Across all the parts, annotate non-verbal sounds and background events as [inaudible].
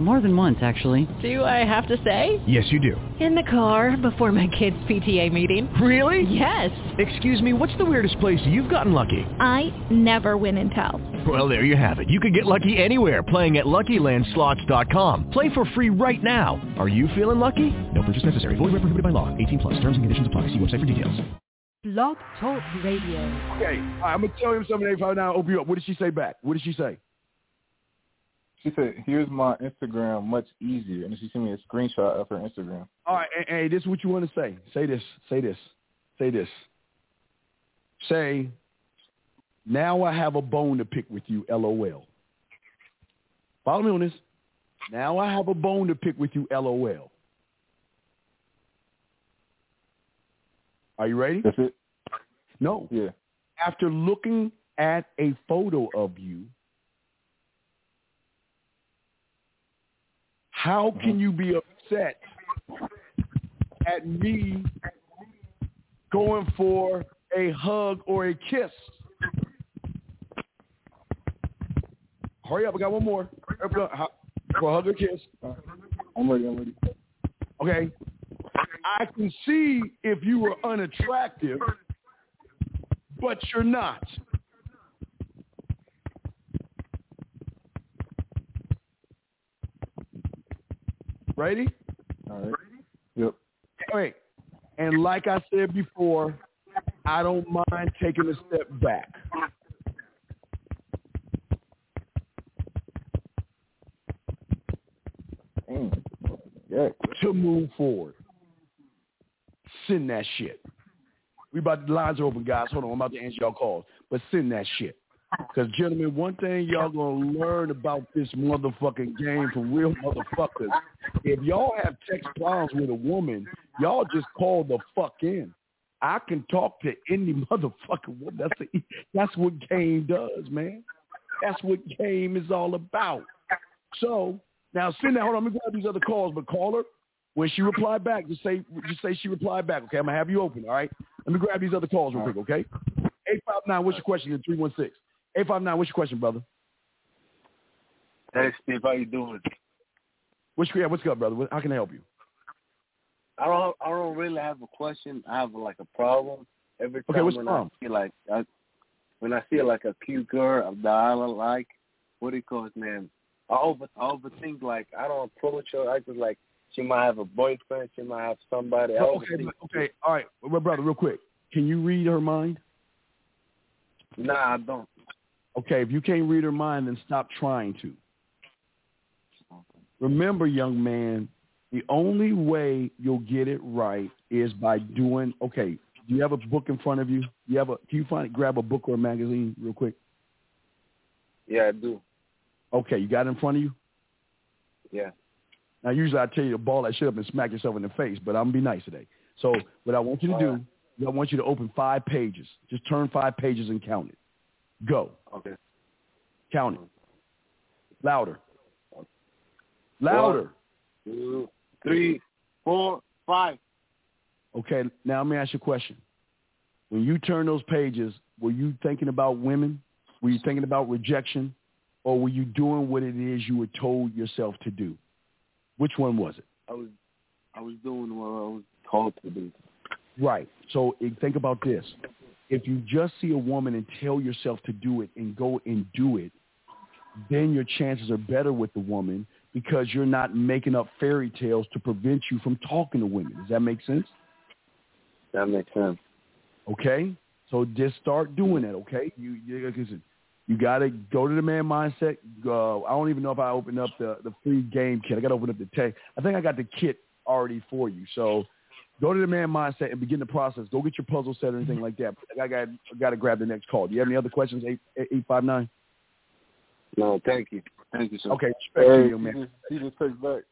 More than once, actually. Do I have to say? Yes, you do. In the car before my kids' PTA meeting. Really? Yes. Excuse me, what's the weirdest place you've gotten lucky? I never win and tell. Well, there you have it. You can get lucky anywhere playing at LuckyLandSlots.com. Play for free right now. Are you feeling lucky? No purchase necessary. Void where prohibited by law. 18 plus. Terms and conditions apply. See website for details. Blog Talk Radio. Okay, all right, I'm gonna tell him something. Eight five nine. Open you up. What did she say back? What did she say? She said, "Here's my Instagram, much easier," and she sent me a screenshot of her Instagram. All right, hey, hey, this is what you want to say. Say this. Say this. Say this. Say, now I have a bone to pick with you. LOL. Follow me on this. Now I have a bone to pick with you. LOL. Are you ready? That's it. No. Yeah. After looking at a photo of you, how uh-huh. can you be upset at me going for a hug or a kiss? Hurry up, I got one more. How- uh, For a hug or kiss. Uh-huh. I'm ready. I'm ready. Okay. I can see if you were unattractive, but you're not. Ready? All right. Yep. Wait. And like I said before, I don't mind taking a step back. Mm. Yeah. to move forward. Send that shit. We about the lines are open, guys. Hold on, I'm about to answer y'all calls, but send that shit. Because gentlemen, one thing y'all gonna learn about this motherfucking game from real motherfuckers, if y'all have text problems with a woman, y'all just call the fuck in. I can talk to any [laughs] motherfucking woman. That's the, that's what game does, man. That's what game is all about. So now send that. Hold on, let me grab these other calls. But call her when she reply back. Just say just say she replied back. Okay, I'm gonna have you open. All right. Let me grab these other calls real quick. Okay. Eight five nine. What's your question? In three one six. Eight five nine. What's your question, brother? Hey Steve, how you doing? What's yeah, What's up, brother? How can I help you? I don't I don't really have a question. I have like a problem. Every Okay, time what's when problem? I see like I, when I see like a cute girl that I like, what do you call it, man? I over I overthink like I don't approach her. I just like she might have a boyfriend, she might have somebody. Oh, okay. Okay. All right, well, brother. Real quick. Can you read her mind? Nah, I don't. Okay. If you can't read her mind, then stop trying to. Remember, young man, the only way you'll get it right is by doing. Okay. Do you have a book in front of you? You have a. Can you find grab a book or a magazine real quick? Yeah, I do. Okay. You got it in front of you. Yeah. Now, usually I tell you to ball that shit up and smack yourself in the face, but I'm gonna be nice today. So, what I want you to do, is I want you to open five pages. Just turn five pages and count it. Go. Okay. Count it. Louder. Louder. One, two, three, four, five. Okay. Now let me ask you a question. When you turn those pages, were you thinking about women? Were you thinking about rejection? Or were you doing what it is you were told yourself to do? Which one was it? I was I was doing what I was told to do. Right. So eh, think about this. If you just see a woman and tell yourself to do it and go and do it, then your chances are better with the woman because you're not making up fairy tales to prevent you from talking to women. Does that make sense? That makes sense. Okay? So just start doing that, okay? You you, said, you got to go to the man mindset. Uh, I don't even know if I opened up the, the free game kit. I got to open up the tech. I think I got the kit already for you. So go to the man mindset and begin the process. Go get your puzzle set or anything like that. I got I got to grab the next call. Do you have any other questions? Eight eight five nine. No, thank you. Thank you, sir. Okay, respect Hey, you, he man. just, he just takes back.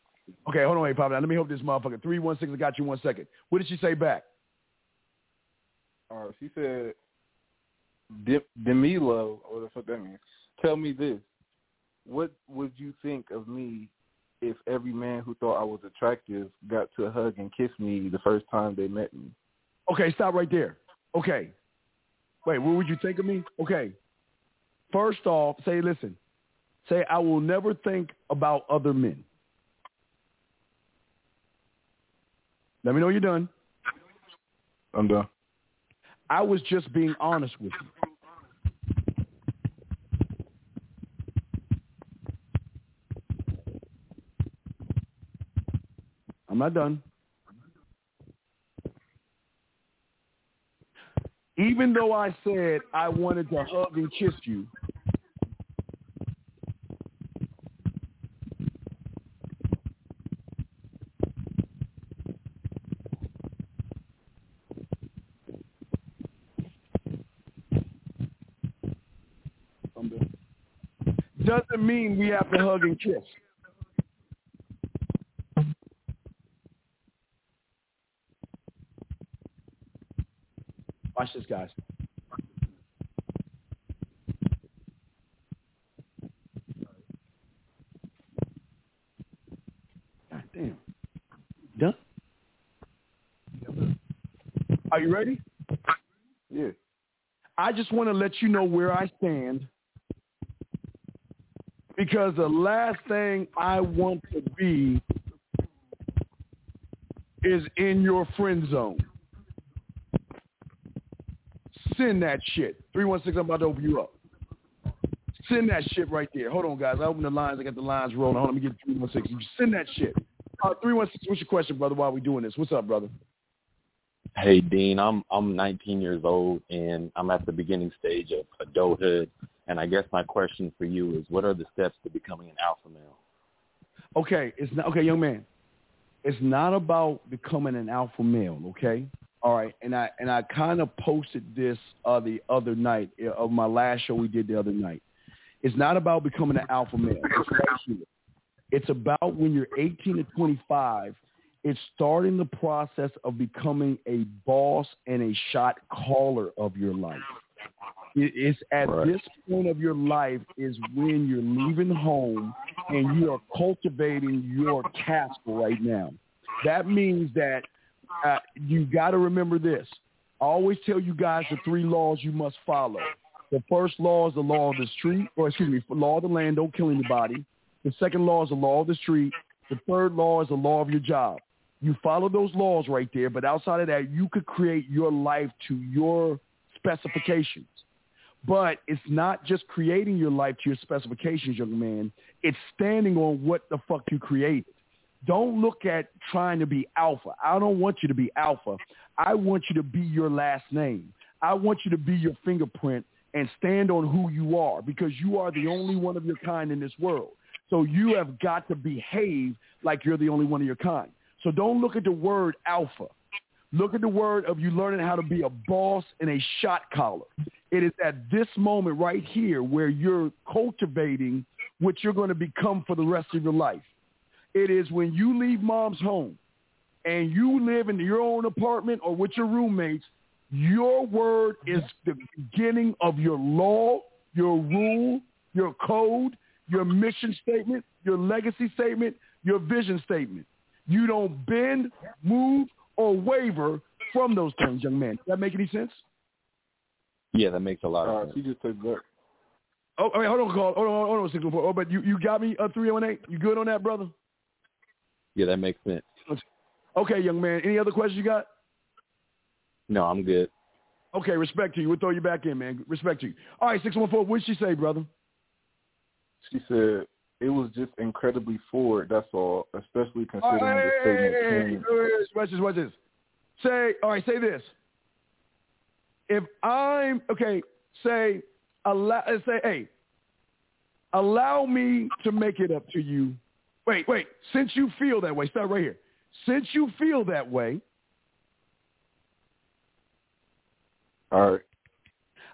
Okay, hold on, five nine. Let me hope this motherfucker three one six. I got you one second. What did she say back? Right. She said, Demilo, or the fuck that means. Tell me this. What would you think of me if every man who thought I was attractive got to hug and kiss me the first time they met me? Okay, stop right there. Okay. Wait, what would you think of me? Okay. First off, say, listen. Say, I will never think about other men. Let me know you're done. I'm done. I was just being honest with you. I'm not done. Even though I said I wanted to hug and kiss you, doesn't mean we have to hug and kiss. Watch this, guys. God damn. Done? Are you ready? Yeah. I just want to let you know where I stand because the last thing I want to be is in your friend zone. Send that shit. 316, I'm about to open you up. Send that shit right there. Hold on, guys. I open the lines. I got the lines rolling. Hold on, let me get 316. You send that shit. Uh, 316, what's your question, brother, while we doing this? What's up, brother? Hey Dean, I'm I'm 19 years old and I'm at the beginning stage of adulthood. And I guess my question for you is, what are the steps to becoming an alpha male? Okay, it's not okay, young man. It's not about becoming an alpha male. Okay, all right. And I and I kind of posted this uh, the other night uh, of my last show we did the other night. It's not about becoming an alpha male. It's right. It's about when you're 18 to 25 it's starting the process of becoming a boss and a shot caller of your life. It's at Right. this point of your life is when you're leaving home and you are cultivating your castle right now. That means that uh, you got to remember this. I always tell you guys the three laws you must follow. The first law is the law of the street, or excuse me, law of the land, don't kill anybody. The second law is the law of the street. The third law is the law of your job. You follow those laws right there, but outside of that, you could create your life to your specifications. But it's not just creating your life to your specifications, young man. It's standing on what the fuck you created. Don't look at trying to be alpha. I don't want you to be alpha. I want you to be your last name. I want you to be your fingerprint and stand on who you are because you are the only one of your kind in this world. So you have got to behave like you're the only one of your kind. So don't look at the word alpha. Look at the word of you learning how to be a boss and a shot caller. It is at this moment right here where you're cultivating what you're going to become for the rest of your life. It is when you leave mom's home and you live in your own apartment or with your roommates, your word is the beginning of your law, your rule, your code, your mission statement, your legacy statement, your vision statement. You don't bend, move, or waver from those things, young man. Does that make any sense? Yeah, that makes a lot of right, sense. she just took that. Oh, wait, hold on, call. Hold on, hold on, six one four. Oh, but you, you got me a three oh one eight. You good on that, brother? Yeah, that makes sense. Okay, young man. Any other questions you got? No, I'm good. Okay, respect to you. We'll throw you back in, man. Respect to you. All right, six one four. What did she say, brother? She said it was just incredibly forward. That's all, especially considering right, the hey, statement. hey, hey, came- hey, hey, watch this, watch this. Say, all right, say this. If I'm okay, say, allow, uh, say, hey, allow me to make it up to you. Wait, wait. Since you feel that way, start right here. Since you feel that way, All right.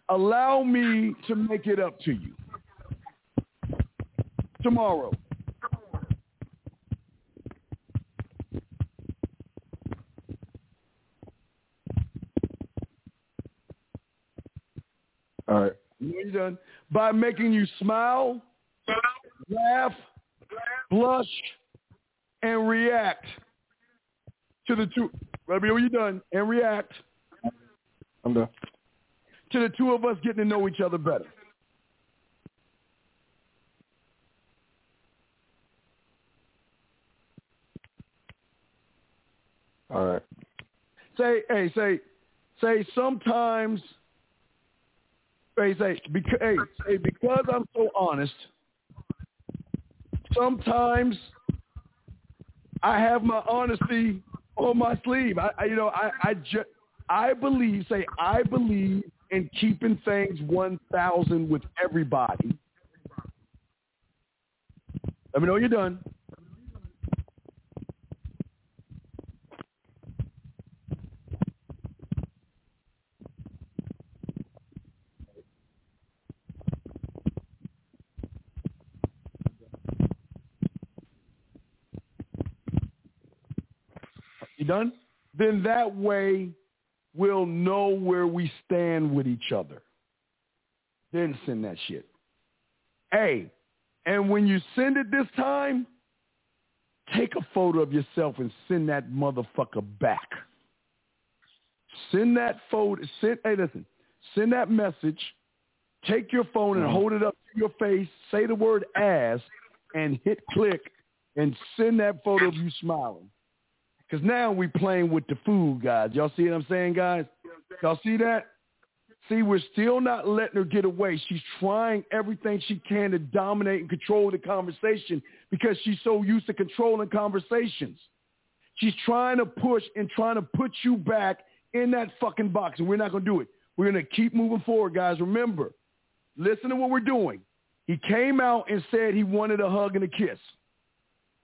allow me to make it up to you tomorrow. All right. You you've done by making you smile, laugh, blush, and react to the two. Let me know you're done and react I'm done. To the two of us getting to know each other better. All right. Say, hey, say, say sometimes, hey, say, because, hey, because I'm so honest, sometimes I have my honesty on my sleeve. I, I you know, I, I, ju- I believe, say, I believe in keeping things 1,000 with everybody. Let me know you're done. You done? Then that way we'll know where we stand with each other. Then send that shit. Hey, and when you send it this time, take a photo of yourself and send that motherfucker back. Send that photo. Send, hey, listen. Send that message. Take your phone and mm-hmm. hold it up to your face. Say the word ass and hit click and send that photo of you smiling. Because now we playing with the food, guys. Y'all see what I'm saying, guys? Y'all see that? See, we're still not letting her get away. She's trying everything she can to dominate and control the conversation because she's so used to controlling conversations. She's trying to push and trying to put you back in that fucking box, and we're not going to do it. We're going to keep moving forward, guys. Remember, listen to what we're doing. He came out and said he wanted a hug and a kiss.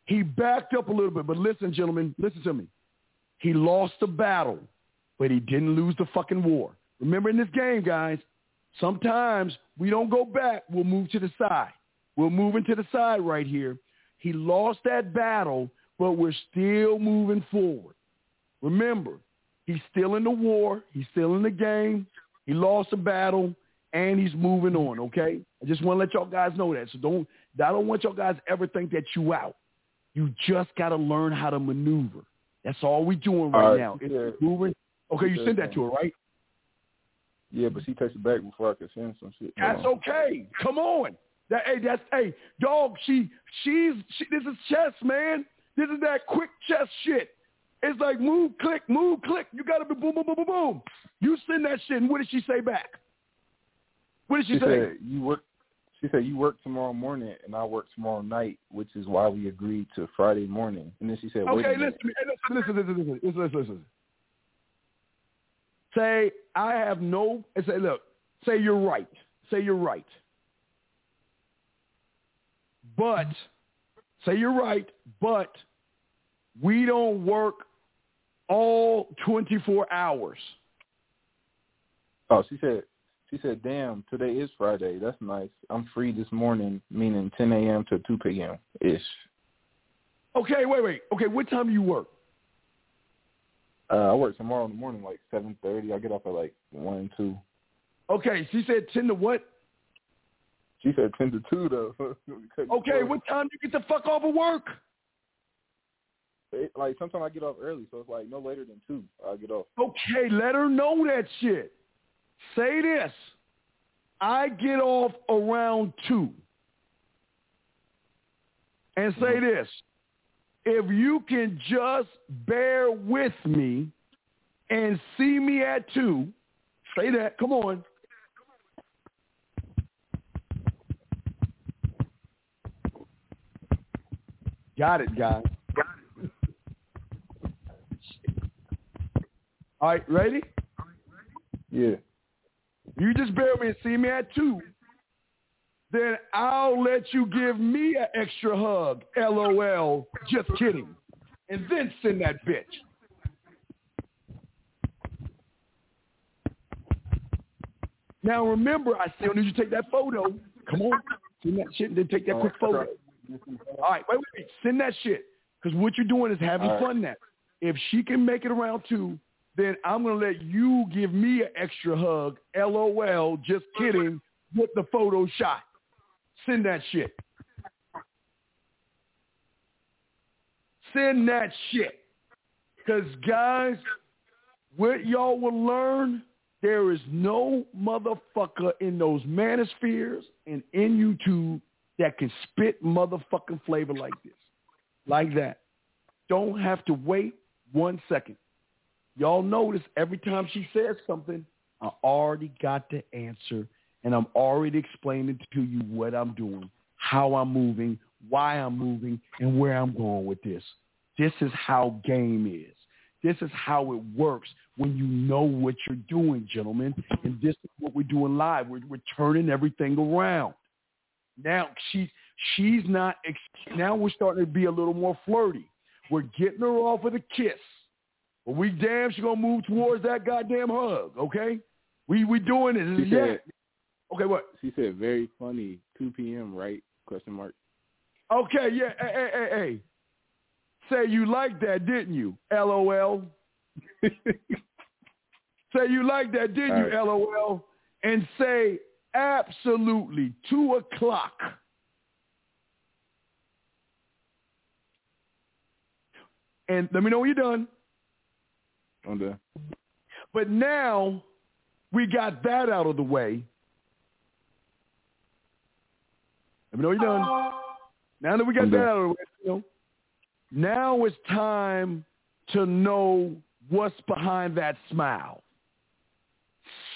He backed up a little bit, but listen, gentlemen, listen to me. He lost the battle, but he didn't lose the fucking war. Remember in this game, guys, sometimes we don't go back. We'll move to the side. We're moving to the side right here. He lost that battle, but we're still moving forward. Remember, he's still in the war. He's still in the game. He lost a battle, and he's moving on, okay? I just want to let y'all guys know that. So don't, I don't want y'all guys ever think that you out. You just got to learn how to maneuver. That's all we're doing right, right, now. It's yeah. moving. Okay, you sent that to her, right? Yeah, but she texted back before I could send some shit. That's on. okay. Come on. That hey, that's hey, dog. She she's she, this is chess, man. This is that quick chess shit. It's like move, click, move, click. You gotta be boom, boom, boom, boom, boom. You send that shit, and what did she say back? What did she, She say? said you work. She said you work tomorrow morning and I work tomorrow night, which is why we agreed to Friday morning. And then she said, Okay, listen, listen, listen, listen, listen, listen, listen, listen. Say I have no. Say look. Say you're right. Say you're right. But say you're right. But we don't work all 24 hours. Oh, she said. She said, "Damn, today is Friday. That's nice. I'm free this morning, meaning 10 a.m. to 2 p.m. ish. Okay, wait, wait. Okay, what time do you work? Uh, I work tomorrow in the morning, like 7:30. I get off at like one, two. Okay, she said 10 to what? She said 10 to 2 though. [laughs] Okay, what time do you get the fuck off of work? It, like sometimes I get off early, so it's like no later than two. I get off. Okay, let her know that shit. Say this. I get off around two. And say mm-hmm. this. If you can just bear with me and see me at two, say that. Come on. Got it, guys. Got it. All right, ready? Yeah. You just bear me and see me at two. Then I'll let you give me an extra hug. LOL. Just kidding. And then send that bitch. Now remember, I still need you to take that photo. Come on. Send that shit and then take that quick photo. All right, wait, wait, wait. Send that shit. Because what you're doing is having All right. fun now. If she can make it around two, then I'm going to let you give me an extra hug. LOL. Just kidding. With the photo shot. Send that shit. Send that shit. Because, guys, what y'all will learn There is no motherfucker in those manospheres and in YouTube that can spit motherfucking flavor like this, like that. Don't have to wait one second. Y'all notice every time she says something, I already got the answer, and I'm already explaining to you what I'm doing, how I'm moving, why I'm moving, and where I'm going with this. This is how game is. This is how it works when you know what you're doing, gentlemen. And this is what we're doing live. We're, we're turning everything around. Now she's she's not. Now we're starting to be a little more flirty. We're getting her off with a kiss, but we damn she gonna move towards that goddamn hug. Okay, we we doing it. She said, okay, what? She said very funny. 2 p.m. Right? Question mark. Okay, yeah. Hey, hey, hey, hey. Say you like that, didn't you? LOL. [laughs] say you like that, didn't All you? right. LOL. And say absolutely two o'clock. And let me know when you're done. I'm. But now we got that out of the way. Let me know you're done. Now that we got I'm that done. out of the way, you know, now it's time to know what's behind that smile.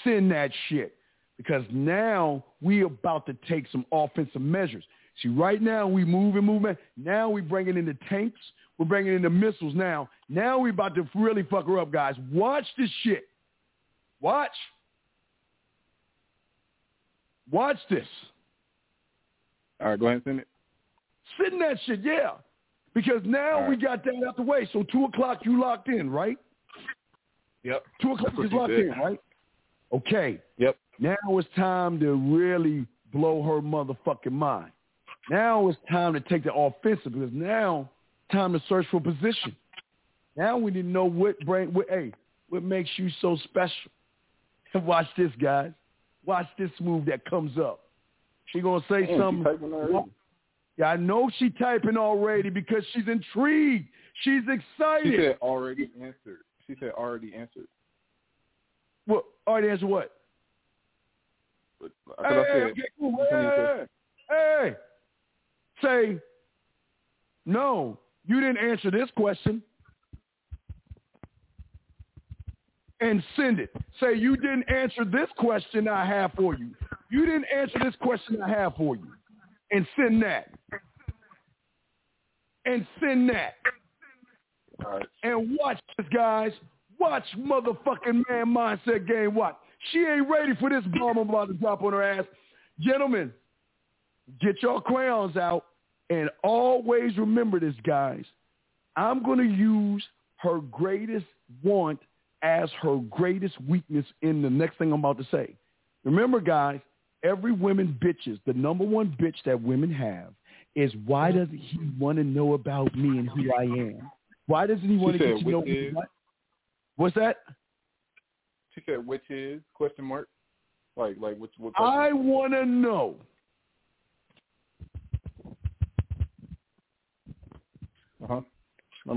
Send that shit. Because now we about to take some offensive measures. See, right now we moving, moving. Now we bringing in the tanks. We're bringing in the missiles now. Now we about to really fuck her up, guys. Watch this shit. Watch. Watch this. All right, go ahead and send it. Send that shit, yeah. Because now right. we got that out the way. So two o'clock you locked in, right? Yep. Two o'clock That's what is locked said. in, right? Okay. Yep. Now it's time to really blow her motherfucking mind. Now it's time to take the offensive because now time to search for position. Now we need to know what bring what hey, what makes you so special. And [laughs] watch this, guys. Watch this move that comes up. She gonna say Damn, something. already. Yeah, I know she typing already because she's intrigued. She's excited. She said already answered. She said already answered. What? All right, answer what? But Hey, I said, okay, cool. Which one you Hey, hey, hey. Say, no, you didn't answer this question. And send it. Say, you didn't answer this question I have for you. You didn't answer this question I have for you. And send that. And send that. And watch this, guys. Watch motherfucking man mindset game. Watch. She ain't ready for this bomb I'm about to drop on her ass. Gentlemen, get your crayons out and always remember this, guys. I'm going to use her greatest want as her greatest weakness in the next thing I'm about to say. Remember, guys, every woman bitches, the number one bitch that women have is why does he want to know about me and who I am? Why doesn't he want to get to know which me? is? What- What's that? She said which is question mark. Like like which what I want to know. Uh huh.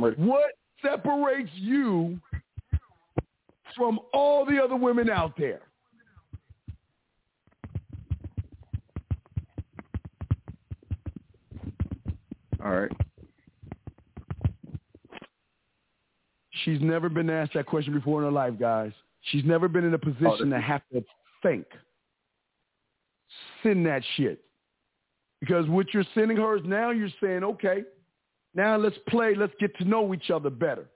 What separates you from all the other women out there? All right. She's never been asked that question before in her life, guys. She's never been in a position to have to think. Send that shit. Because what you're sending her is now you're saying, okay, now let's play, let's get to know each other better.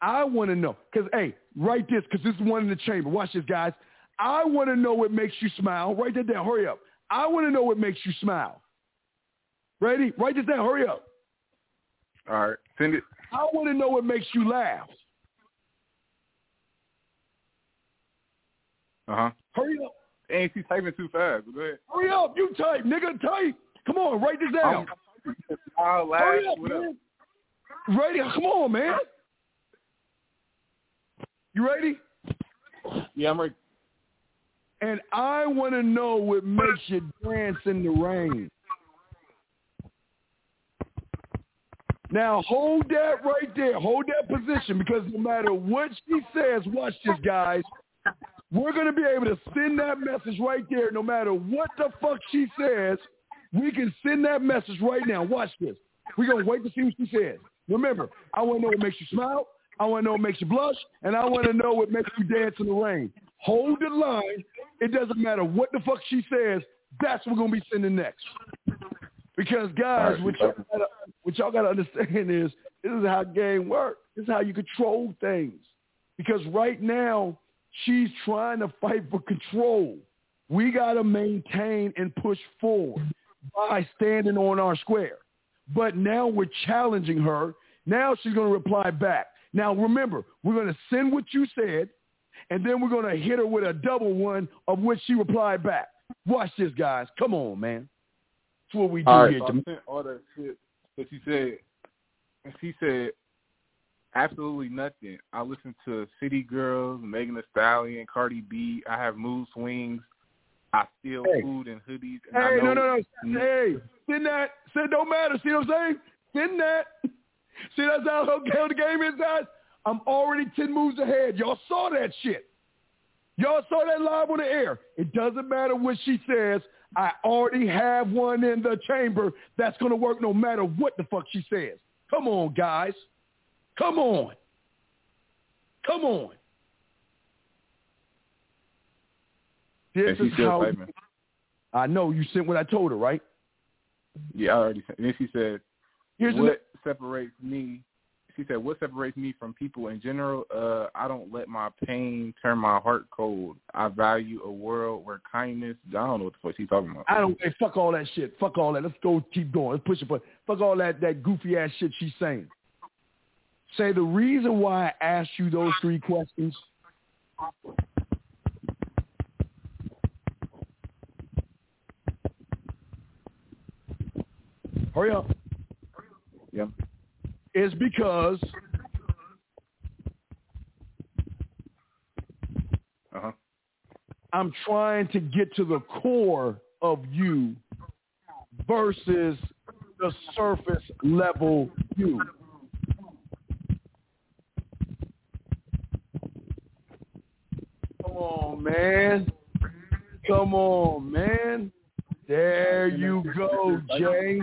I want to know. Because, hey, write this because this is one in the chamber. Watch this, guys. I want to know what makes you smile. Write that down. Hurry up. I want to know what makes you smile. Ready? Write this down. Hurry up. All right. Send it. I want to know what makes you laugh. Uh huh. Hurry up. And she's typing too fast. Go ahead. Hurry up. You type, nigga. Type. Come on. Write this down. I'll laugh. Hurry up, What up? man. Ready? Come on, man. You ready? Yeah, I'm ready. And I want to know what makes you dance in the rain. Now hold that right there. Hold that position because no matter what she says, watch this, guys. We're going to be able to send that message right there no matter what the fuck she says. We can send that message right now. Watch this. We're going to wait to see what she says. Remember, I want to know what makes you smile. I want to know what makes you blush. And I want to know what makes you dance in the rain. Hold the line. It doesn't matter what the fuck she says. That's what we're going to be sending next. Because, guys, what y'all, gotta, what y'all got to understand is this is how game works. This is how you control things. Because right now, she's trying to fight for control. We got to maintain and push forward by standing on our square. But now we're challenging her. Now she's going to reply back. Now remember, we're going to send what you said, and then we're going to hit her with a double one of which she replied back. Watch this, guys. Come on, man. That's what we do all right, here. So I sent all that shit that she said. And she said absolutely nothing. I listen to City Girls, Megan Thee Stallion, Cardi B. I have mood swings. I steal Hey. food and hoodies. And Hey, I know, no, no, no. Hey, send that. Send don't matter. See what I'm saying? Send that. [laughs] See that's how [laughs] how the game is, guys. I'm already ten moves ahead. Y'all saw that shit. Y'all saw that live on the air. It doesn't matter what she says. I already have one in the chamber that's gonna work no matter what the fuck she says. Come on, guys. Come on. Come on. This is how typing. I know you sent what I told her, right? Yeah, I already said. And then she said, Here's the what separates me she said what separates me from people in general uh i don't let my pain turn my heart cold i value a world where kindness i don't know what the fuck she's talking about I don't. Hey, fuck all that shit. Fuck all that. Let's go. Keep going. Let's push it. But fuck all that that goofy ass shit she's saying. Say the reason why I asked you those three questions. Hurry up. yeah Is because uh-huh I'm trying to get to the core of you versus the surface level you. Come on, man. Come on, man. There you go, Jay.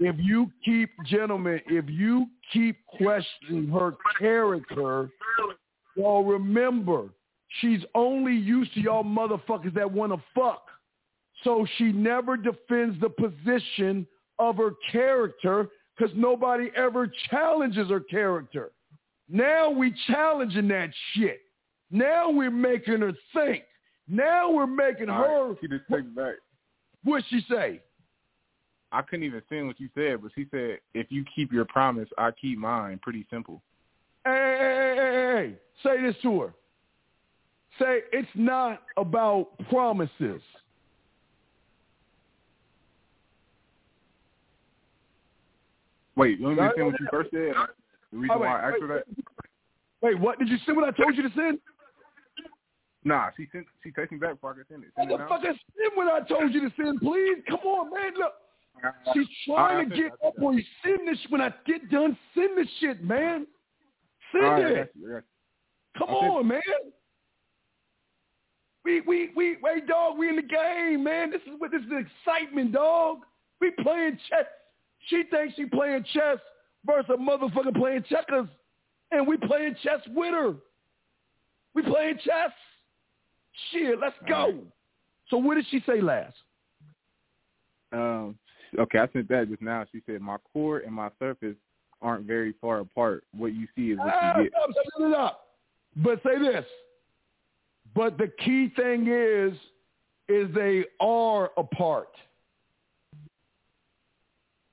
If you keep, gentlemen, if you keep questioning her character, y'all remember, she's only used to y'all motherfuckers that want to fuck. So she never defends the position of her character because nobody ever challenges her character. Now we challenging that shit. Now we're making her think. Now we're making All her. right, takes back What'd she say? I couldn't even send what you said but she said if you keep your promise i keep mine pretty simple Hey, hey, hey, hey, hey. Say this to her. Say it's not about promises. wait you want me to send what you first said the reason Oh, wait, why i asked wait, that Wait, what? Did you send what I told you to send? nah she sent she texted me back before i could send it send Motherfucker, send what I told you to send, please. Come on, man. Look. She's trying to get up on you. Send this when I get done. Send this shit, man. Send right, it. got you, I got you. Come on, man. We we we wait, dog. We in the game, man. This is what this is the excitement, dog. We playing chess. She thinks she playing chess versus a motherfucker playing checkers, and we playing chess with her. We playing chess. Shit, let's go. So what did she say last? Um, okay, I sent that just now. She said my core and my surface aren't very far apart. What you see is what Ah, you get. stop, stop, stop, stop. But say this. But the key thing is, is they are apart.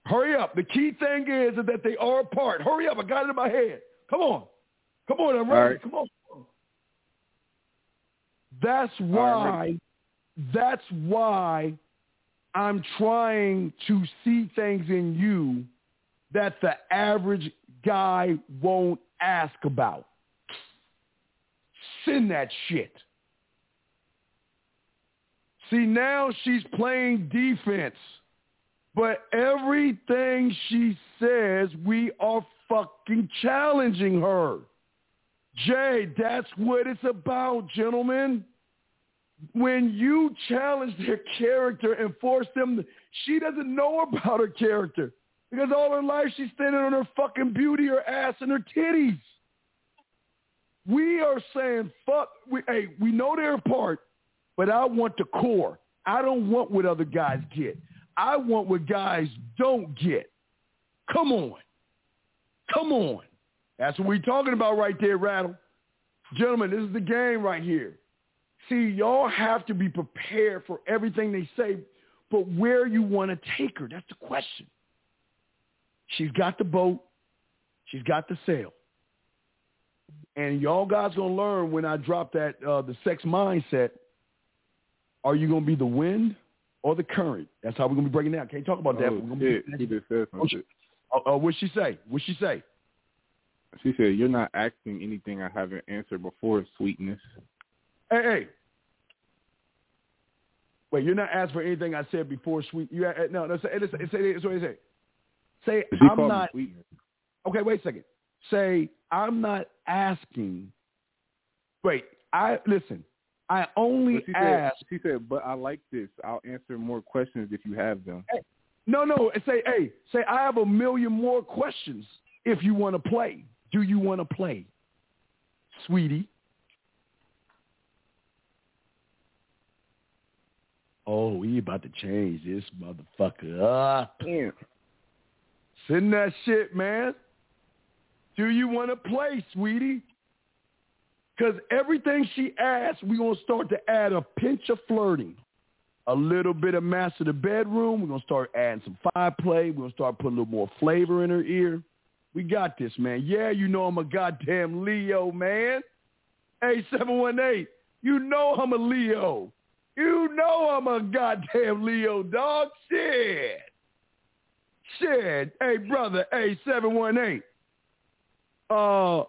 Hurry up. The key thing is that they are apart. Hurry up. I got it in my head. Come on. Come on. I'm ready. right. Come on. That's right, why, that's why I'm trying to see things in you that the average guy won't ask about. Send that shit. See, now she's playing defense. But everything she says, we are fucking challenging her. Jay, that's what it's about, gentlemen. When you challenge their character and force them, to, she doesn't know about her character because all her life she's standing on her fucking beauty, her ass, and her titties. We are saying, fuck, we, hey, we know they're apart, but I want the core. I don't want what other guys get. I want what guys don't get. Come on. Come on. That's what we're talking about right there, Rattle. Gentlemen, this is the game right here. See, y'all have to be prepared for everything they say, but where you want to take her, that's the question. She's got the boat. She's got the sail. And y'all guys gonna learn when I drop that uh, the sex mindset. Are you gonna be the wind or the current? That's how we're gonna be breaking down. Can't talk about that. Oh, We're gonna shit. be, He just said some Oh, uh, uh, what'd she say? What'd she say? She said, "You're not asking anything I haven't answered before, sweetness." Hey, hey. Wait, you're not asking for anything I said before, sweet. You uh, no, no. Say, say, say, say, say, say. Say I'm not. Okay, wait a second. Say I'm not asking. Wait, I listen. I only she said, she said, "But I like this. I'll answer more questions if you have them." No, no. Say, hey, say I have a million more questions if you want to play. Do you want to play, sweetie? Oh, we about to change this motherfucker up. Send that shit, man. Do you want to play, sweetie? Because everything she asks, we're going to start to add a pinch of flirting. A little bit of master the bedroom. We're going to start adding some fire play. We're going to start putting a little more flavor in her ear. We got this, man. Yeah, you know I'm a goddamn Leo, man. Hey, 718, you know I'm a Leo. You know I'm a goddamn Leo, dog. Shit. Shit. Hey, brother. Hey, 718. Uh,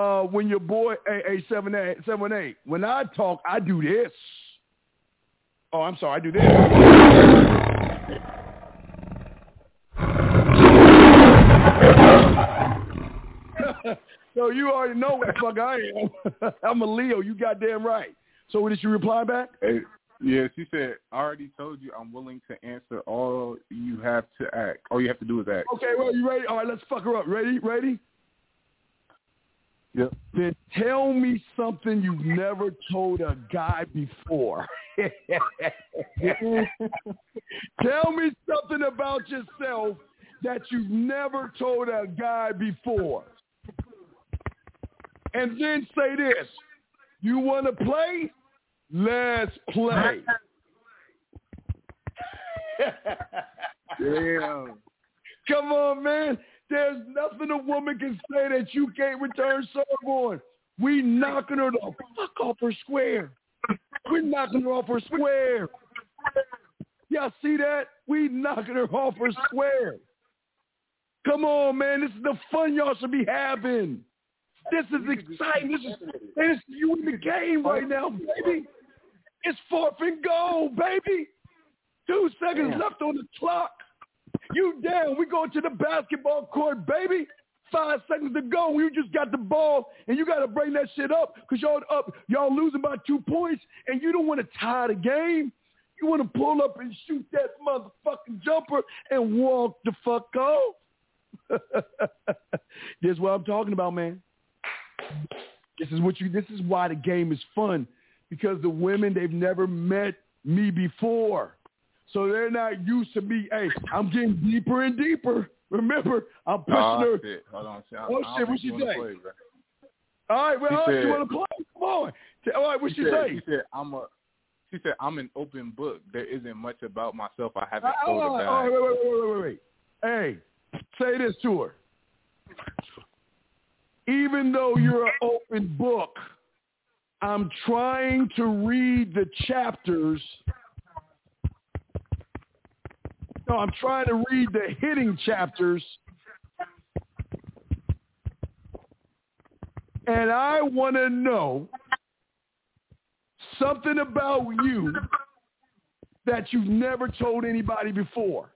uh, when your boy, hey, hey, 78, 718, when I talk, I do this. Oh, I'm sorry. I do this. [laughs] so you already know what the fuck I am. [laughs] I'm a Leo. You goddamn right. So what did she reply back? Hey, yeah, she said, "I already told you I'm willing to answer all you have to ask. All you have to do is act. Okay, well, you ready? All right, let's fuck her up. Ready? Ready? Yep. Then tell me something you've never told a guy before. [laughs] tell me something about yourself that you've never told a guy before. And then say this. You want to play? Let's play. Damn. [laughs] Come on, man. There's nothing a woman can say that you can't return serve on. We knocking her the fuck off her square. We're knocking her off her square. Y'all see that? We knocking her off her square. Come on, man. This is the fun y'all should be having. This is exciting. This is, this is you in the game right now, baby. It's fourth and goal, baby. Two seconds left on the clock. You down. We going to the basketball court, baby. Five seconds to go. You just got the ball, and you got to bring that shit up because y'all up. Y'all losing by two points, and you don't want to tie the game. You want to pull up and shoot that motherfucking jumper and walk the fuck off. [laughs] this is what I'm talking about, man. This is what you. This is why the game is fun because the women they've never met me before. So they're not used to me. Hey, I'm getting deeper and deeper. Remember, I'm pushing Oh, her. shit. Hold on. I- Oh, shit, what she you say? play. All right, well, all right, you said- want to play? Come on. All right, what she she, said, say? She said, "I'm a." She said, "I'm an open book. There isn't much about myself I haven't told about." all right, wait, wait, wait, wait, wait, wait. Hey, say this to her. Even though you're an open book, I'm trying to read the chapters. No, I'm trying to read the hitting chapters. And I want to know something about you that you've never told anybody before.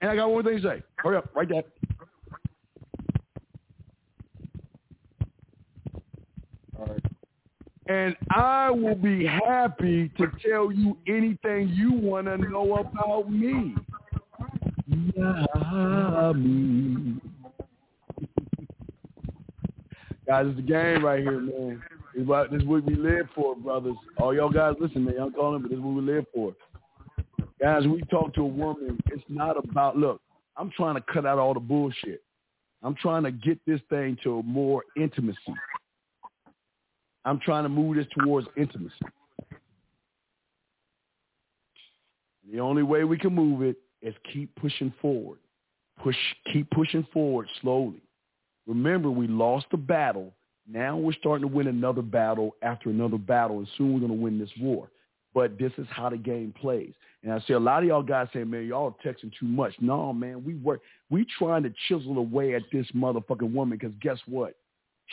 And I got one thing to say. Hurry up, write that. All right. And I will be happy to tell you anything you want to know about me. Yummy. Guys, it's the game right here, man. This is what, this is what we live for, brothers. All y'all guys listen, man. Y'all calling, but this is what we live for. Guys, we talk to a woman, it's not about, look, I'm trying to cut out all the bullshit. I'm trying to get this thing to more intimacy. I'm trying to move this towards intimacy. The only way we can move it is keep pushing forward. Push, keep pushing forward slowly. Remember, we lost the battle. Now we're starting to win another battle after another battle, and soon we're going to win this war. But this is how the game plays. And I see a lot of y'all guys saying, man, y'all texting too much. No, man, we work. We trying to chisel away at this motherfucking woman because guess what?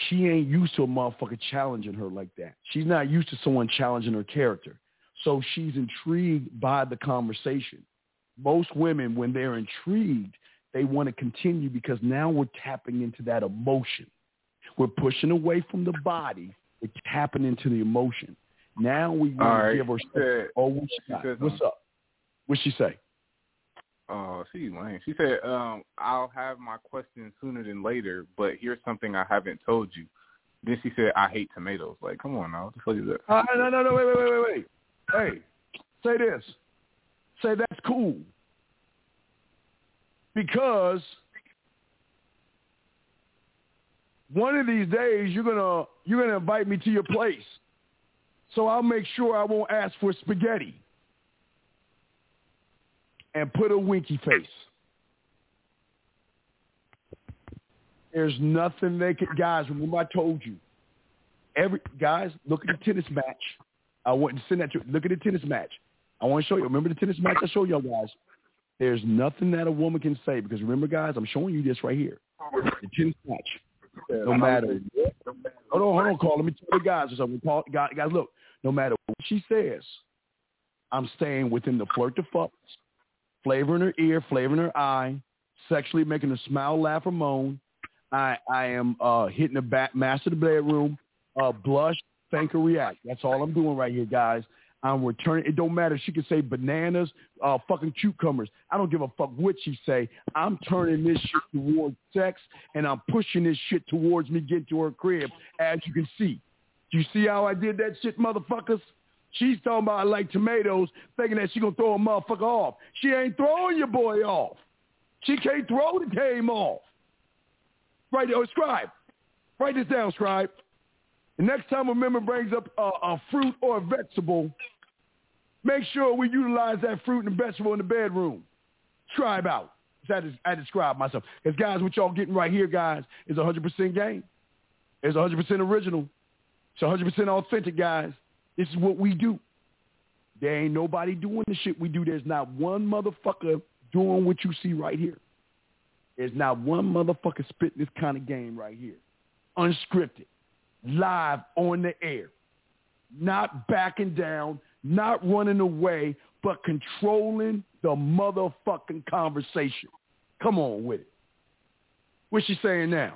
She ain't used to a motherfucker challenging her like that. She's not used to someone challenging her character. So she's intrigued by the conversation. Most women, when they're intrigued, they want to continue because now we're tapping into that emotion. We're pushing away from the body. We're tapping into the emotion. Now we want All to give her. Said- oh, what she got? said um, What's up? What'd she say? Oh, she's lame. She said, um, I'll have my question sooner than later, but here's something I haven't told you. Then she said, I hate tomatoes. Like, come on now. What the fuck is that? Uh, no, no, no, wait, wait, wait, wait, wait. Hey, say this. Say that's cool. Because one of these days you're gonna you're gonna invite me to your place. So I'll make sure I won't ask for spaghetti. And put a winky face. There's nothing they can guys, remember I told you. Every guys, look at the tennis match. I want to send that to look at the tennis match. I want to show you. Remember the tennis match I showed y'all guys? There's nothing that a woman can say because remember, guys, I'm showing you this right here. The tennis match. No matter hold on, hold on, call. Let me tell the guys or something. Call, guys, guys, look. No matter what she says, I'm staying within the flirt to fucks, flavor in her ear, flavor in her eye, sexually making her smile, laugh, or moan. I I am uh, hitting the back, master the bedroom, uh, blush, think, or react. That's all I'm doing right here, guys. I'm returning. It don't matter. She can say bananas, uh, fucking cucumbers. I don't give a fuck what she say. I'm turning this shit towards sex, and I'm pushing this shit towards me getting to her crib, as you can see. You see how I did that shit, motherfuckers? She's talking about like tomatoes, thinking that she gonna throw a motherfucker off. She ain't throwing your boy off. She can't throw the game off. Right, oh, scribe. Write this down, scribe. The next time a member brings up a, a fruit or a vegetable, make sure we utilize that fruit and vegetable in the bedroom. Scribe out. I describe myself. Because, guys, what y'all getting right here, guys, is 100% game. It's 100% original. It's 100% authentic, guys. This is what we do. There ain't nobody doing the shit we do. There's not one motherfucker doing what you see right here. There's not one motherfucker spitting this kind of game right here. Unscripted. Live on the air. Not backing down, not running away, but controlling the motherfucking conversation. Come on with it. What's she saying now?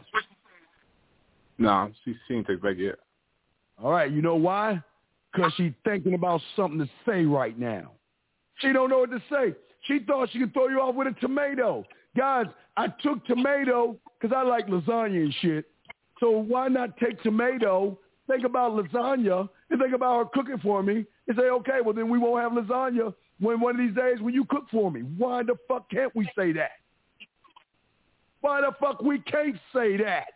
No, she, she didn't take back yet. All right, you know why? Because she's thinking about something to say right now. She don't know what to say. She thought she could throw you off with a tomato. Guys, I took tomato because I like lasagna and shit. So why not take tomato, think about lasagna, and think about her cooking for me, and say, okay, well then we won't have lasagna when one of these days when you cook for me. Why the fuck can't we say that? Why the fuck we can't say that?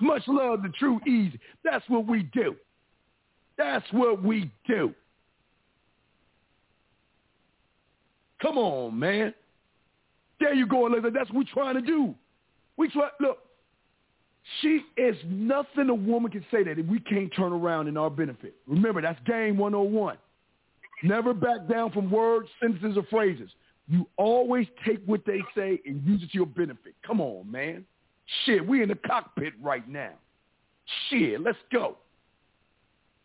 Much love to True Easy. That's what we do. That's what we do. Come on, man. There you go, Elizabeth. That's what we're trying to do. We try. Look, she is nothing a woman can say that we can't turn around in our benefit. Remember, that's game 101. Never back down from words, sentences, or phrases. You always take what they say and use it to your benefit. Come on, man. Shit, we in the cockpit right now. Shit, let's go.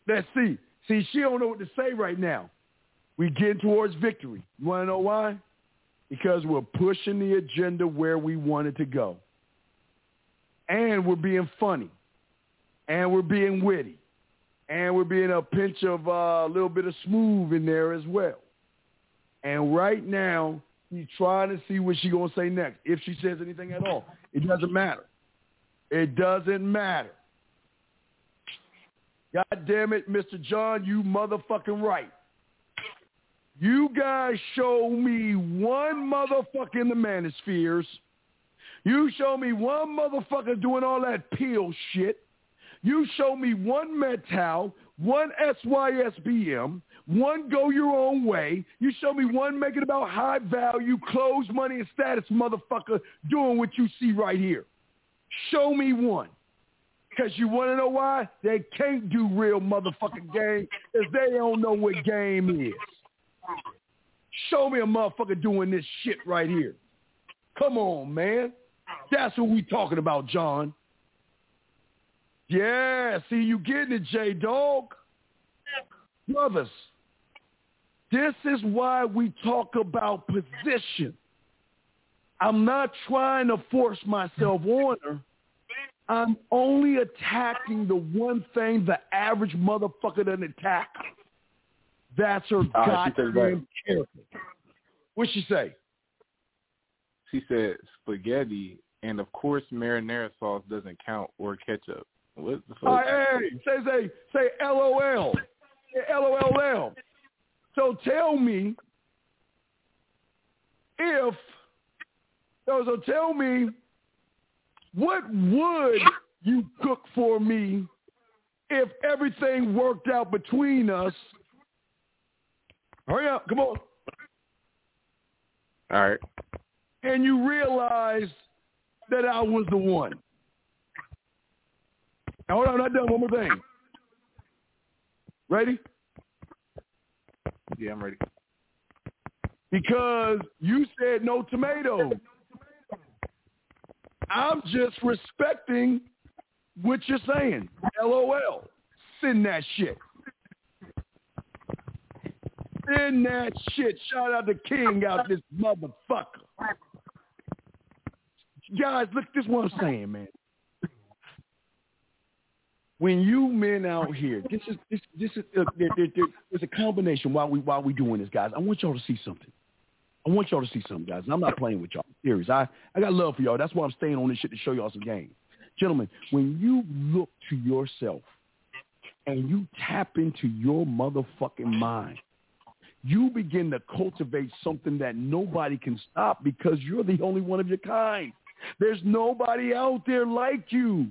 Let's see. See, she don't know what to say right now. We getting towards victory. You want to know why? Because we're pushing the agenda where we want it to go. And we're being funny. And we're being witty. and we're being a pinch of uh, a little bit of smooth in there as well. And right now, he's trying to see what she's going to say next. If she says anything at all, it doesn't matter. It doesn't matter. God damn it, Mr. John, you motherfucking right. You guys show me one motherfucker in the manospheres. You show me one motherfucker doing all that peel shit. You show me one Metal, one SYSBM, one go your own way. You show me one making about high value, clothes, money, and status motherfucker doing what you see right here. Show me one. Because you want to know why? They can't do real motherfucking game because they don't know what game is. Show me a motherfucker doing this shit right here. Come on, man. That's what we talking about, John. Yeah, see you getting it, J Dog. Brothers, this is why we talk about position. I'm not trying to force myself on her. I'm only attacking the one thing the average motherfucker doesn't attack. That's her said goddamn character. What'd she say? She said spaghetti, and of course marinara sauce doesn't count or ketchup. What the fuck? Hey, say say say LOL. LOL. So tell me if so, so tell me what would you cook for me if everything worked out between us? Hurry up, come on. All right. And you realized that I was the one. Now, hold on, I'm not done. One more thing. Ready? Yeah, I'm ready. Because you said no tomato. I'm just respecting what you're saying. LOL. Send that shit. Send that shit. Shout out to King out this motherfucker. Guys, look, this is what I'm saying, man. When you men out here, this is this this is uh, there, there, there, there's a combination while we while we doing this, guys. I want y'all to see something. I want y'all to see something, guys. And I'm not playing with y'all. Serious. I, I got love for y'all. That's why I'm staying on this shit to show y'all some game. Gentlemen, when you look to yourself and you tap into your motherfucking mind, you begin to cultivate something that nobody can stop because you're the only one of your kind. There's nobody out there like you.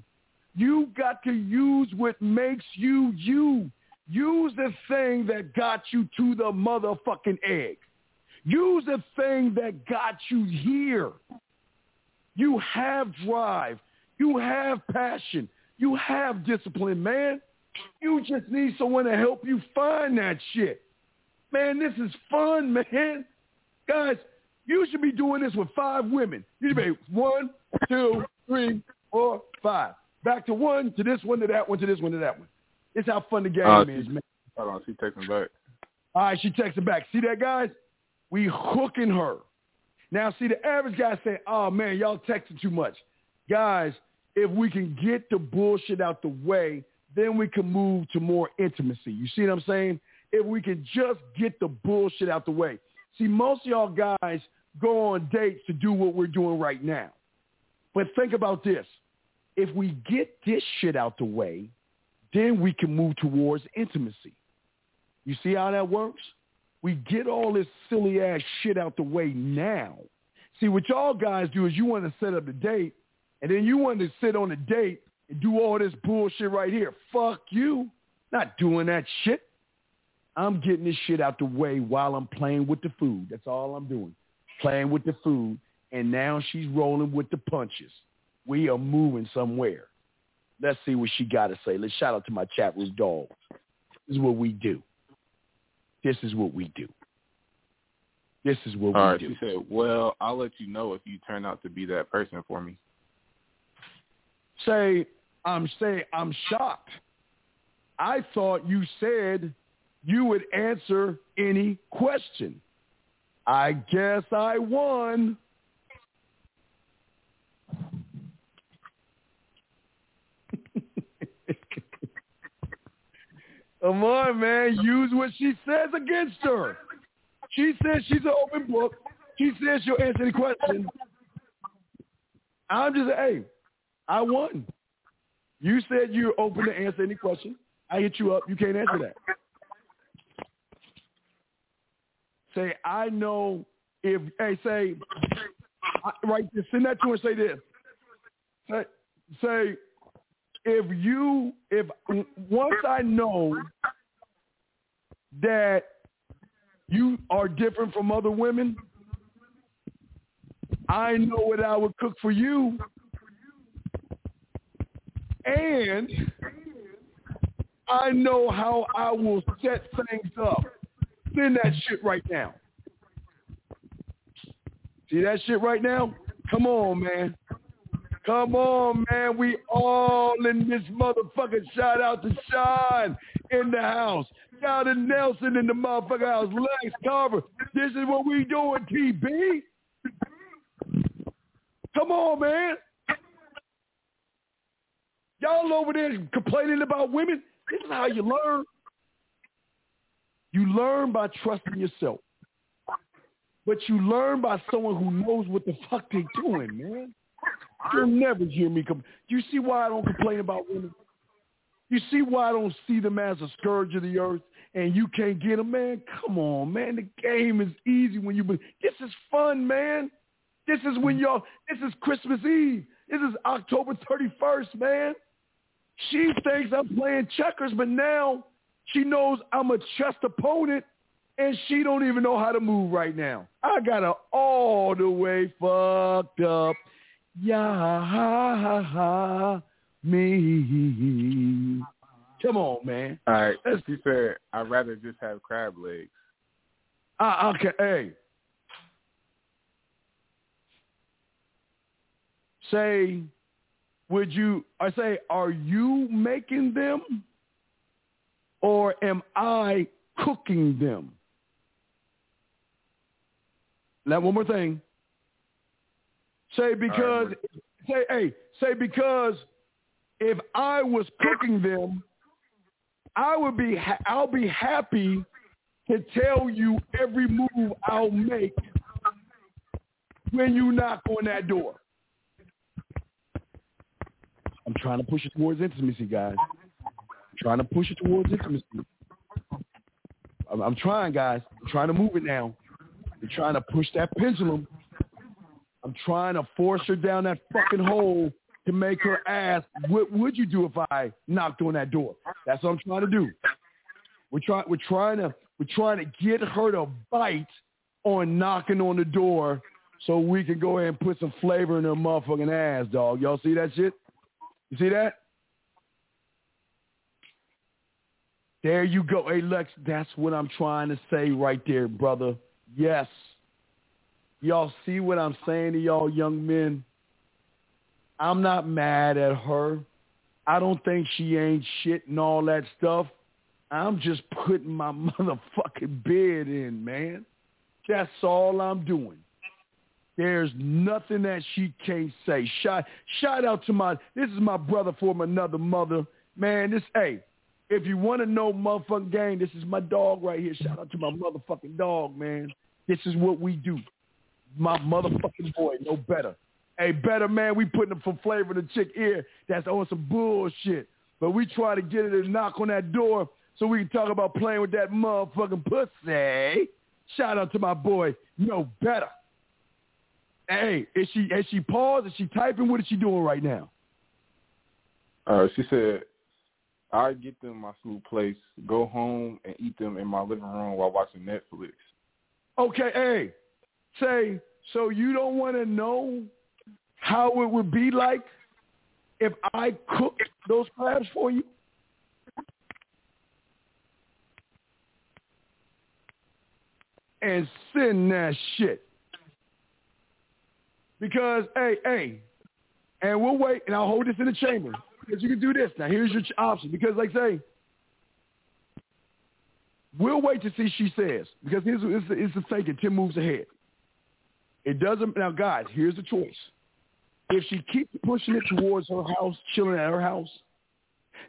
You got to use what makes you you. Use the thing that got you to the motherfucking egg. Use the thing that got you here. You have drive. You have passion. You have discipline, man. You just need someone to help you find that shit. Man, this is fun, man. Guys, you should be doing this with five women. You should be one, two, three, four, five. Back to one, to this one, to that one, to this one, to that one. It's how fun the game Uh, is, man. Hold on, she texting back. All right, she texted back. See that, guys? We hooking her. Now, see, the average guy saying, oh, man, y'all texting too much. Guys, if we can get the bullshit out the way, then we can move to more intimacy. You see what I'm saying? If we can just get the bullshit out the way. See, most of y'all guys go on dates to do what we're doing right now. But think about this. If we get this shit out the way, then we can move towards intimacy. You see how that works? We get all this silly ass shit out the way now. See, what y'all guys do is you want to set up the date, and then you want to sit on the date and do all this bullshit right here. Fuck you. Not doing that shit. I'm getting this shit out the way while I'm playing with the food. That's all I'm doing. Playing with the food. And now she's rolling with the punches. We are moving somewhere. Let's see what she got to say. Let's shout out to my chat room dogs. This is what we do. This is what we do. This is what All we right, do. she said, "Well, I'll let you know if you turn out to be that person for me." Say, I'm saying I'm shocked. I thought you said you would answer any question. I guess I won. Come on, man. Use what she says against her. She says she's an open book. She says she'll answer any question. I'm just, hey, I won. You said you're open to answer any question. I hit you up. You can't answer that. Say, I know if, hey, say, right, send that to her and say this. Say, say, if you, if once I know that you are different from other women, I know what I would cook for you. And I know how I will set things up. Send that shit right now. See that shit right now? Come on, man. Come on, man. We all in this motherfucker. Shout out to Sean in the house. Shout out to Nelson in the motherfucker house. Lex Carver. This is what we doing, TB. Come on, man. Y'all over there complaining about women. This is how you learn. You learn by trusting yourself. But you learn by someone who knows what the fuck they're doing, man. You'll never hear me come. You see why I don't complain about women? You see why I don't see them as a scourge of the earth and you can't get them, man? Come on, man. The game is easy when you. This is fun, man. This is when y'all. This is Christmas Eve. This is October 31st, man. She thinks I'm playing checkers, but now she knows I'm a chess opponent, and she don't even know how to move right now. I got her all the way fucked up yeah, ha, ha, ha, me. Come on, man. All right. As you said, I'd rather just have crab legs. Ah, uh, okay. Hey. Say, would you, I say, are you making them or am I cooking them? Now, one more thing. Say because right, say hey say because if I was cooking them, I would be ha- I'll be happy to tell you every move I'll make when you knock on that door. I'm trying to push it towards intimacy, guys. I'm trying to push it towards intimacy. I'm, I'm trying, guys. I'm trying to move it now. I'm trying to push that pendulum I'm trying to force her down that fucking hole to make her ask, what would you do if I knocked on that door? That's what I'm trying to do. We're trying we're trying to we're trying to get her to bite on knocking on the door so we can go ahead and put some flavor in her motherfucking ass, dog. Y'all see that shit? You see that? There you go. Hey Lex, that's what I'm trying to say right there, brother. Yes. Y'all see what I'm saying to y'all young men? I'm not mad at her. I don't think she ain't shit and all that stuff. I'm just putting my [laughs] motherfucking bed in, man. That's all I'm doing. There's nothing that she can't say. Shout, shout out to my, this is my brother from another mother. Man, this, hey, if you want to know motherfucking gang, this is my dog right here. Shout out to my motherfucking dog, man. This is what we do my motherfucking boy, no better. Hey, better man, we putting up for flavor the chick ear that's on some bullshit. But we try to get it to knock on that door so we can talk about playing with that motherfucking pussy. Shout out to my boy, no better. Hey, is she is she paused? Is she typing? What is she doing right now? Uh, she said, I get them my smooth place, go home and eat them in my living room while watching Netflix. Okay, hey, say, so you don't want to know how it would be like if I cooked those crabs for you? And send that shit. Because, hey, hey, and we'll wait, and I'll hold this in the chamber. Because you can do this. Now, here's your option. Because, like say, we'll wait to see she says. Because here's, it's, it's the thinking. Tim moves ahead. It doesn't now, guys. Here's the choice: if she keeps pushing it towards her house, chilling at her house,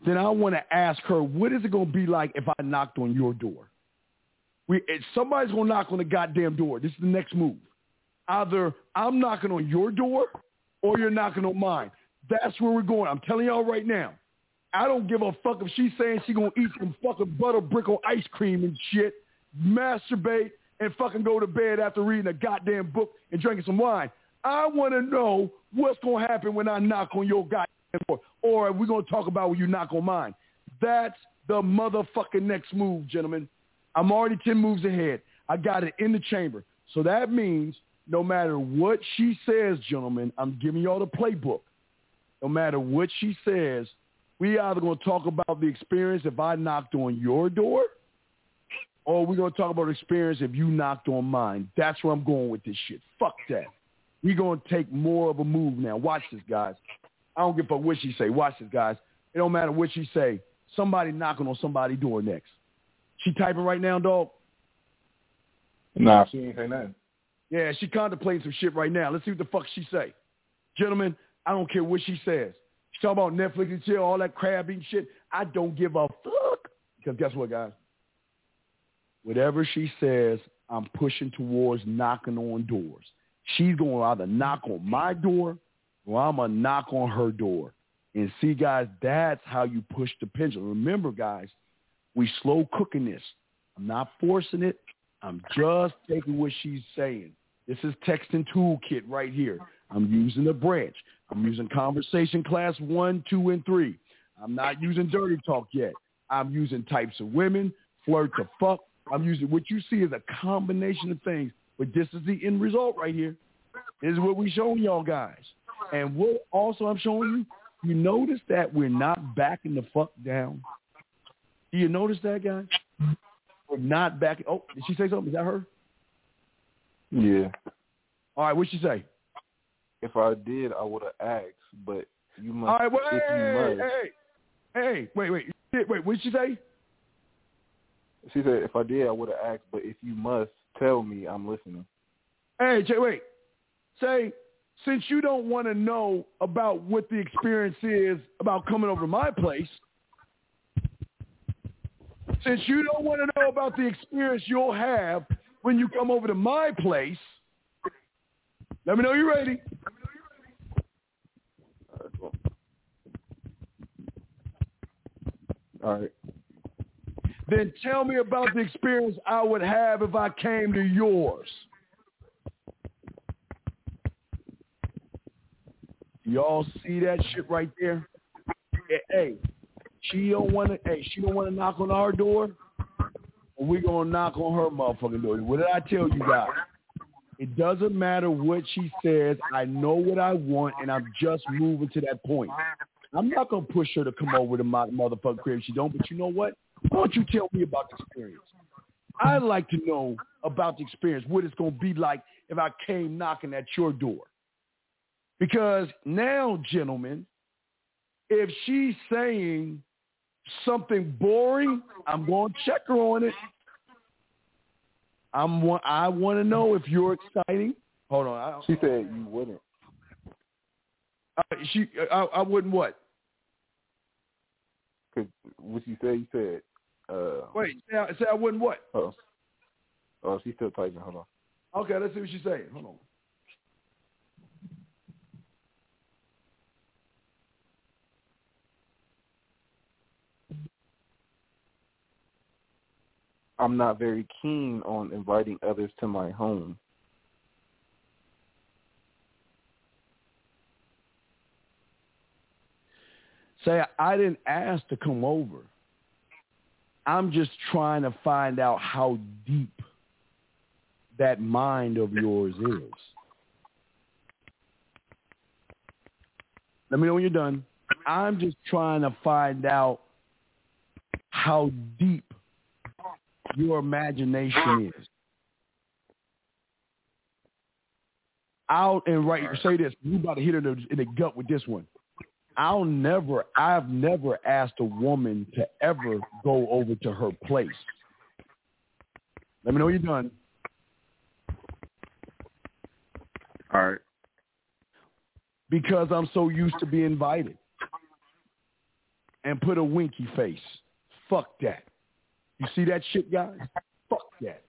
then I want to ask her, what is it going to be like if I knocked on your door? We, somebody's going to knock on the goddamn door. This is the next move. Either I'm knocking on your door or you're knocking on mine. That's where we're going. I'm telling y'all right now. I don't give a fuck if she's saying she gonna eat some fucking butter brick on ice cream and shit, masturbate, and fucking go to bed after reading a goddamn book and drinking some wine. I want to know what's gonna happen when I knock on your goddamn door, or we're we gonna talk about when you knock on mine? That's the motherfucking next move, gentlemen. I'm already ten moves ahead. I got it in the chamber, so that means no matter what she says, gentlemen, I'm giving y'all the playbook. No matter what she says, we either going to talk about the experience if I knocked on your door, Oh, or we're going to talk about experience if you knocked on mine. That's where I'm going with this shit. Fuck that. We're going to take more of a move now. Watch this, guys. I don't give a fuck what she say. Watch this, guys. It don't matter what she say. Somebody knocking on somebody door next. She typing right now, dog? Nah, she ain't say nothing. Yeah, she contemplating some shit right now. Let's see what the fuck she say. Gentlemen, I don't care what she says. She talk about Netflix and chill, all that crab eating shit. I don't give a fuck. Because guess what, guys? Whatever she says, I'm pushing towards knocking on doors. She's going to either knock on my door or I'm going to knock on her door. And see, guys, that's how you push the pendulum. Remember, guys, we slow cooking this. I'm not forcing it. I'm just taking what she's saying. This is texting toolkit right here. I'm using the branch. I'm using conversation class one, two, and three. I'm not using dirty talk yet. I'm using types of women, flirt to fuck. I'm using what you see is a combination of things, but this is the end result right here. This is what we showing y'all guys. And what also I'm showing you, you notice that we're not backing the fuck down. Do you notice that, guys? We're not backing. Oh, did she say something? Is that her? Yeah. All right, what'd she say? If I did, I would have asked, but you must. All right, well, if hey, must. hey, hey, wait, wait, wait, what'd she say? She said, if I did, I would have asked, but if you must, tell me I'm listening. Hey, Jay, wait. Say, since you don't want to know about what the experience is about coming over to my place, since you don't want to know about the experience you'll have when you come over to my place, let me know you're ready. All right. Then tell me about the experience I would have if I came to yours. Y'all see that shit right there? Hey, she don't want to. Hey, she don't want to knock on our door. We gonna knock on her motherfucking door. What did I tell you guys? It doesn't matter what she says. I know what I want, and I'm just moving to that point. I'm not gonna push her to come over to my motherfucking crib. She don't. But you know what? Why don't you tell me about the experience? I'd like to know about the experience, what it's gonna be like if I came knocking at your door. Because now, gentlemen, if she's saying something boring, I'm going to check her on it. I'm I want to know if you're exciting. Hold on. I, She said you wouldn't. uh, she, I, I wouldn't what? Cause what you said, you said. Uh, Wait, say I, say I wouldn't what? oh, oh, she's still typing. Hold on. Okay, let's see what she's saying. Hold on. I'm not very keen on inviting others to my home. Say I didn't ask to come over. I'm just trying to find out how deep that mind of yours is. Let me know when you're done. I'm just trying to find out how deep your imagination is. Out and right, say this. You about to hit the, in the gut with this one. I'll never, I've never asked a woman to ever go over to her place. Let me know you're done. All right. Because I'm so used to being invited. and put a winky face. Fuck that. You see that shit, guys? Fuck that.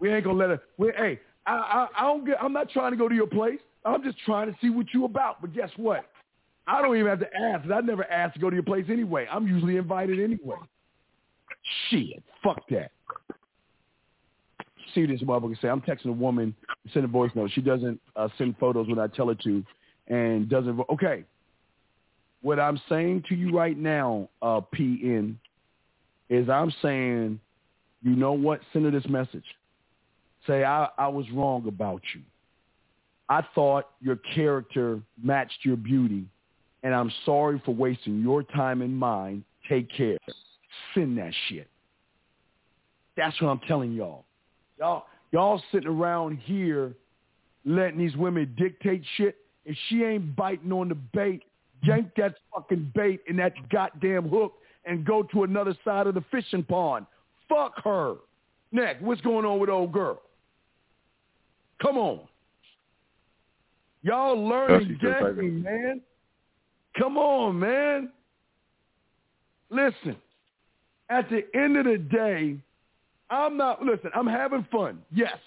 We ain't gonna let her. We, hey, I, I, I don't get. I'm not trying to go to your place. I'm just trying to see what you about. But guess what? I don't even have to ask. I never ask to go to your place anyway. I'm usually invited anyway. Shit, fuck that. See this motherfucker say, I'm texting a woman, send a voice note. She doesn't uh, send photos when I tell her to, and doesn't. Okay, what I'm saying to you right now, uh, PN, is I'm saying, you know what? Send her this message. Say I, I was wrong about you. I thought your character matched your beauty, and I'm sorry for wasting your time and mine. Take care. Send that shit. That's what I'm telling y'all. Y'all, y'all sitting around here letting these women dictate shit. If she ain't biting on the bait, yank that fucking bait and that goddamn hook and go to another side of the fishing pond. Fuck her. Nick, what's going on with old girl? Come on. Y'all learning game, man. Come on, man. Listen, at the end of the day, I'm not, listen, I'm having fun, yes.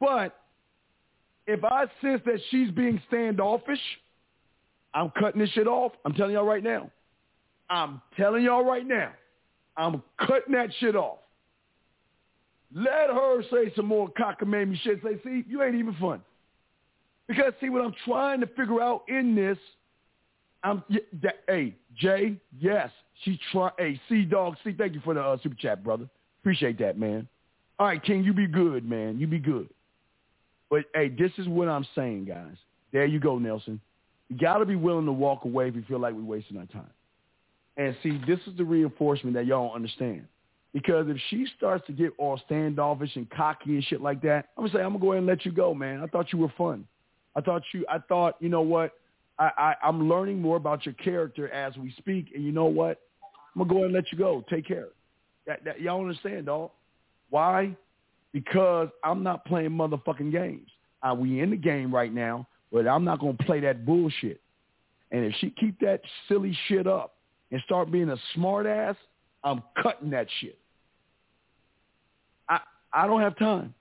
But if I sense that she's being standoffish, I'm cutting this shit off. I'm telling y'all right now. I'm telling y'all right now. I'm cutting that shit off. Let her say some more cockamamie shit. Say, see, you ain't even fun. Because see, what I'm trying to figure out in this, I'm, hey, Jay, yes, she try. Hey, C Dog, C, thank you for the uh, super chat, brother. Appreciate that, man. All right, King, you be good, man. You be good. But hey, this is what I'm saying, guys. There you go, Nelson. You got to be willing to walk away if you feel like we're wasting our time. And see, this is the reinforcement that y'all don't understand. Because if she starts to get all standoffish and cocky and shit like that, I'm gonna say I'm gonna go ahead and let you go, man. I thought you were fun. I thought you. I thought you know what. I, I I'm learning more about your character as we speak, and you know what. I'm gonna go ahead and let you go. Take care. That, that y'all understand, dog? Why? Because I'm not playing motherfucking games. Uh, we in the game right now, but I'm not gonna play that bullshit. And if she keep that silly shit up and start being a smart ass, I'm cutting that shit. I, I don't have time.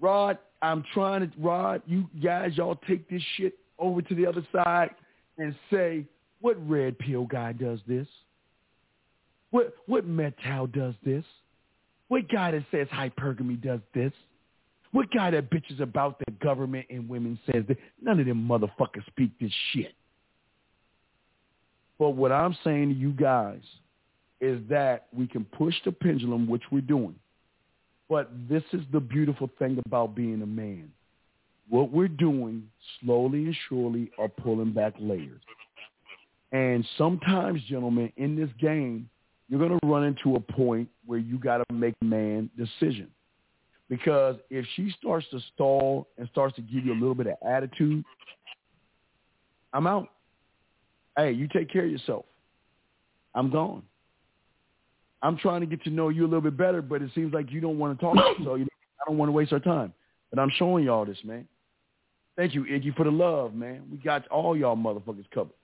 Rod, I'm trying to, Rod, you guys, y'all take this shit over to the other side and say, what red pill guy does this? What what metal does this? What guy that says hypergamy does this? What guy that bitches about the government and women says that? None of them motherfuckers speak this shit. But what I'm saying to you guys is that we can push the pendulum, which we're doing. But this is the beautiful thing about being a man. What we're doing slowly and surely are pulling back layers. And sometimes, gentlemen, in this game, you're going to run into a point where you got to make a man decision. Because if she starts to stall and starts to give you a little bit of attitude, I'm out. Hey, you take care of yourself. I'm gone. I'm trying to get to know you a little bit better, but it seems like you don't want to talk. so you know, I don't want to waste our time. But I'm showing y'all this, man. Thank you, Iggy, for the love, man. We got all y'all motherfuckers covered.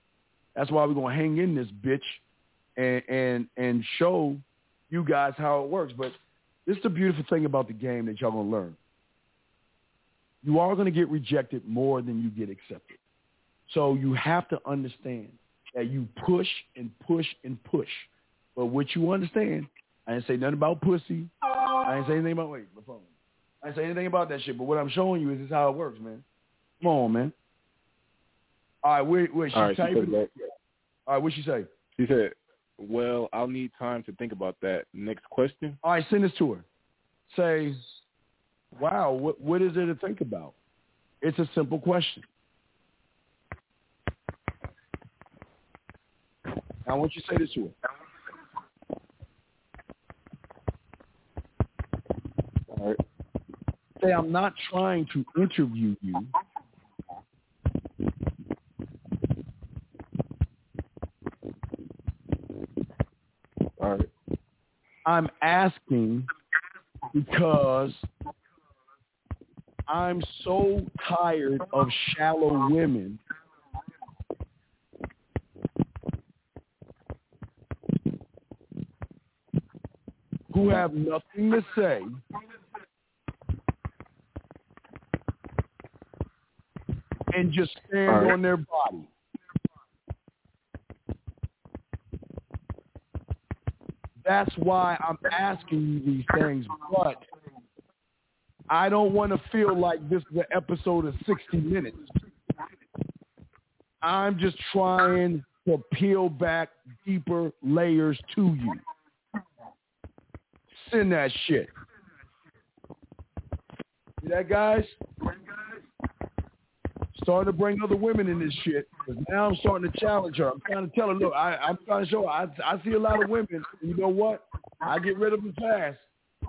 That's why we're gonna hang in this bitch and and and show you guys how it works. But this is the beautiful thing about the game that y'all gonna learn. You are gonna get rejected more than you get accepted. So you have to understand that you push and push and push but what you understand, I didn't say nothing about pussy. I didn't say anything about wait, my phone. I didn't say anything about that shit. But what I'm showing you is this is how it works, man. Come on, man. All right, wait, wait. She's All right, typing. She All right, what she say? She said, "Well, I'll need time to think about that." Next question. All right, send this to her. Say, "Wow, what what is there to think about?" It's a simple question. Now, I want you to say this to her. say I'm not trying to interview you. All right. I'm asking because I'm so tired of shallow women who have nothing to say and just stand right. on their body. That's why I'm asking you these things, but I don't want to feel like this is an episode of 60 minutes. I'm just trying to peel back deeper layers to you. Send that shit. See that, guys? Starting to bring other women in this shit. 'cause now I'm starting to challenge her. I'm trying to tell her, look, I, I'm trying to show her. I, I see a lot of women. You know what? I get rid of them fast.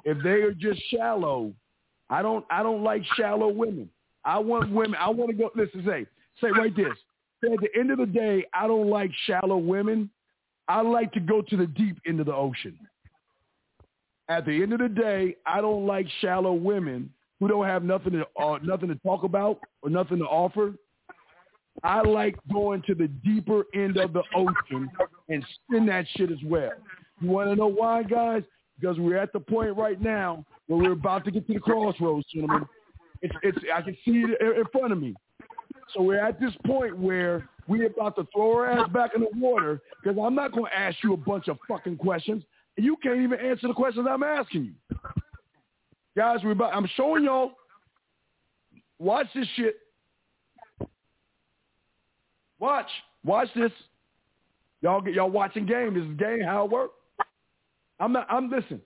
If they are just shallow, I don't. I don't like shallow women. I want women. I want to go. Listen, say, say right this. Say at the end of the day, I don't like shallow women. I like to go to the deep end of the ocean. At the end of the day, I don't like shallow women who don't have nothing to uh, nothing to talk about or nothing to offer. I like going to the deeper end of the ocean and spin that shit as well. You want to know why, guys? Because we're at the point right now where we're about to get to the crossroads, gentlemen. It's, it's, I can see it in- front of me. So we're at this point where we're about to throw our ass back in the water because I'm not going to ask you a bunch of fucking questions. You can't even answer the questions I'm asking you. Guys, we're about, I'm showing y'all. Watch this shit. Watch. Watch this. Y'all get y'all watching game. This is game how it works. I'm not I'm listen.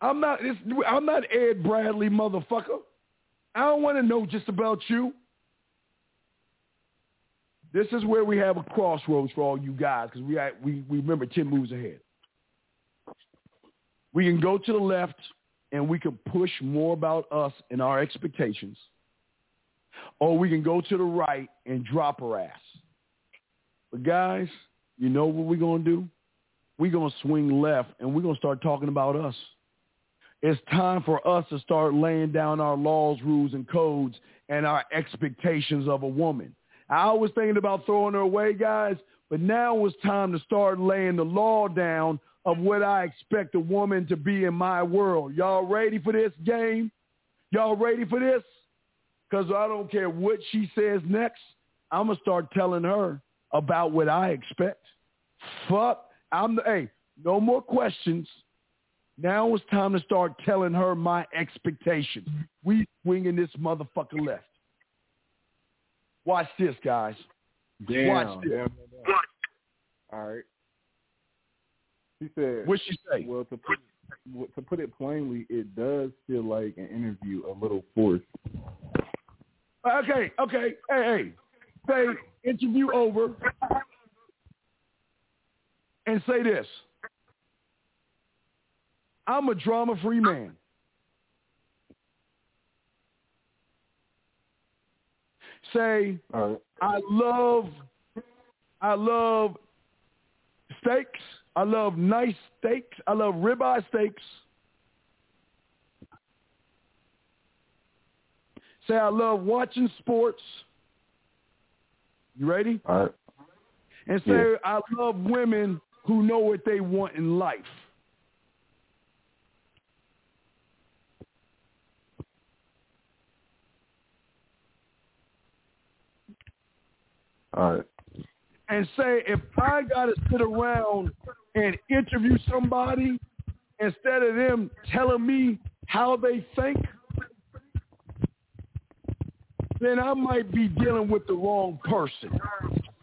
I'm not this I'm not Ed Bradley motherfucker. I don't want to know just about you. This is where we have a crossroads for all you guys because we, we we remember ten moves ahead. We can go to the left and we can push more about us and our expectations, or we can go to the right and drop our ass. But guys, you know what we're gonna do? We're gonna swing left and we're gonna start talking about us. It's time for us to start laying down our laws, rules, and codes and our expectations of a woman. I was thinking about throwing her away, guys, but now it's time to start laying the law down of what I expect a woman to be in my world. Y'all ready for this game? Y'all ready for this? Because I don't care what she says next. I'm going to start telling her about what I expect. Fuck. I'm the, hey, no more questions. Now it's time to start telling her my expectations. We swinging this motherfucker left. Watch this, guys. Damn. Watch this. damn, damn, damn. All right. She said. What she say? Well, to put to put it plainly, it does feel like an interview a little forced. Okay, okay. Hey, hey. Say interview over and say this. I'm a drama-free man. Say right. I love I love steaks. I love nice steaks. I love ribeye steaks. Say I love watching sports. You ready? All right. And say Yeah. I love women who know what they want in life. All right. and say if I got to sit around and interview somebody instead of them telling me how they think, then I might be dealing with the wrong person.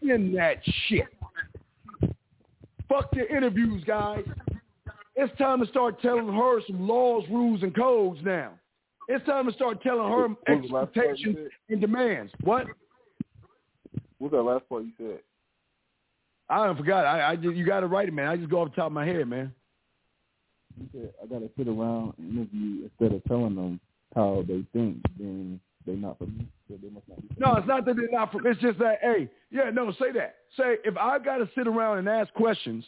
In that shit. Fuck the interviews, guys. It's time to start telling her some laws, rules, and codes now. It's time to start telling her What was the last part you expectations and demands. What? What's that last part you said? I don't forgot. I, I just, you got to write it, man. I just go off the top of my head, man. You said I gotta sit around and interview instead of telling them how they think. Then they're not for me. So they must not be. No, it's not that they're not. For, it's just that, hey, yeah, no, say that. Say if I got to sit around and ask questions,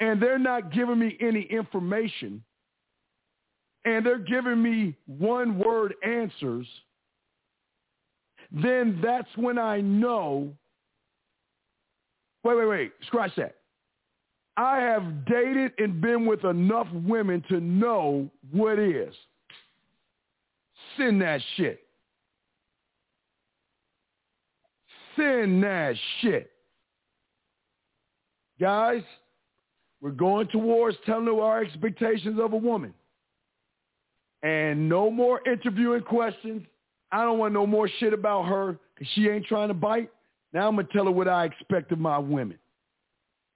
and they're not giving me any information, and they're giving me one-word answers, then that's when I know. Wait, wait, wait. Scratch that. I have dated and been with enough women to know what is. Send that shit. Send that shit. Guys, we're going towards telling our expectations of a woman. And no more interviewing questions. I don't want no more shit about her because she ain't trying to bite. Now I'm going to tell her what I expect of my women.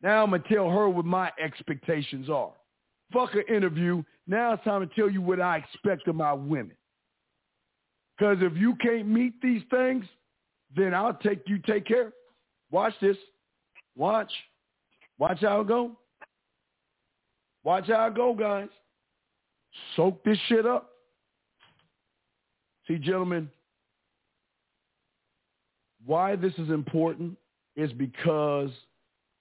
Now I'm going to tell her what my expectations are. Fuck an interview. Now it's time to tell you what I expect of my women. Because if you can't meet these things, then I'll take you take care. Watch this. Watch. Watch how it go. Watch how it go, guys. Soak this shit up. See, gentlemen, why this is important is because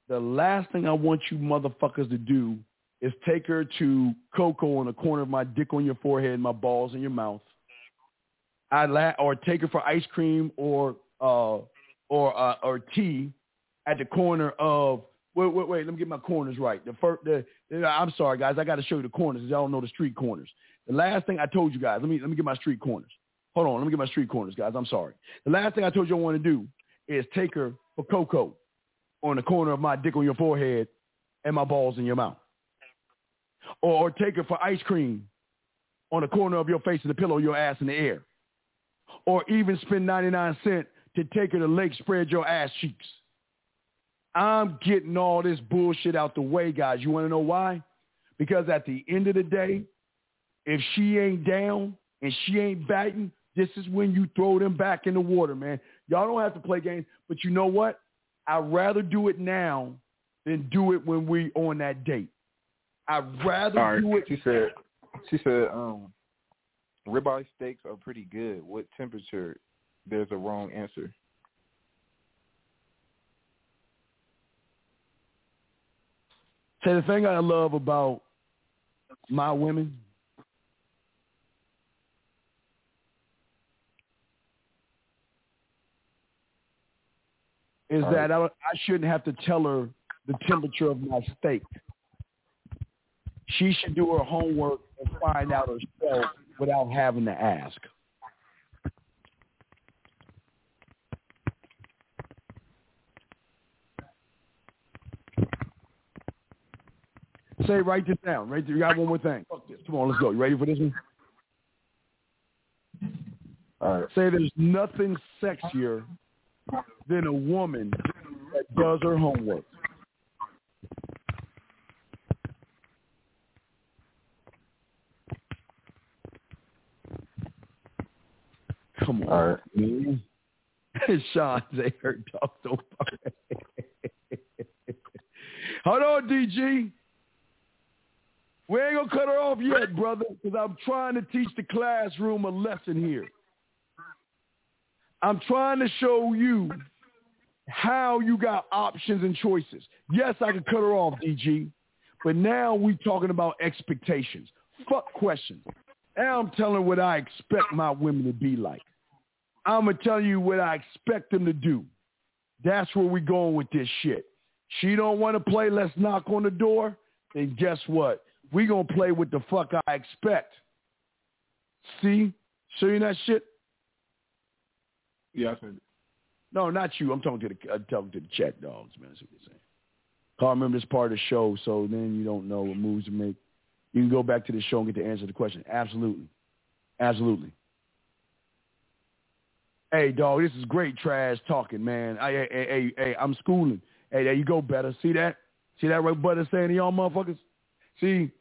the last thing I want you motherfuckers to do is take her to Coco on the corner of my dick on your forehead, my balls in your mouth. I la- or take her for ice cream or uh, or uh, or tea at the corner of wait wait wait let me get my corners right. The first the, the I'm sorry guys I got to show you the corners. Y'all don't know the street corners. The last thing I told you guys let me let me get my street corners. Hold on let me get my street corners guys. I'm sorry. The last thing I told you I want to do is take her for cocoa on the corner of my dick on your forehead and my balls in your mouth. Or, or take her for ice cream on the corner of your face and the pillow your ass in the air. Or even spend 99 cents to take her to lake spread your ass cheeks. I'm getting all this bullshit out the way, guys. You want to know why? Because at the end of the day, if she ain't down and she ain't biting, this is when you throw them back in the water, man. Y'all don't have to play games, but you know what? I'd rather do it now than do it when we on that date. I'd rather right. do it. She said. She said. Um, ribeye steaks are pretty good. What temperature? There's a wrong answer. Say the thing I love about my women is All that I, I shouldn't have to tell her the temperature of my steak. She should do her homework and find out herself without having to ask. Say, write this down. Right. You got one more thing. Fuck this. Come on, let's go. You ready for this one? All right. Say there's nothing sexier than a woman that does her homework. Come on, All right. man. [laughs] Sean, they heard talk so far. Hold on, DG. We ain't gonna cut her off yet, brother, because I'm trying to teach the classroom a lesson here. I'm trying to show you how you got options and choices. Yes, I can cut her off, DG, but now we talking about expectations. Fuck questions. Now I'm telling what I expect my women to be like. I'm gonna tell you what I expect them to do. That's where we going with this shit. She don't want to play. Let's knock on the door. Then guess what? We gonna play what the fuck I expect. See? Show you that shit? Yeah, I said. No, not you. I'm talking to the I'm talking to the chat dogs, man. That's what you're saying. Can't remember this part of the show, so then you don't know what moves to make. You can go back to the show and get the answer to the question. Absolutely, absolutely. Hey, dog, this is great trash talking, man. Hey, hey, hey, hey, hey, I'm schooling. Hey, there you go, better. See that? See that right, Butter saying to y'all motherfuckers? See,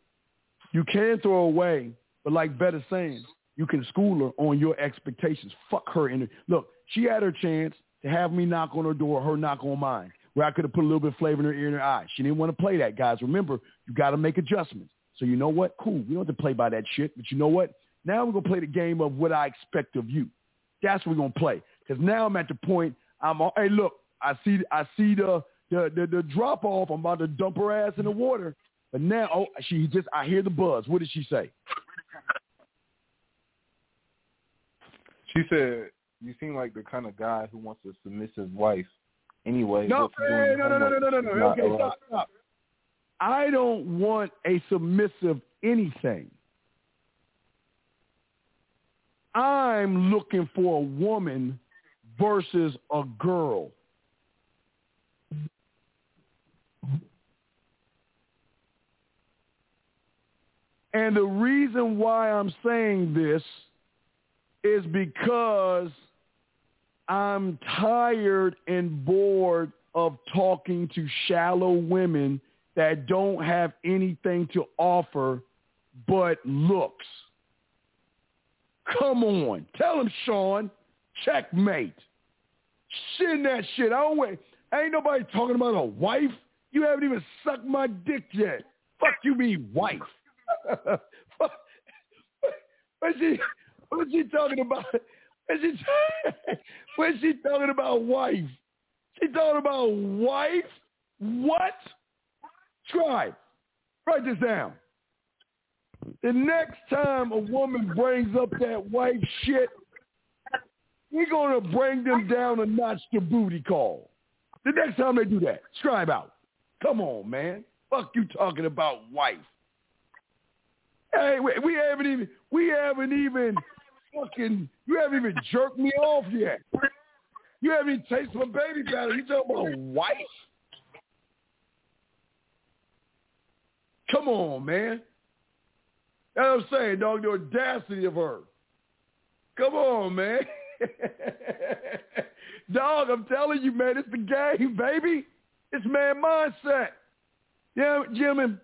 you can throw away, but like Better saying, you can school her on your expectations. Fuck her in look. She had her chance to have me knock on her door, her knock on mine, where I could have put a little bit of flavor in her ear and her eye. She didn't want to play that, guys. Remember, you got to make adjustments. So you know what? Cool. We don't have to play by that shit. But you know what? Now we're gonna play the game of what I expect of you. That's what we're gonna play. Because now I'm at the point. I'm. all- Hey, look. I see. I see the the the, the drop off. I'm about to dump her ass in the water. But now, oh, she just. I hear the buzz. What did she say? She said, "You seem like the kind of guy who wants a submissive wife." Anyway, No, hey, no, no, no, no, no, no, homework no. Okay, allowed. stop, stop. I don't want a submissive anything. I'm looking for a woman versus a girl. And the reason why I'm saying this is because I'm tired and bored of talking to shallow women that don't have anything to offer but looks. Come on. Tell him, Sean. Checkmate. Send that shit. I don't wait. Ain't nobody talking about a wife. You haven't even sucked my dick yet. Fuck you mean wife. [laughs] what's she what's she talking about? What's she, what's she talking about wife? She talking about wife? What? Try. Write this down. The next time a woman brings up that wife shit, we're going to bring them down a notch to booty call. The next time they do that, scribe out. Come on, man. Fuck you talking about wife. Hey, we, we haven't even, we haven't even fucking, you haven't even jerked me off yet. You haven't even tasted my baby batter. You talking about wife? Come on, man. That's what I'm saying, dog. The audacity of her. Come on, man. [laughs] dog, I'm telling you, man, it's the game, baby. It's man mindset. Yeah, Jimmy,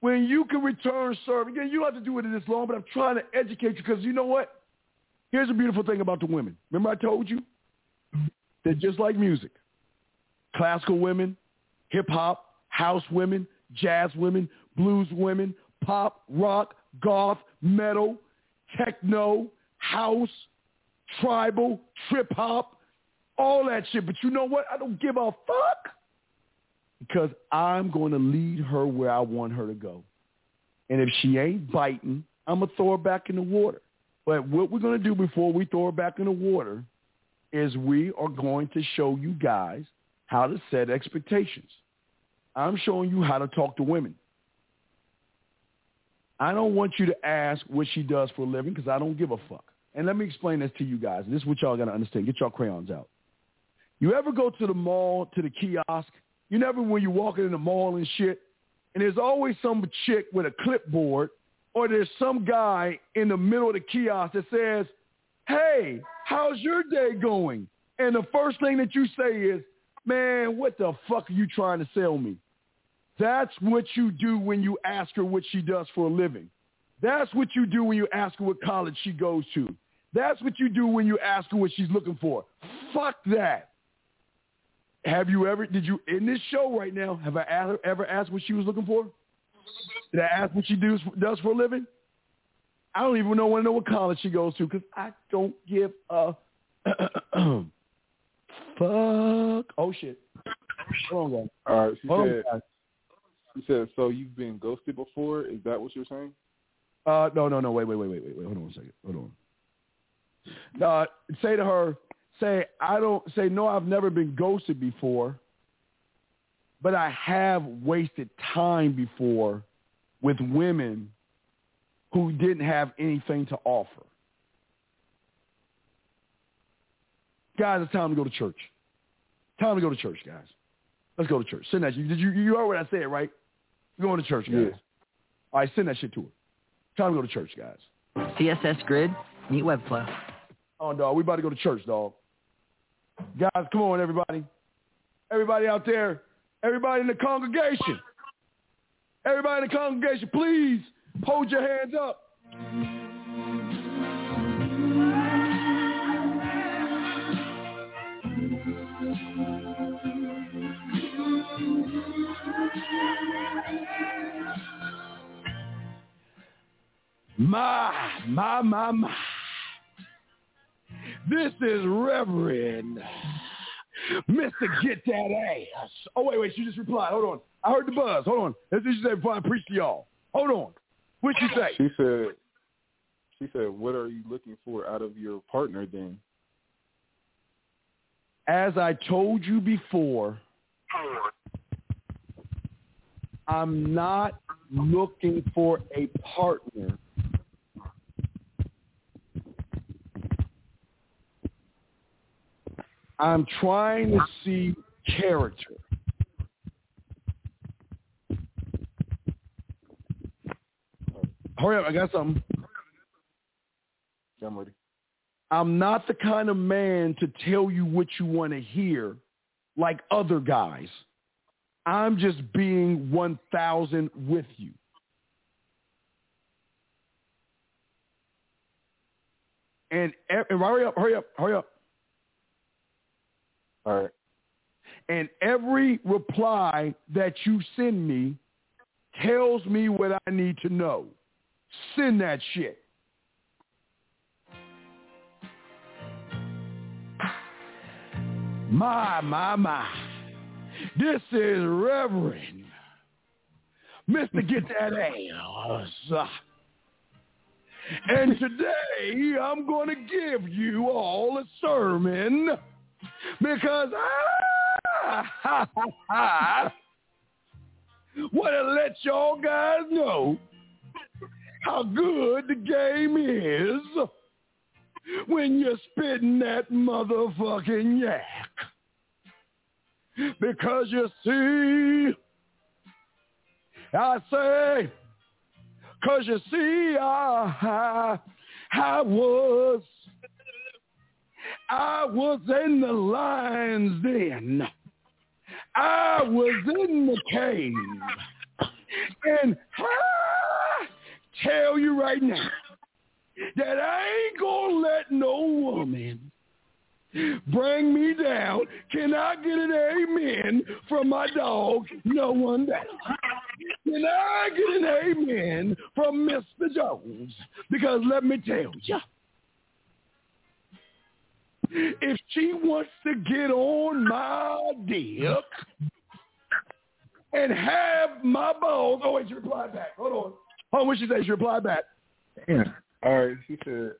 when you can return service, again, you don't have to do it this long, but I'm trying to educate you because you know what? Here's a beautiful thing about the women. Remember I told you? They're just like music. Classical women, hip-hop, house women, jazz women, blues women, pop, rock, goth, metal, techno, house, tribal, trip hop, all that shit. But you know what? I don't give a fuck because I'm going to lead her where I want her to go. And if she ain't biting, I'm going to throw her back in the water. But what we're going to do before we throw her back in the water is we are going to show you guys how to set expectations. I'm showing you how to talk to women. I don't want you to ask what she does for a living because I don't give a fuck. And let me explain this to you guys. This is what y'all got to understand. Get your crayons out. You ever go to the mall, to the kiosk? You never when you're walking in the mall and shit, and there's always some chick with a clipboard or there's some guy in the middle of the kiosk that says, hey, how's your day going? And the first thing that you say is, man, what the fuck are you trying to sell me? That's what you do when you ask her what she does for a living. That's what you do when you ask her what college she goes to. That's what you do when you ask her what she's looking for. Fuck that. Have you ever, did you, in this show right now, have I ever asked what she was looking for? Did I ask what she does, does for a living? I don't even know want to know what college she goes to because I don't give a [clears throat] fuck. Oh shit. Hold on, guys. All right. She Hold said. on. She said. So you've been ghosted before? Is that what you're saying? Uh, no, no, no. Wait, wait, wait, wait, wait, wait. Hold on a second. Hold on. Uh, say to her, say I don't say no. I've never been ghosted before, but I have wasted time before with women who didn't have anything to offer. Guys, it's time to go to church. Time to go to church, guys. Let's go to church. Send that. You, did you, you heard what I said, right? You're going to church, guys. Yeah. All right, send that shit to her. Time to go to church, guys. CSS Grid, Neat Webflow. Oh, dog, we about to go to church, dog. Guys, come on, everybody. Everybody out there, everybody in the congregation. Everybody in the congregation, please hold your hands up. My, my, my, my. This is Reverend Mr. Get That Ass. Oh, wait, wait. She just replied. Hold on. I heard the buzz. Hold on. This is she said before I preach to y'all. Hold on. What'd she say? She said. She said, "What are you looking for out of your partner then?" As I told you before, I'm not looking for a partner. I'm trying to see character. Hurry up, I got something. I'm ready. I'm not the kind of man to tell you what you want to hear like other guys. I'm just being 1,000 with you. And, and hurry up, hurry up, hurry up. All right. And every reply that you send me tells me what I need to know. Send that shit. My, my, my. This is Reverend Mr. Get That Ass. And today I'm going to give you all a sermon because I want to let y'all guys know how good the game is when you're spitting that motherfucking yak. Because you see, I say, cause you see, I, I was, I was in the lion's den. I was in the cave. And I tell you right now that I ain't gonna let no woman bring me down. Can I get an amen from my dog? No one down. Can I get an amen from Mr. Jones? Because let me tell you, if she wants to get on my dick and have my balls, oh wait, she replied back. Hold on. Oh, what she say? She replied back. Damn. All right. She said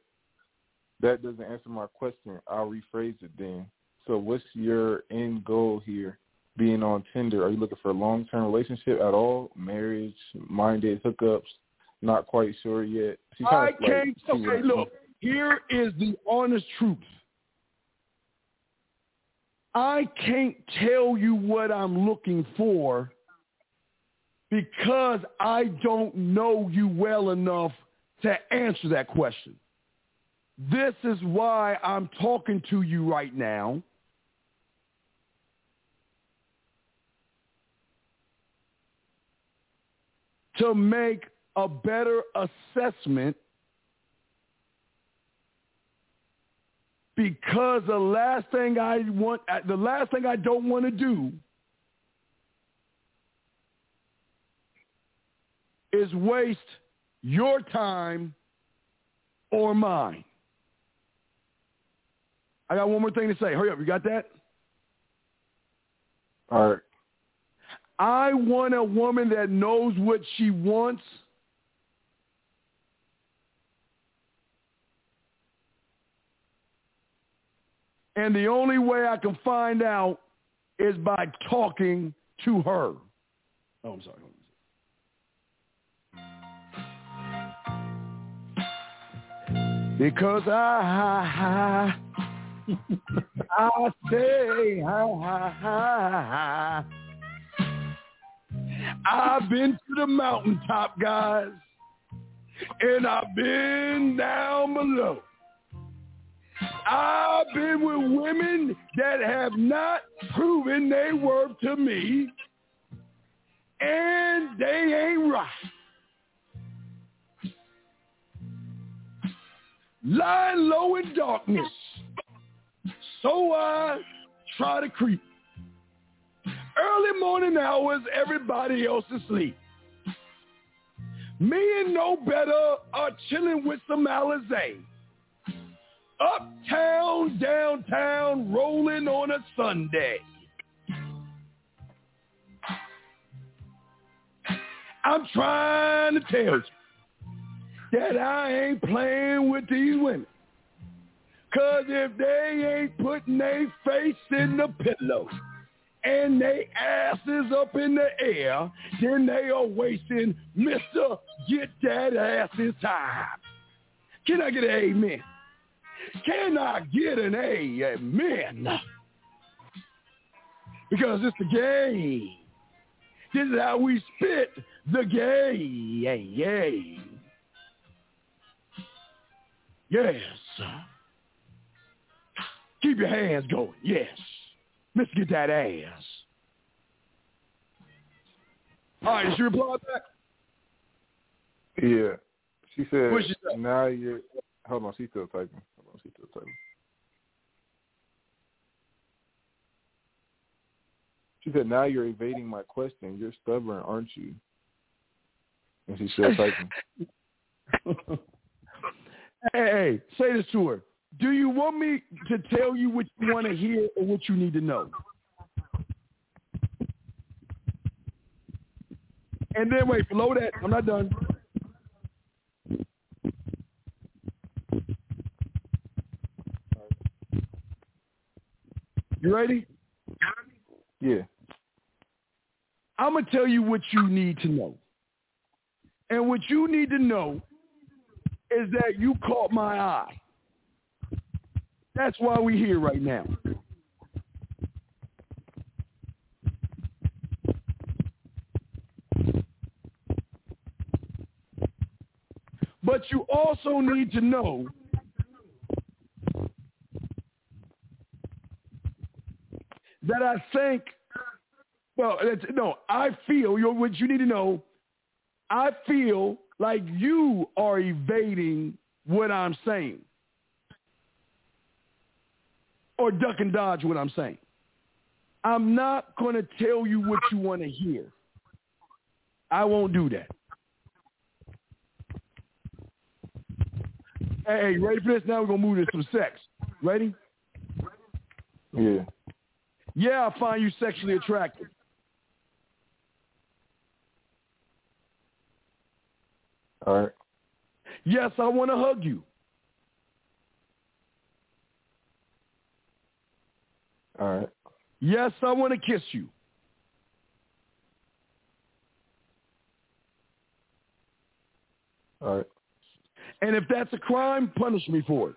that doesn't answer my question. I'll rephrase it then. So, what's your end goal here? Being on Tinder, are you looking for a long-term relationship at all? Marriage, minded hookups? Not quite sure yet. She's I can't. like, Okay, look. Here is the honest truth. I can't tell you what I'm looking for because I don't know you well enough to answer that question. This is why I'm talking to you right now. To make a better assessment because the last thing I want, uh, the last thing I don't want to do is waste your time or mine. I got one more thing to say. Hurry up. You got that? All right. I want a woman that knows what she wants. And the only way I can find out is by talking to her. Oh, I'm sorry. Because I, I, I say, I, I've been to the mountaintop, guys, and I've been down below. I've been with women that have not proven they worth to me, and they ain't right. lying low in darkness. So I try to creep. Early morning hours, everybody else asleep. Me and no better are chilling with some Alizé. Uptown, downtown, rolling on a Sunday. I'm trying to tell you that I ain't playing with these women. Cause if they ain't putting their face in the pillow, and they asses up in the air, then they are wasting Mr. Get That Ass's time. Can I get an amen? Can I get an A? amen? Because it's the game. This is how we spit the game. Yes. Keep your hands going. Yes. Let's get that ass. All right, did she reply back? Yeah. She said, she now you're, hold on, she's still typing. She's still typing. She said, now you're evading my question. You're stubborn, aren't you? And she's still typing. Hey, hey, say this to her. Do you want me to tell you what you want to hear or what you need to know? And then wait, below that, I'm not done. You ready? Yeah. I'm going to tell you what you need to know. And what you need to know is that you caught my eye. That's why we're here right now. But you also need to know that I think, well, no, I feel, you what you need to know, I feel like you are evading what I'm saying or duck and dodge what I'm saying. I'm not going to tell you what you want to hear. I won't do that. Hey, ready for this? Now we're going to move to some sex. Ready? Yeah. Yeah, I find you sexually attractive. All right. Yes, I want to hug you. All right. Yes, I want to kiss you. All right. And if that's a crime, punish me for it.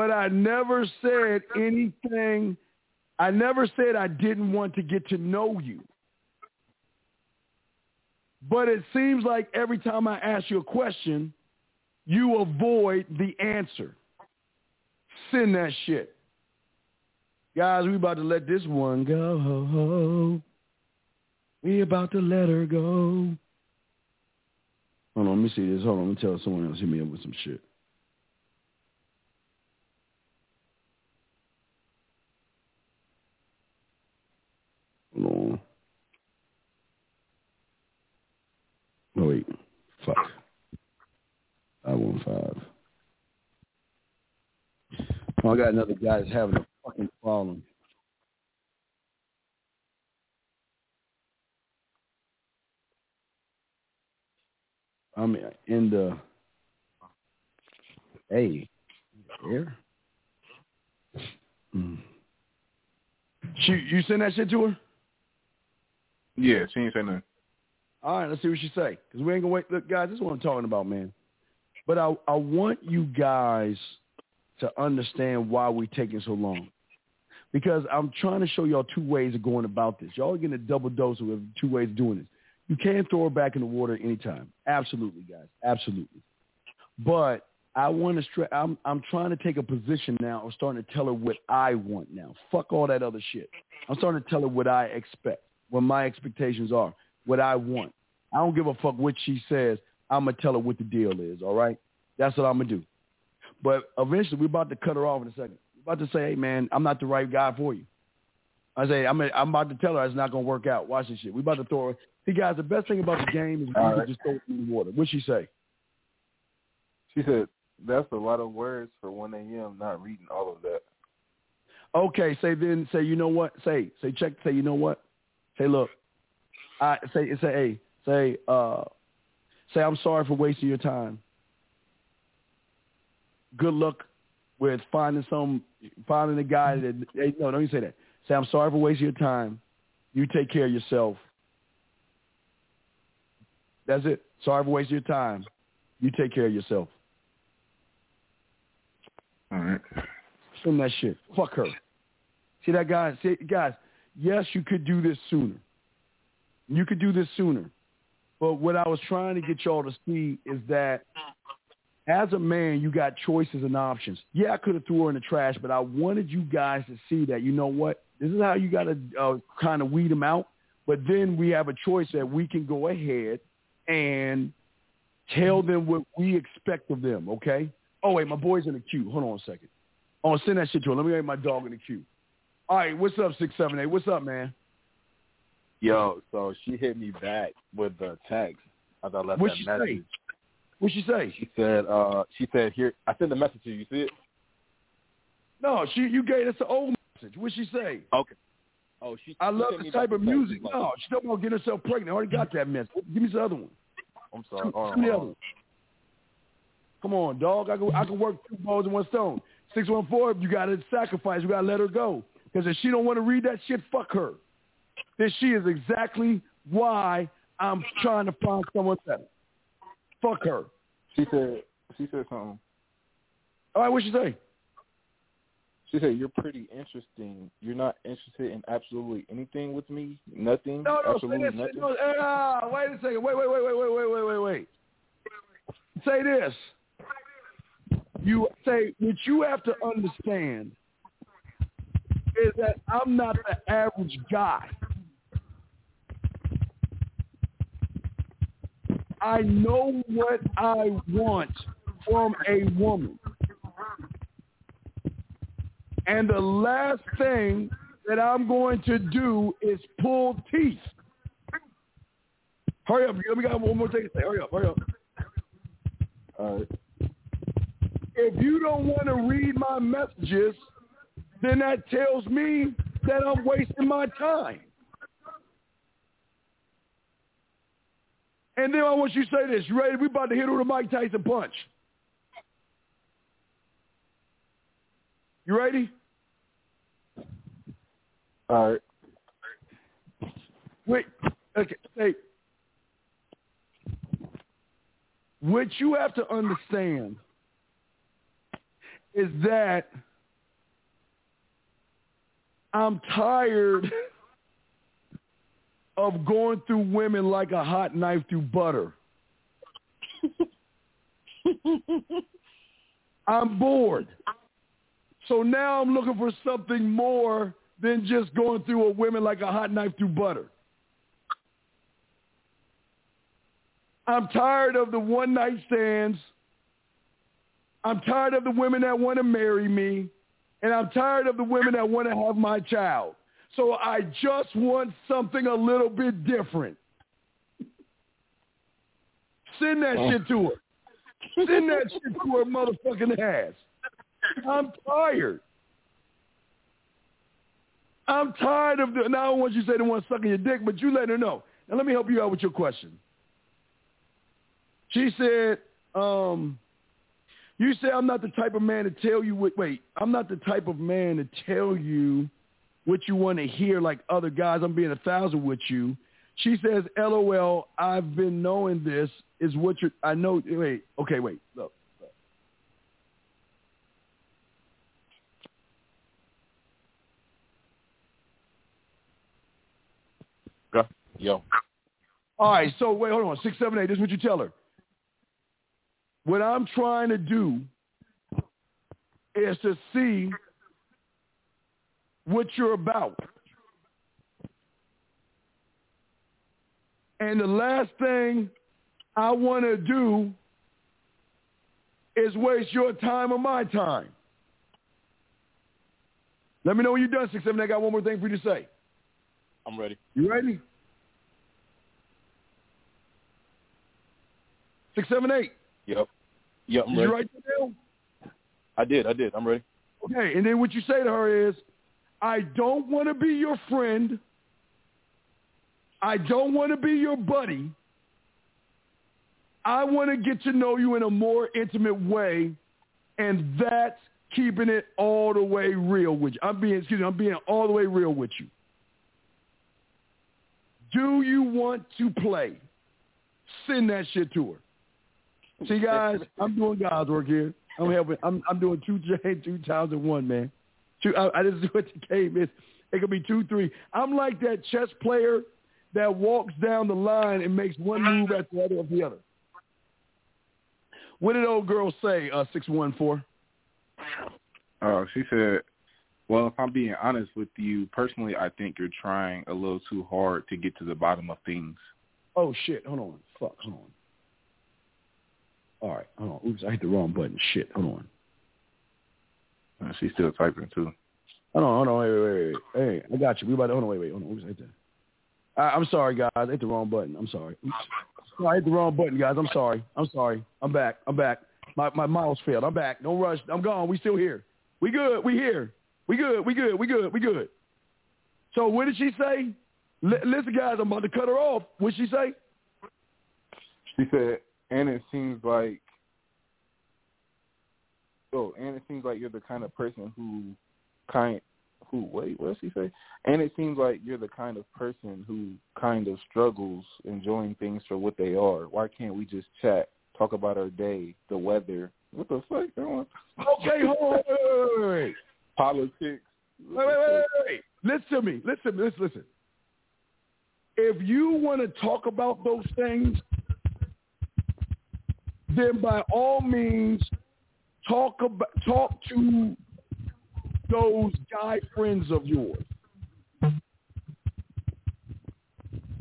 But I never said anything. I never said I didn't want to get to know you. But it seems like every time I ask you a question, you avoid the answer. Send that shit. Guys, we about to let this one go. We about to let her go. Hold on, let me see this. Hold on, let me tell someone else hit me up with some shit. Hold on. Oh wait, fuck. Five one five. Oh, I got another guy that's having a fucking problem. I'm in the. Hey, here. Mm. She, you send that shit to her? Yeah, she ain't say nothing. All right, let's see what she say. Because we ain't gonna wait. Look, guys, this is what I'm talking about, man. But I I want you guys to understand why we taking so long. Because I'm trying to show y'all two ways of going about this. Y'all are getting a double dose of two ways of doing this. You can throw her back in the water anytime. Absolutely, guys. Absolutely. But I want to stress. I'm I'm trying to take a position now. I'm starting to tell her what I want now. Fuck all that other shit. I'm starting to tell her what I expect, what my expectations are, what I want. I don't give a fuck what she says. I'm gonna tell her what the deal is. All right. That's what I'm gonna do. But eventually, we're about to cut her off in a second. We're about to say, hey man, I'm not the right guy for you. I say, I'm I'm about to tell her it's not gonna work out. Watch this shit. We're about to throw her. See, guys, the best thing about the game is we All can just throw it in the water. What'd she say? She said, that's a lot of words for 1 a.m. not reading all of that. Okay, say then say you know what? Say say check say you know what? Say look. I say say hey, say uh Say, I'm sorry for wasting your time. Good luck with finding some, finding a guy that, hey, no, don't even say that. Say, I'm sorry for wasting your time. You take care of yourself. That's it. Sorry for wasting your time. You take care of yourself. All right. Send that shit. Fuck her. See that guy? See, guys, yes, you could do this sooner. You could do this sooner. But what I was trying to get y'all to see is that as a man, you got choices and options. Yeah, I could have threw her in the trash, but I wanted you guys to see that, you know what? This is how you got to uh, kind of weed them out. But then we have a choice that we can go ahead and tell them what we expect of them, okay? Oh, wait, my boy's in the queue. Hold on a second. Oh, send that shit to him. Let me get my dog in the queue. All right, what's up, 678? What's up, man? Yo, so she hit me back with the text. I thought I left What'd that she message. say? What'd she say? She said, uh, she said here I sent the message to you, you see it? No, she you gave us the old message. What'd she say? Okay. Oh, she I she love this type of music. Like, No, she don't want to get herself pregnant. I already got that message. Give me the other one. I'm sorry. Hold the on, other hold one. Come on, dog. I can I can work two balls in one stone. Six one four. You got to sacrifice. You got to let her go. Because if she don't want to read that shit, fuck her. Then she is exactly why I'm trying to find someone better. Fuck her. She said she said something. All right, what she say? She said, "You're pretty interesting. You're not interested in absolutely anything with me. Nothing. No, no, say absolutely this. nothing." No, ah, wait a second. Wait, wait, wait, wait, wait, wait, wait, wait, wait. Say this. You say what you have to understand is that I'm not the average guy. I know what I want from a woman. And the last thing that I'm going to do is pull teeth. Hurry up. We got one more thing to say. Hurry up. Hurry up. All right. If you don't want to read my messages, then that tells me that I'm wasting my time. And then I want you to say this. You ready? We about to hit her with a Mike Tyson punch. You ready? All right. Wait. Okay. Hey. What you have to understand is that I'm tired of going through women like a hot knife through butter. [laughs] I'm bored. So now I'm looking for something more than just going through a women like a hot knife through butter. I'm tired of the one night stands. I'm tired of the women that want to marry me. And I'm tired of the women that want to have my child. So I just want something a little bit different. Send that shit to her. Send that shit to her motherfucking ass. I'm tired. I'm tired of the. Now I want you to say the one sucking your dick, but you let her know. Now let me help you out with your question. She said, um, you say I'm not the type of man to tell you what, wait, I'm not the type of man to tell you what you want to hear like other guys. I'm being a thousand with you. She says, LOL, I've been knowing this is what you I know, wait, okay, wait, look. Yo. All right, so wait, hold on. Six, seven, eight. This is what you tell her. What I'm trying to do is to see what you're about. And the last thing I want to do is waste your time or my time. Let me know when you're done, six, seven. I got one more thing for you to say. I'm ready. You ready? Six, seven, eight. Yep. Yep, I'm Did ready. you write that down? I did. I did. I'm ready. Okay, and then what you say to her is, I don't want to be your friend. I don't want to be your buddy. I want to get to know you in a more intimate way, and that's keeping it all the way real with you. I'm being, excuse me, I'm being all the way real with you. Do you want to play? Send that shit to her. See, guys, I'm doing God's work here. I'm helping. I'm I'm doing two [laughs] two in one, man. Two. I, I just do [laughs] what the game is. It could be two, three. I'm like that chess player that walks down the line and makes one move after the other of the other. What did old girl say? Uh, six one four. Oh, she said, "Well, if I'm being honest with you personally, I think you're trying a little too hard to get to the bottom of things." Oh shit! Hold on. Fuck. Hold on. All right. Hold on. Oops, I hit the wrong button. Shit. Hold on. Uh, she's still typing too. Hold on. Hold on. Wait, wait, wait, wait. Hey, I got you. We about to. Hold on. Wait, wait. Hold on. Hit that. I, I'm sorry, guys. I hit the wrong button. I'm sorry. Oops. No, I hit the wrong button, guys. I'm sorry. I'm sorry. I'm back. I'm back. My my mouse failed. I'm back. Don't rush. I'm gone. We still here. We good. We here. We good. We good. We good. We good. So what did she say? L- listen, guys. I'm about to cut her off. What did she say? She said, and it seems like, oh, and it seems like you're the kind of person who kind, who wait, what did she say? And it seems like you're the kind of person who kind of struggles enjoying things for what they are. Why can't we just chat, talk about our day, the weather? What the fuck? Okay, hold on. Wait, wait. Politics. Wait, wait, wait, wait, wait. Listen to me. Listen, listen, listen. If you want to talk about those things, then by all means, talk about talk to mm. those guy friends of yours.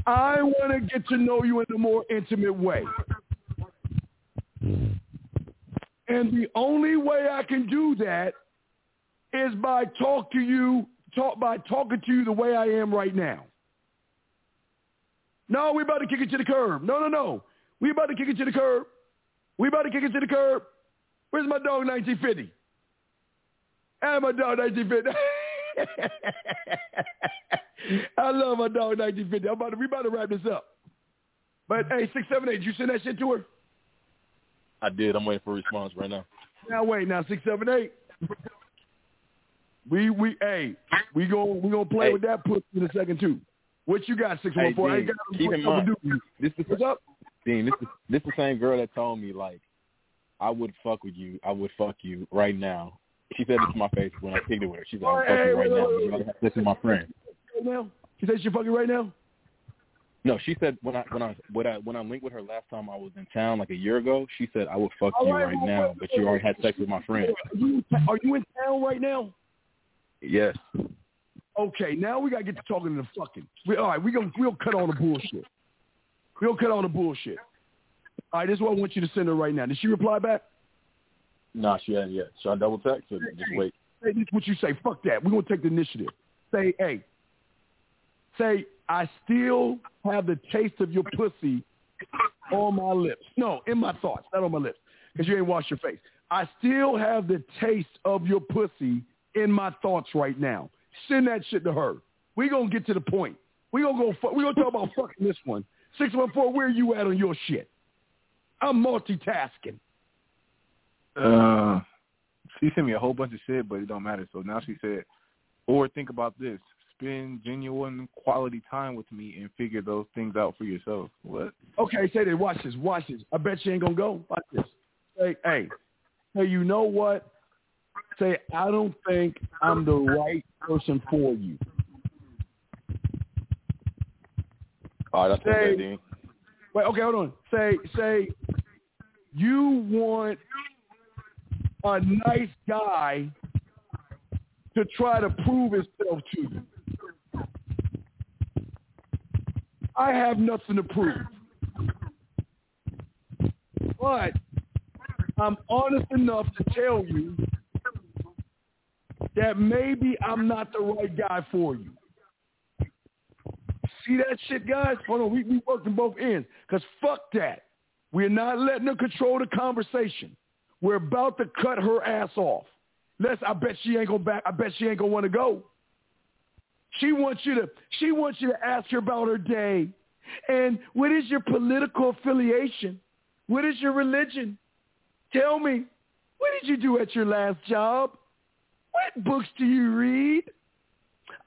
I want to get to know you in a more intimate way. And the only way I can do that is by talk to you, talk by talking to you the way I am right now. No, we about to kick it to the curb. No, no, no. We about to kick it to the curb. We about to kick it to the curb. Where's my dog 1950? And my dog 1950. [laughs] I love my dog 1950. I'm about to, we about to wrap this up. But hey, six seven eight, you send that shit to her? I did. I'm waiting for a response right now. Now wait, now six seven eight. We we hey, we go we gonna play Hey. with that pussy in a second too. What you got, six Hey, one four? I Dean, ain't got keep in mind, to do. this is What's up? Dean, this is this is the same girl that told me like I would fuck with you. I would fuck you right now. She said this to my face when I picked it with her. She said, "I'm fucking Hey, you right wait, now." wait, but you wait, gotta have sex with my friend. Now? She said she fucking right now? No, she said when I when I when I when I linked with her last time I was in town like a year ago, she said I would fuck All you right, right now, but you already had sex with my friend. Are you, are you in town right now? Yes. Okay, now we gotta get to talking to the fucking. We, all right, we gonna we'll cut all the bullshit. We'll cut all the bullshit. All right, this is what I want you to send her right now. Did she reply back? Nah, she hadn't yet. Should I double text or just wait? Say this is what you say. Fuck that. We're gonna take the initiative. Say, hey. Say, I still have the taste of your pussy on my lips. No, in my thoughts, not on my lips, because you ain't washed your face. I still have the taste of your pussy in my thoughts right now. Send that shit to her. We gonna get to the point. We gonna go. Fu- we gonna talk about fucking this one. Six one four. Where you at on your shit? I'm multitasking. Uh, she sent me a whole bunch of shit, but it don't matter. So now she said, or think about this: spend genuine quality time with me and figure those things out for yourself. What? Okay, say that. Watch this. Watch this. I bet you ain't gonna go. Watch this. Say, hey, hey, you know what? Say, I don't think I'm the right person for you. All right, I sent Say- that, Dean. Wait, okay, hold on. Say, say, you want a nice guy to try to prove himself to you. I have nothing to prove. But I'm honest enough to tell you that maybe I'm not the right guy for you. See that shit, guys? Hold on, we we working both ends. Cause fuck that. We're not letting her control the conversation. We're about to cut her ass off. Let's. I bet she ain't gonna back. I bet she ain't gonna want to go. She wants you to. She wants you to ask her about her day, and what is your political affiliation? What is your religion? Tell me, what did you do at your last job? What books do you read?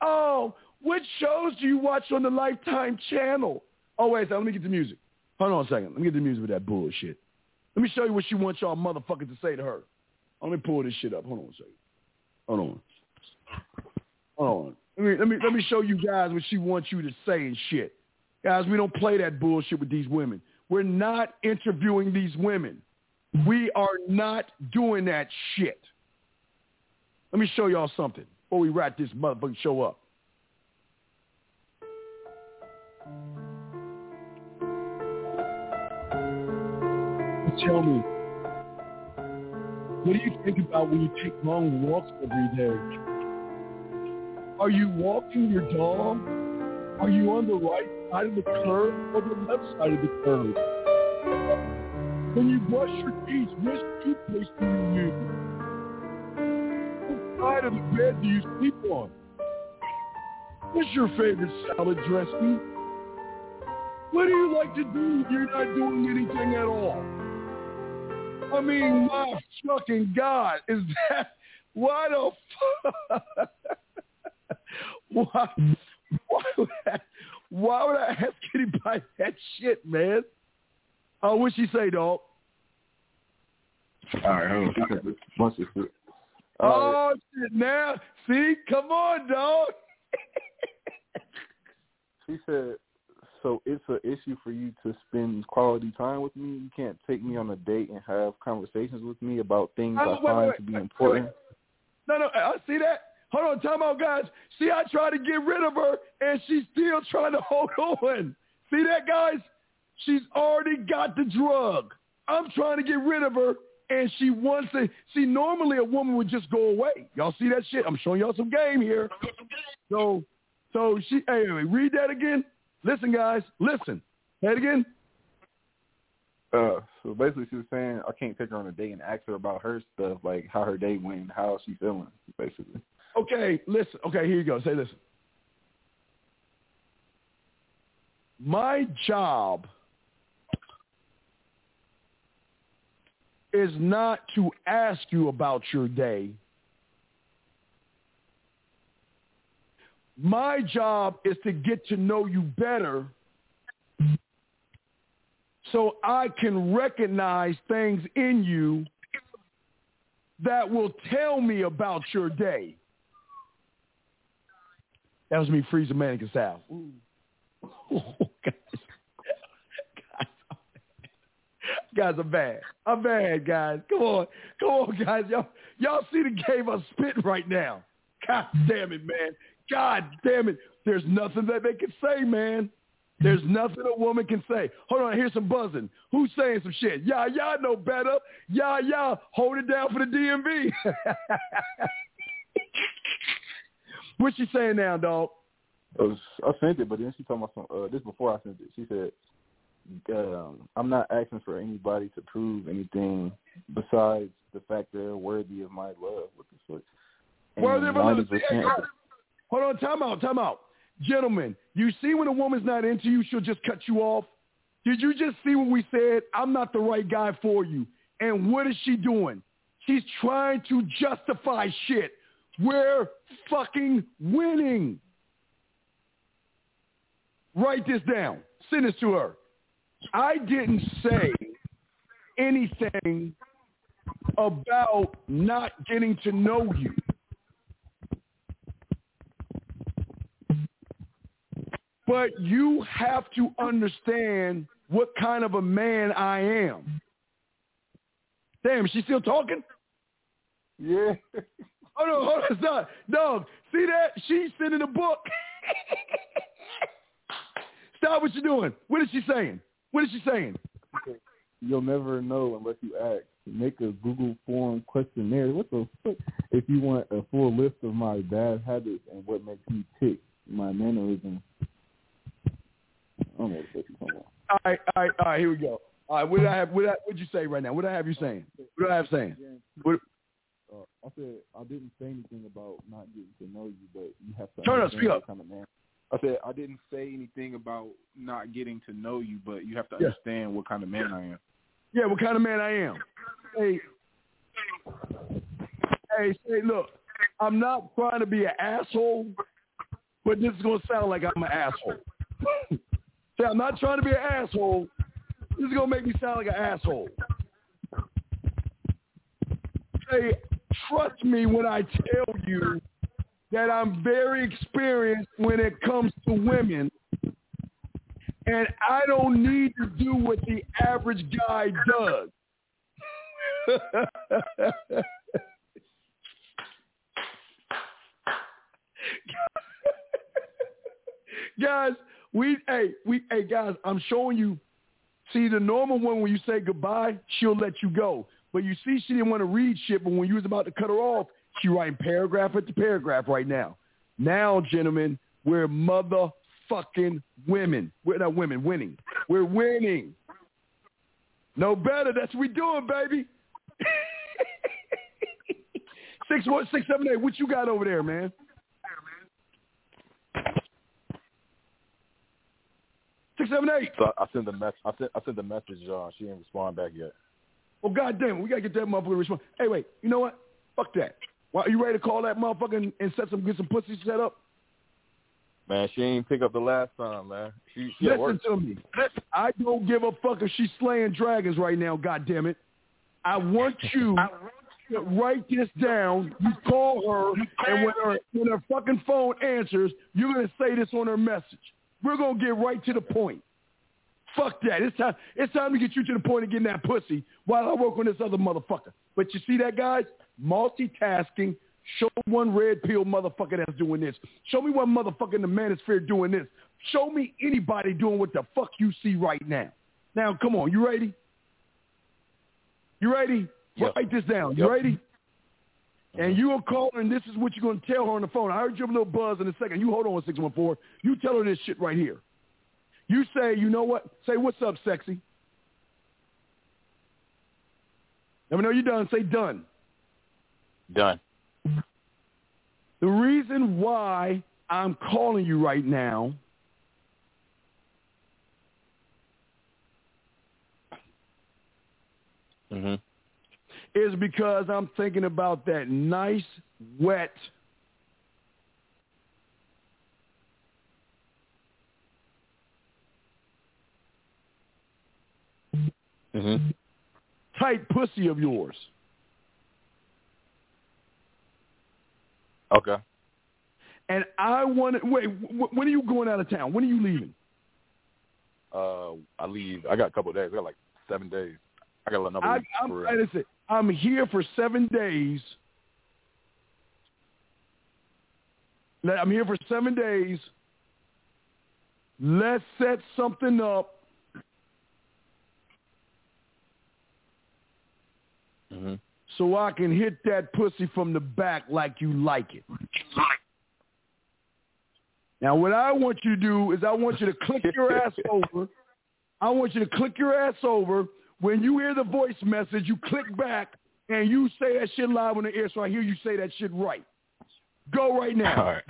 Oh, what shows do you watch on the Lifetime channel? Oh, wait. Let me get the music. Hold on a second. Let me get the music with that bullshit. Let me show you what she wants y'all motherfuckers to say to her. Oh, let me pull this shit up. Hold on a second. Hold on. Hold on. Let me, let me let me show you guys what she wants you to say and shit. Guys, we don't play that bullshit with these women. We're not interviewing these women. We are not doing that shit. Let me show y'all something before we wrap this motherfucking show up. Tell me, what do you think about when you take long walks every day? Are you walking your dog? Are you on the right side of the curb or the left side of the curb? When you brush your teeth, which toothpaste do you use? What side of the bed do you sleep on? What's your favorite salad dressing? What do you like to do if you're not doing anything at all? I mean, my fucking God, is that why the fuck? [laughs] why, why would I, why would I ask anybody that shit, man? Oh, what'd she say, dog? All right, hold on. Bunch of shit. Oh shit! Now, see, come on, dog. She said, "So it's an issue for you to spend quality time with me. You can't take me on a date and have conversations with me about things Oh, I wait, find wait, to be wait, important." No, no, I see that. Hold on, time out, guys. See, I tried to get rid of her, and she's still trying to hold on. See that, guys? She's already got the drug. I'm trying to get rid of her, and she wants to. See, normally a woman would just go away. Y'all see that shit? I'm showing y'all some game here. So, so she. Hey, wait, read that again. Listen, guys. Listen. Say it again. Uh, so basically, she was saying I can't take her on a date and ask her about her stuff, like how her day went, how she feeling, basically. Okay, listen. Okay, here you go. Say listen. My job is not to ask you about your day. My job is to get to know you better so I can recognize things in you that will tell me about your day. That was me freezing mannequin style. Oh, guys. [laughs] guys, guys, I'm bad. I'm bad, guys. Come on, come on, guys. Y'all, y'all see the game I'm spitting right now. God damn it, man. God damn it. There's nothing that they can say, man. There's nothing a woman can say. Hold on, here's some buzzing. Who's saying some shit? Y'all, y'all know better. Y'all, y'all hold it down for the DMV. [laughs] What's she saying now, dog? I, was, I sent it, but then she told me some. Uh, this before I sent it. She said, um, "I'm not asking for anybody to prove anything besides the fact they're worthy of my love." What the fuck? Worthy of my love. 90% Hey, Hold on, time out, time out. Gentlemen, you see when a woman's not into you, she'll just cut you off. Did you just see what we said? I'm not the right guy for you. And what is she doing? She's trying to justify shit. We're fucking winning. Write this down. Send this to her. I didn't say anything about not getting to know you. But you have to understand what kind of a man I am. Damn, is she still talking? Yeah. [laughs] Hold on, hold on, stop. Dog, see that? She's sending a book. [laughs] Stop what you're doing. What is she saying? What is she saying? You'll never know unless you ask. Make a Google form questionnaire. What the fuck? If you want a full list of my bad habits and what makes me tick, my mannerisms. I don't know what the fuck you're talking about. All right, all right, all right, here we go. All right, what did I have what what'd you say right now? What did I have you saying? What do I have saying? What, Uh, I said I didn't say anything about not getting to know you, but you have to Turn up, speak up. kind of man. I said I didn't say anything about not getting to know you, but you have to Yeah. understand what kind of man I am. Yeah, what kind of man I am. Hey, hey, say, look, I'm not trying to be an asshole, but this is gonna sound like I'm an asshole. [laughs] say, I'm not trying to be an asshole. This is gonna make me sound like an asshole. Say, trust me when I tell you that I'm very experienced when it comes to women. And I don't need to do what the average guy does. [laughs] guys, we hey, we hey guys, I'm showing you see the normal one when you say goodbye, she'll let you go. But you see she didn't want to read shit, but when you was about to cut her off, she writing paragraph after paragraph right now. Now, gentlemen, we're motherfucking women. We're not women, winning. We're winning. No better. That's what we doing, baby. [laughs] six one six seven eight. What you got over there, man? Six seven eight. So I sent the mess. I sent I sent the message. Uh, she didn't respond back yet. Well, goddamn, we gotta get that motherfucker to respond. Hey, wait. You know what? Fuck that. Why, are you ready to call that motherfucker and, and set some get some pussy set up? Man, she ain't pick up the last time, man. She, she Listen to me. I don't give a fuck if she's slaying dragons right now. God damn it! I want [laughs] you to write this down. You call her, and when her when her fucking phone answers, you're gonna say this on her message. We're gonna get right to the point. Fuck that. It's time. It's time to get you to the point of getting that pussy while I work on this other motherfucker. But you see that, guys? Multitasking. Show one red pill motherfucker that's doing this. Show me one motherfucker in the manosphere doing this. Show me anybody doing what the fuck you see right now. Now, come on. You ready? You ready? Yep. Write this down. You Yep. ready? And you will call her, and this is what you're going to tell her on the phone. I heard you have a little buzz in a second. You hold on, 614. You tell her this shit right here. You say, you know what? Say, what's up, sexy? Let me know you're done. Say done. Done. The reason why I'm calling you right now Mhm. Is because I'm thinking about that nice, wet, Mhm. tight pussy of yours. Okay. And I want to, wait, when are you going out of town? When are you leaving? Uh, I leave. I got a couple of days. I got like seven days. I got another I, week. I'm, for real. it's- I'm here for seven days. I'm here for seven days. Let's set something up. Mhm. so I can hit that pussy from the back like you like it. Now, what I want you to do is I want you to click your ass over. I want you to click your ass over. When you hear the voice message, you click back and you say that shit live on the air so I hear you say that shit right. Go right now. Right.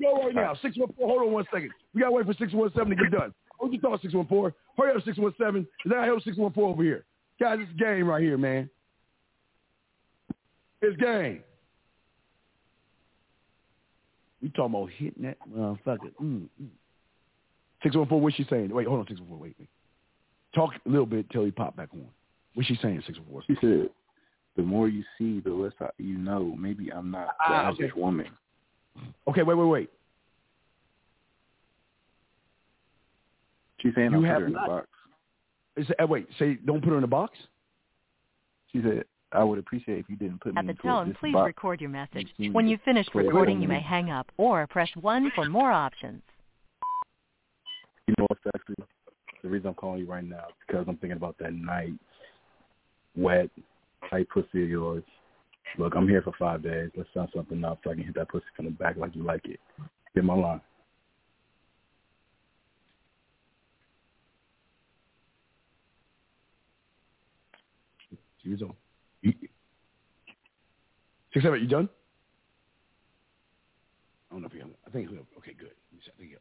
Go right now. 614, hold on one second. We got to wait for 617 to get done. What you thought, 614? Hurry up, 617. Is that help 614 over here? Guys, it's game right here, man. It's game. We talking about hitting that motherfucker. Mm, mm. 614, what's she saying? Wait, hold on, 614, wait, wait. Talk a little bit till he pop back on. What's she saying, 614? She said, "The more you see, the less I, you know. Maybe I'm not the Ah, average okay. woman." Okay, wait, wait, wait. She's saying You I'll have put her in the not- box. Is, uh, wait, say don't put her in a box? She said, "I would appreciate if you didn't put At me the into tone, this please box." record your message. You When you've finished play it recording, you may hang up or press 1 for more options. You know what's actually the reason I'm calling you right now is because I'm thinking about that night, wet, tight pussy of yours. Look, I'm here for five days. Let's set something up so I can hit that pussy from the back like you like it. Get my line. Six seven, you done? I don't know if he. I think. Okay, good.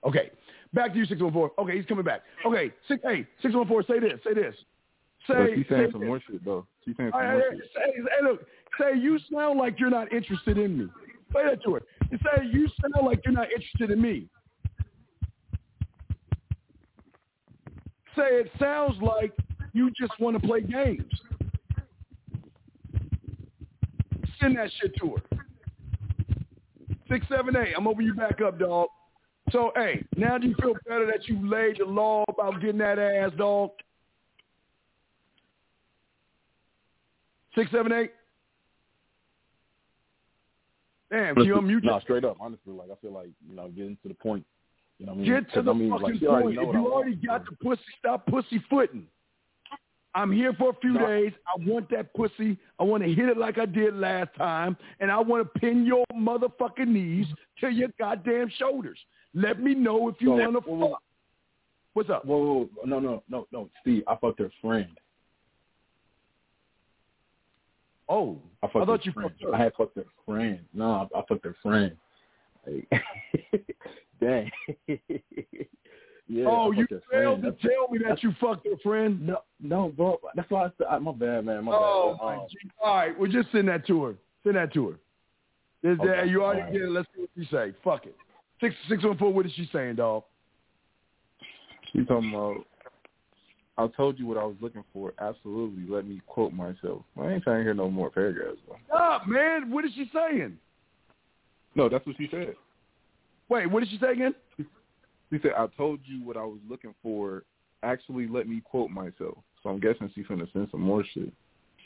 Okay, back to you, six one four. Okay, he's coming back. Okay, six. Hey, six one four. Say this. Say this. Say, But she's saying say, some more shit though. She's saying some Hey, more shit. say, hey, look, say you sound like you're not interested in me. Say that to her. You say you sound like you're not interested in me. Say it sounds like you just want to play games. Send that shit to her. Six seven eight. I'm over you back up, dog. So hey, now do you feel better that you laid the law about getting that ass, dog? Six seven eight. Damn, can you unmute no, your- straight up. Honestly, like I feel like you know, getting to the point. You know, what I mean, Get to the I mean, fucking like, point. If you already got the pussy, stop pussyfooting. I'm here for a few No. days. I want that pussy. I want to hit it like I did last time, and I want to pin your motherfucking knees to your goddamn shoulders. Let me know if you So, want to fuck. What's up? Whoa, whoa, whoa, no, no, no, no, Steve. I fucked her friend. Oh, I fucked thought her you friend. fucked her. I had fucked her friend. No, I, I fucked her friend. Like, [laughs] dang. [laughs] yeah. oh, you failed to tell me that you fucked her friend. No, no, bro. That's why I said, I- my bad, man. My Oh bad. my Um. All right, well just send that to her. Send that to her. Is that Okay, you already right. did it? Let's see what she say. Fuck it. Six six one four. What is she saying, dog? She's talking about. I told you what I was looking for. Absolutely. Let me quote myself. I ain't trying to hear no more paragraphs. Though. Stop, man. What is she saying? No, that's what she said. Wait, what did she say again? She said, "I told you what I was looking for. Actually, let me quote myself." So I'm guessing she's gonna send some more shit.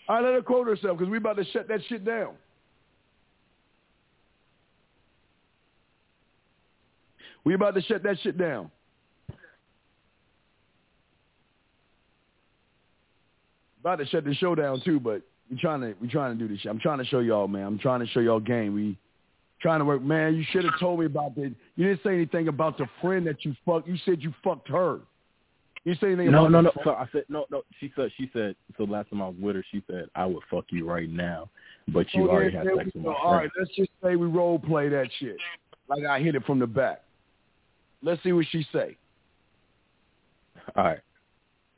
All right, let her quote herself because we about to shut that shit down. We about to shut that shit down. About to shut the show down too, but we trying to we trying to do this shit. I'm trying to show y'all, man. I'm trying to show y'all game. We trying to work, man. You should have told me about the. You didn't say anything about the friend that you fucked. You said you fucked her. You say anything no, about no, no. So I said no, no. She said, she said. So last time I was with her, she said, "I would fuck you right now," but you oh, So already had sex with my friend. right, let's just say we role play that shit. Like I hit it from the back. Let's see what she say. All right.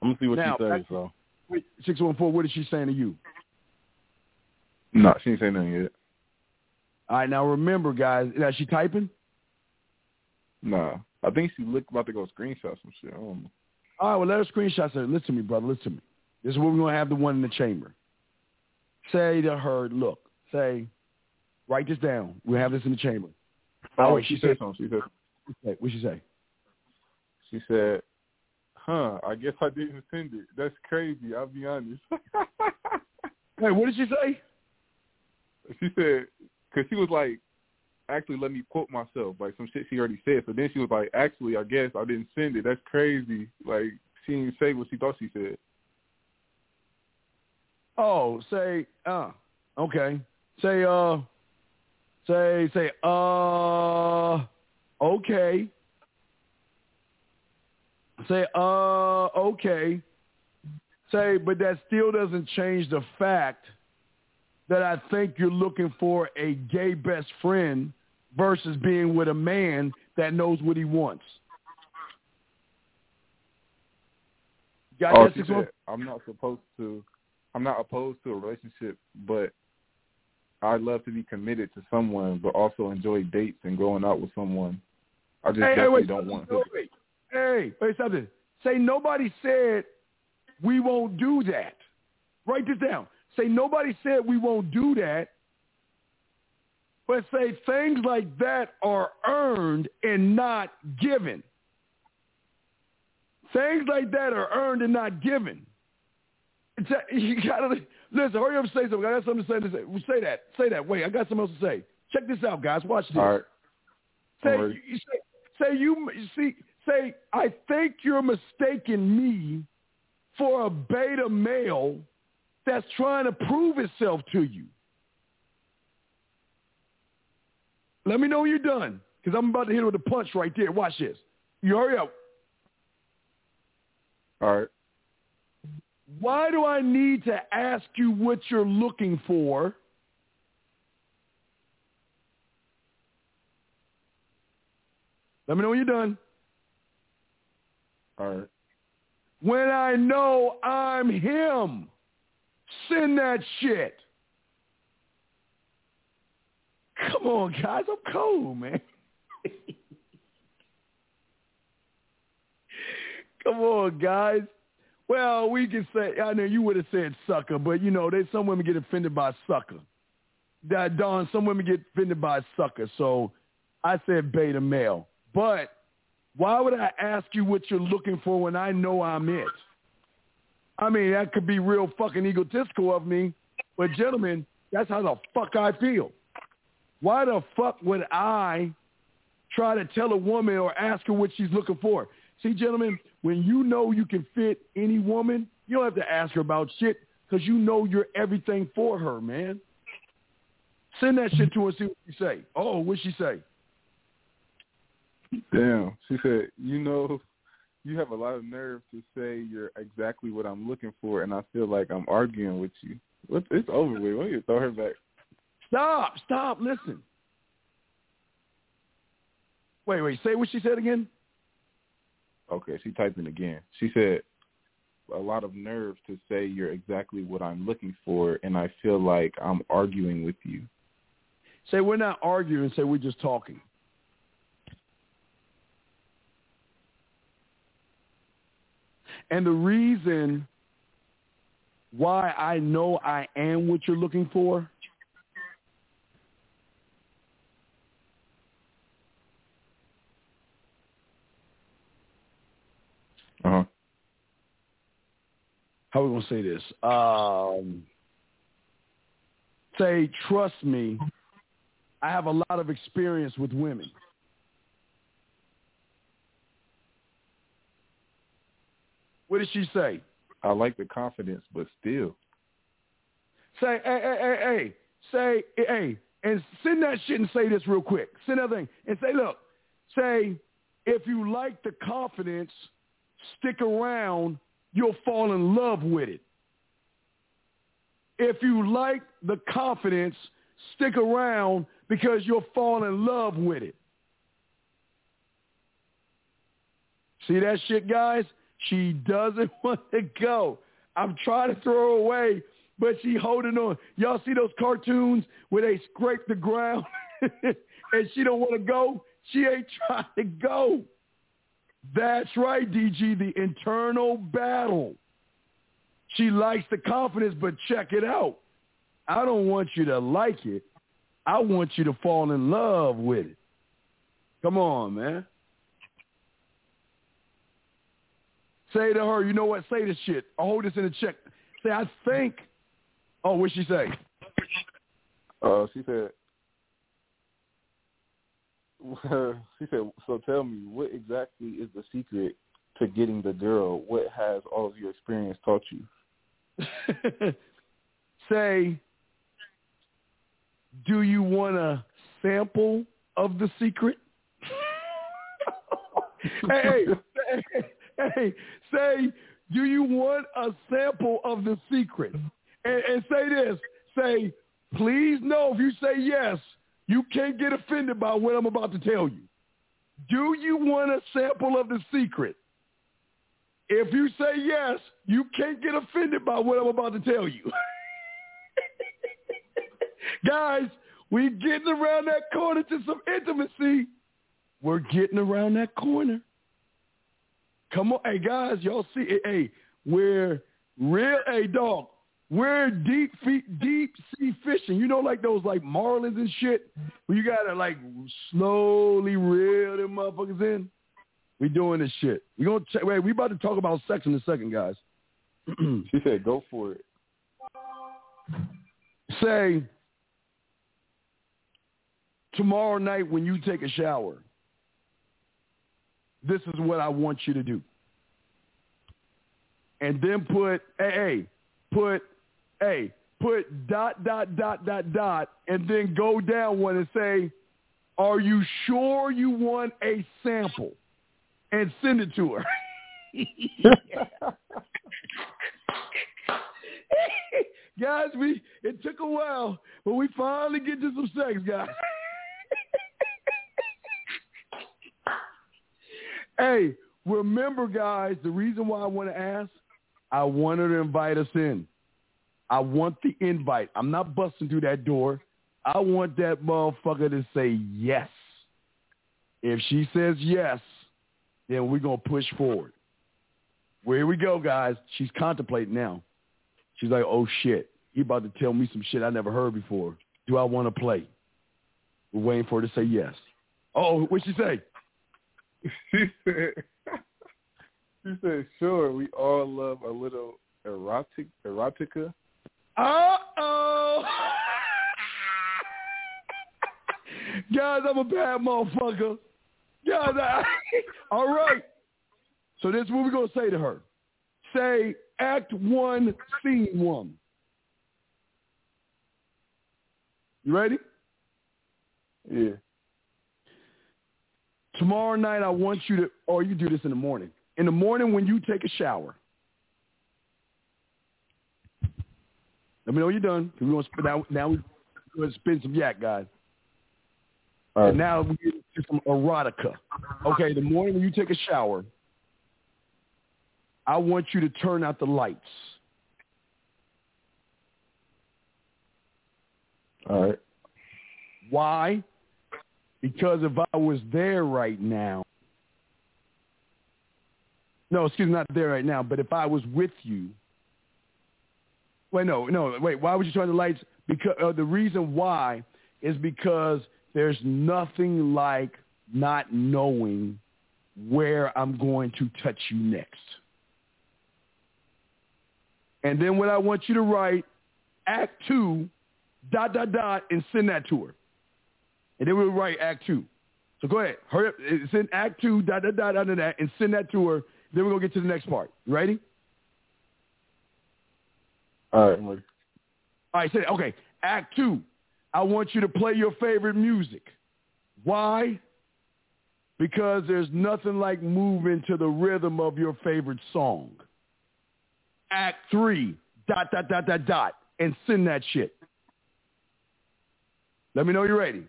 I'm gonna see what Now, she says. So Six one four. What is she saying to you? No, she ain't saying nothing yet. All right, now remember, guys. Is she typing? Nah, I think she look about to go screenshot some shit. I don't know. All right, well, let her screenshot. Say, listen to me, brother. Listen to me. This is what we're gonna have the one in the chamber. Say to her, look. Say, write this down. We'll have this in the chamber. Oh, what she she said said. something. She said, What she say? she said, "Huh? I guess I didn't send it. That's crazy. I'll be honest." [laughs] Hey, what did she say? she said, because she was like, actually, let me quote myself, like some shit she already said. So then she was like, actually, I guess I didn't send it. That's crazy. Like she didn't say what she thought she said. Oh, say, uh, okay. Say, uh, say, say, uh, okay. Say, uh, okay. Say, but that still doesn't change the fact that I think you're looking for a gay best friend versus being with a man that knows what he wants. Got oh, that she six one? said, I'm not supposed to. I'm not opposed to a relationship, but I'd love to be committed to someone, but also enjoy dates and going out with someone. I just Hey, hey, definitely wait, don't want. Wait, Hey, wait, this. Say nobody said we won't do that. Write this down. Say nobody said we won't do that, but say things like that are earned and not given. Things like that are earned and not given. It's a, [laughs] you gotta listen. Hurry up and say something. I got something to say. To say. say that. Say that. Wait, I got something else to say. Check this out, guys. Watch this. All right. Say, Alright. you say, say you see, say I think you're mistaking me for a beta male that's trying to prove itself to you. Let me know when you're done, because I'm about to hit with a punch right there. Watch this. You hurry up. All right. Why do I need to ask you what you're looking for? Let me know when you're done. All right. when I know I'm him. Send that shit. Come on, guys. I'm cold, man. [laughs] Come on, guys. Well, we can say, I know you would have said sucker, but you know, there's some women get offended by sucker. That Don, some women get offended by sucker. So I said beta male. But why would I ask you what you're looking for when I know I'm it? I mean, that could be real fucking egotistical of me, but gentlemen, that's how the fuck I feel. Why the fuck would I try to tell a woman or ask her what she's looking for? See, gentlemen, when you know you can fit any woman, you don't have to ask her about shit because you know you're everything for her, man. Send that shit to her and see what she say. Oh, what she say? Damn. She said, you know, you have a lot of nerve to say you're exactly what I'm looking for, and I feel like I'm arguing with you. What, it's over with. Why don't you throw her back? Stop. Stop. Listen. Wait, wait. Say what she said again. Okay, she typed in again. She said, a lot of nerve to say you're exactly what I'm looking for, and I feel like I'm arguing with you. Say we're not arguing. Say we're just talking. And the reason why I know I am what you're looking for Uh-huh. how are we gonna say this? Um, say, trust me, I have a lot of experience with women. What did she say? I like the confidence, but still. Say, hey, hey, hey, hey, say, hey, and send that shit and say this real quick. Send that thing and say, look, say, if you like the confidence, stick around, you'll fall in love with it. If you like the confidence, stick around because you'll fall in love with it. See that shit, guys? She doesn't [laughs] want to go. I'm trying to throw her away, but she holding on. Y'all see those cartoons where they scrape the ground [laughs] and she don't want to go? She ain't trying to go. That's right, DG, the internal battle. She likes the confidence, but check it out. I don't want you to like it. I want you to fall in love with it. Come on, man. Say to her, you know what? Say this shit. I'll hold this in a check. Say, I think. Oh, what she say? Uh, she said, [laughs] she said, so tell me, what exactly is the secret to getting the girl? What has all of your experience taught you? [laughs] Say, do you want a sample of the secret? [laughs] hey, hey, hey, say, do you want a sample of the secret? And, and say this, say, please know if you say yes, you can't get offended by what I'm about to tell you. Do you want a sample of the secret? If you say yes, you can't get offended by what I'm about to tell you. [laughs] Guys, we're getting around that corner to some intimacy. We're getting around that corner. Come on, hey guys, y'all see it? Hey, we're real. Hey, dog, we're deep feet, deep sea fishing. You know, like those like marlins and shit. Where you gotta like slowly reel them motherfuckers in. We doing this shit. We gonna check. Wait, we about to talk about sex in a second, guys. [clears throat] she said, "Go for it." Say tomorrow night when you take a shower. This is what I want you to do. And then put, hey, hey, put, hey, put dot, dot, dot, dot, dot, and then go down one and say, are you sure you want a sample? And send it to her. [laughs] guys, we it took a while, but we finally get to some sex, guys. Hey, remember, guys, the reason why I want to ask, I want her to invite us in. I want the invite. I'm not busting through that door. I want that motherfucker to say yes. If she says yes, then we're going to push forward. Well, here we go, guys. She's contemplating now. She's like, oh, shit. He about to tell me some shit I never heard before. Do I want to play? We're waiting for her to say yes. Oh, what'd she say? She said, she said, sure, we all love a little erotic erotica. Uh-oh. Guys, I'm a bad motherfucker. Guys, I, [laughs] all right. So this is what we're going to say to her. Say act one, scene one. You ready? Yeah. Tomorrow night, I want you to, or you do this in the morning. In the morning when you take a shower, let me know you're done. Cause we want to now, now we're going to spin some yak, guys. Right. And now we get to some erotica. Okay, the morning when you take a shower, I want you to turn out the lights. All right. Why? Because if I was there right now, no, excuse me, not there right now, but if I was with you, wait, no, no, wait, why would you turn the lights? Because uh, the reason why is because there's nothing like not knowing where I'm going to touch you next. And then what I want you to write, Act Two, dot dot dot, and send that to her. And then we'll write Act Two. So go ahead, hurry up, uh, send Act Two, dot dot dot under that, and send that to her. Then we're gonna get to the next part. You ready? All right. I'm ready. All right, say okay. Act Two. I want you to play your favorite music. Why? Because there's nothing like moving to the rhythm of your favorite song. Act three, dot, dot, dot, dot, dot, and send that shit. Let me know you're ready.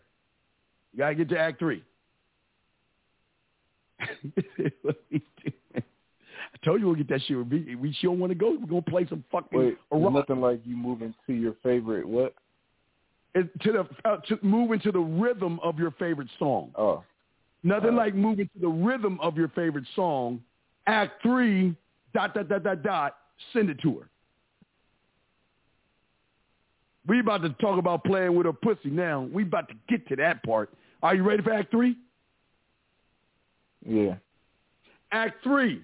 You got to get to Act three. What we doing? I told you we'll get that shit. We, we she don't want to go. We're going to play some fucking Wait, nothing like you moving to your favorite what? It- to the uh, to moving to the rhythm of your favorite song. Oh. Nothing Uh, like moving to the rhythm of your favorite song. Act three, dot dot dot dot dot. Send it to her. We about to talk about playing with her pussy now. We about to get to that part. Are you ready for Act three? Yeah. Act three.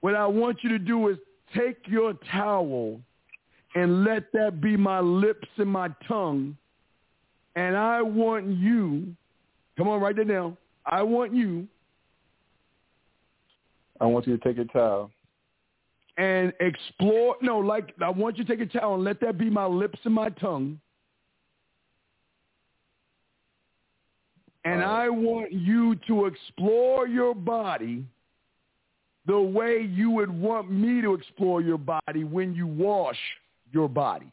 What I want you to do is take your towel and let that be my lips and my tongue. And I want you, come on, write that down. I want you I want you to take your towel. and explore. No, like I want you to take a towel and let that be my lips and my tongue. And I want you to explore your body the way you would want me to explore your body when you wash your body.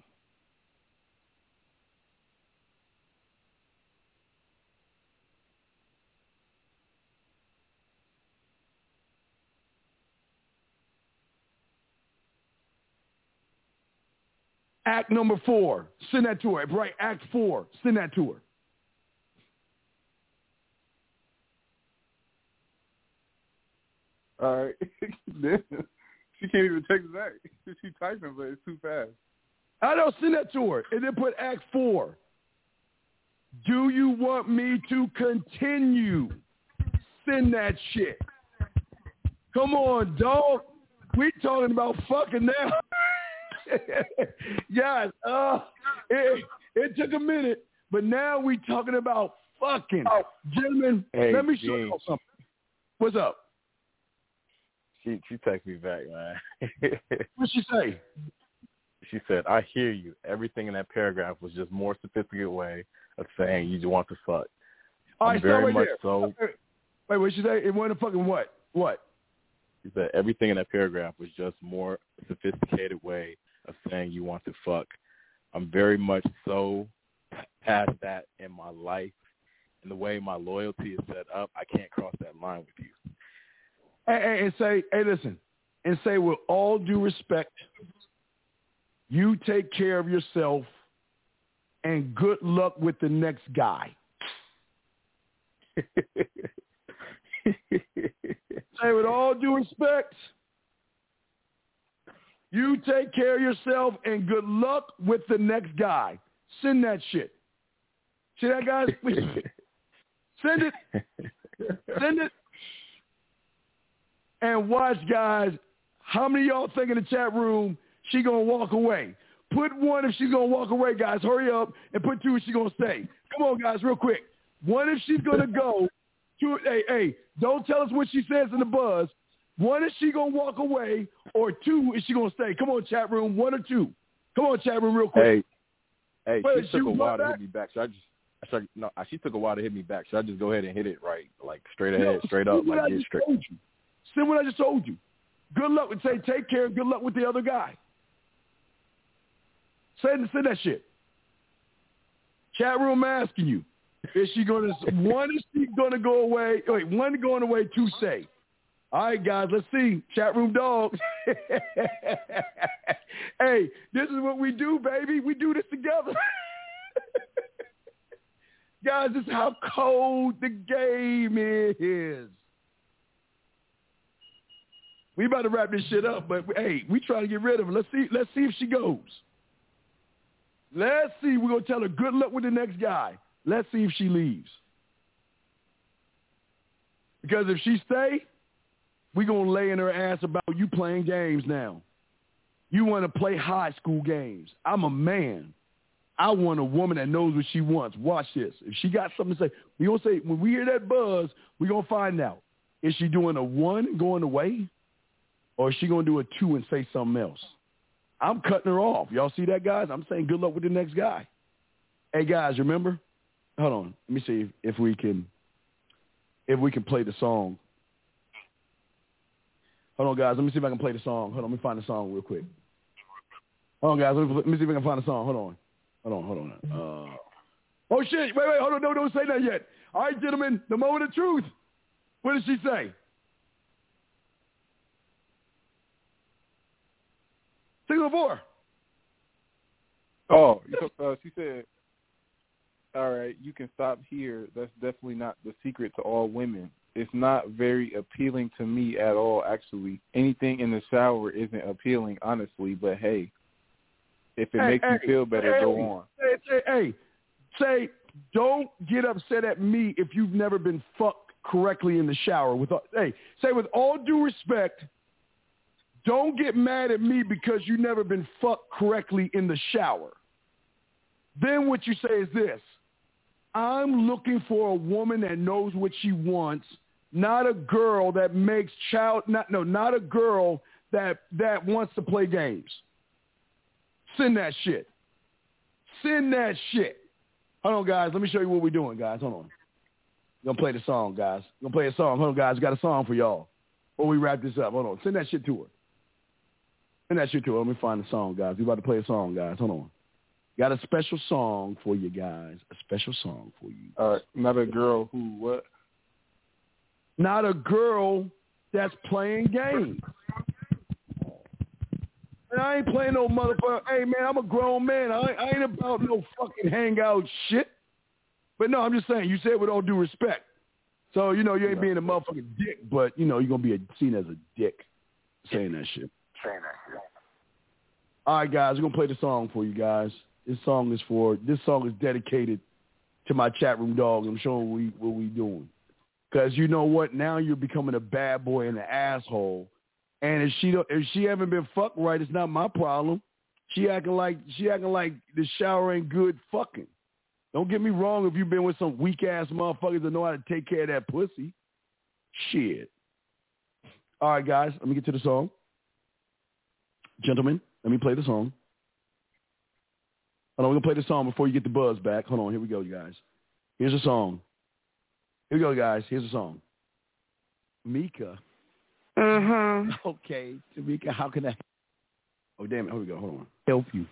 Act number four, send that to her. Right, act four, send that to her. All right. [laughs] She can't even text back. [laughs] She typing, but it's too fast. I don't send that to her. And then put act four. Do you want me to continue? Send that shit. Come on, dog. We talking about fucking now. [laughs] yes, uh, it, it took a minute, but now we talking about fucking. Oh. Gentlemen, Hey, let me show Gene. you something. What's up? She she texted me back, man. [laughs] What'd she say? she said, "I hear you. Everything in that paragraph was just more sophisticated way of saying you just want to fuck. All I'm very right much there. so." Wait, what she say? It wasn't a fucking what? What? She said everything in that paragraph was just more sophisticated way of saying you want to fuck. I'm very much so past that in my life and the way my loyalty is set up. I can't cross that line with you. And, and, say, hey, listen, and say with all due respect, you take care of yourself and good luck with the next guy. [laughs] say with all due respect, you take care of yourself and good luck with the next guy. Send that shit. See that, guys? [laughs] Send it. Send it. And watch, guys, how many of y'all think in the chat room she going to walk away? Put one if she's going to walk away, guys. Hurry up. And put two if she's going to stay. Come on, guys, real quick. One if she's going to go. Two, hey, hey, don't tell us what she says in the buzz. One is she going to walk away, or two is she going to stay? Come on, chat room. One or two. Come on, chat room, real quick. Hey, hey, Wait, she took a while to hit me back. So I just, I no, she took a while to hit me back. Should I just go ahead and hit it right, like straight ahead, No, straight up, like get straight? See what I just told you. Good luck and say take care and good luck with the other guy. Say, say that shit. Chat room asking you. Is she gonna one is she gonna go away? Wait, one going away, two say. All right, guys, let's see. Chat room dogs. [laughs] hey, this is what we do, baby. We do this together. [laughs] guys, this is how cold the game is. We about to wrap this shit up, but hey, we trying to get rid of her. Let's see. Let's see if she goes. Let's see. We're gonna tell her good luck with the next guy. Let's see if she leaves. Because if she stay, we gonna lay in her ass about you playing games now. You want to play high school games. I'm a man. I want a woman that knows what she wants. Watch this. If she got something to say, we gonna say when we hear that buzz, we gonna find out. Is she doing a one going away? Or is she going to do a two and say something else? I'm cutting her off. Y'all see that, guys? I'm saying good luck with the next guy. Hey, guys, remember? Hold on. Let me see if, if we can if we can play the song. Hold on, guys. Let me see if I can play the song. Hold on. Let me find the song real quick. Hold on, guys. Let me, let me see if I can find the song. Hold on. Hold on. Hold on. Uh, oh, shit. Wait, wait. Hold on. No, don't say that yet. All right, gentlemen. The moment of truth. What did she say? Single four. Oh, you uh, she said, "All right, you can stop here. That's definitely not the secret to all women. It's not very appealing to me at all. Actually, anything in the shower isn't appealing, honestly. But hey, if it Hey, makes hey, you feel better, hey, go on." Say, hey, say, don't get upset at me if you've never been fucked correctly in the shower. With hey, say with all due respect, don't get mad at me because you never been fucked correctly in the shower. Then what you say is this. I'm looking for a woman that knows what she wants, not a girl that makes child not no, not a girl that that wants to play games. Send that shit. Send that shit. Hold on, guys. Let me show you what we're doing, guys. Hold on. Gonna play the song, guys. Gonna play a song. Hold on, guys. Got a song for y'all. Before we wrap this up. Hold on. Send that shit to her. Send that shit to. Let me find the song, guys. We about to play a song, guys. Hold on. Got a special song for you guys. A special song for you. Right, not a girl who what? Not a girl that's playing games. And I ain't playing no motherfucker. Hey man, I'm a grown man. I, I ain't about no fucking hangout shit. But no, I'm just saying. You said with all due respect. So you know you ain't being a motherfucking dick, but you know you're gonna be a, seen as a dick saying that shit. All right, guys, we're gonna play the song for you guys. This song is for this song is dedicated to my chat room dog. I'm showing we what we doing. Cause you know what? Now you're becoming a bad boy and an asshole. And if she don't, if she haven't been fucked right, it's not my problem. She acting like she acting like the shower ain't good fucking. Don't get me wrong. If you've been with some weak ass motherfuckers that know how to take care of that pussy, shit. All right, guys, let me get to the song. Gentlemen, let me play the song. Hold on, we're gonna play the song before you get the buzz back. Hold on, here we go, you guys. Here's a song. Here we go, guys. Here's a song. Mika. Mm-hmm. [laughs] Okay, Tamika, how can I? Oh, damn it. Here we go. Hold on. Help you.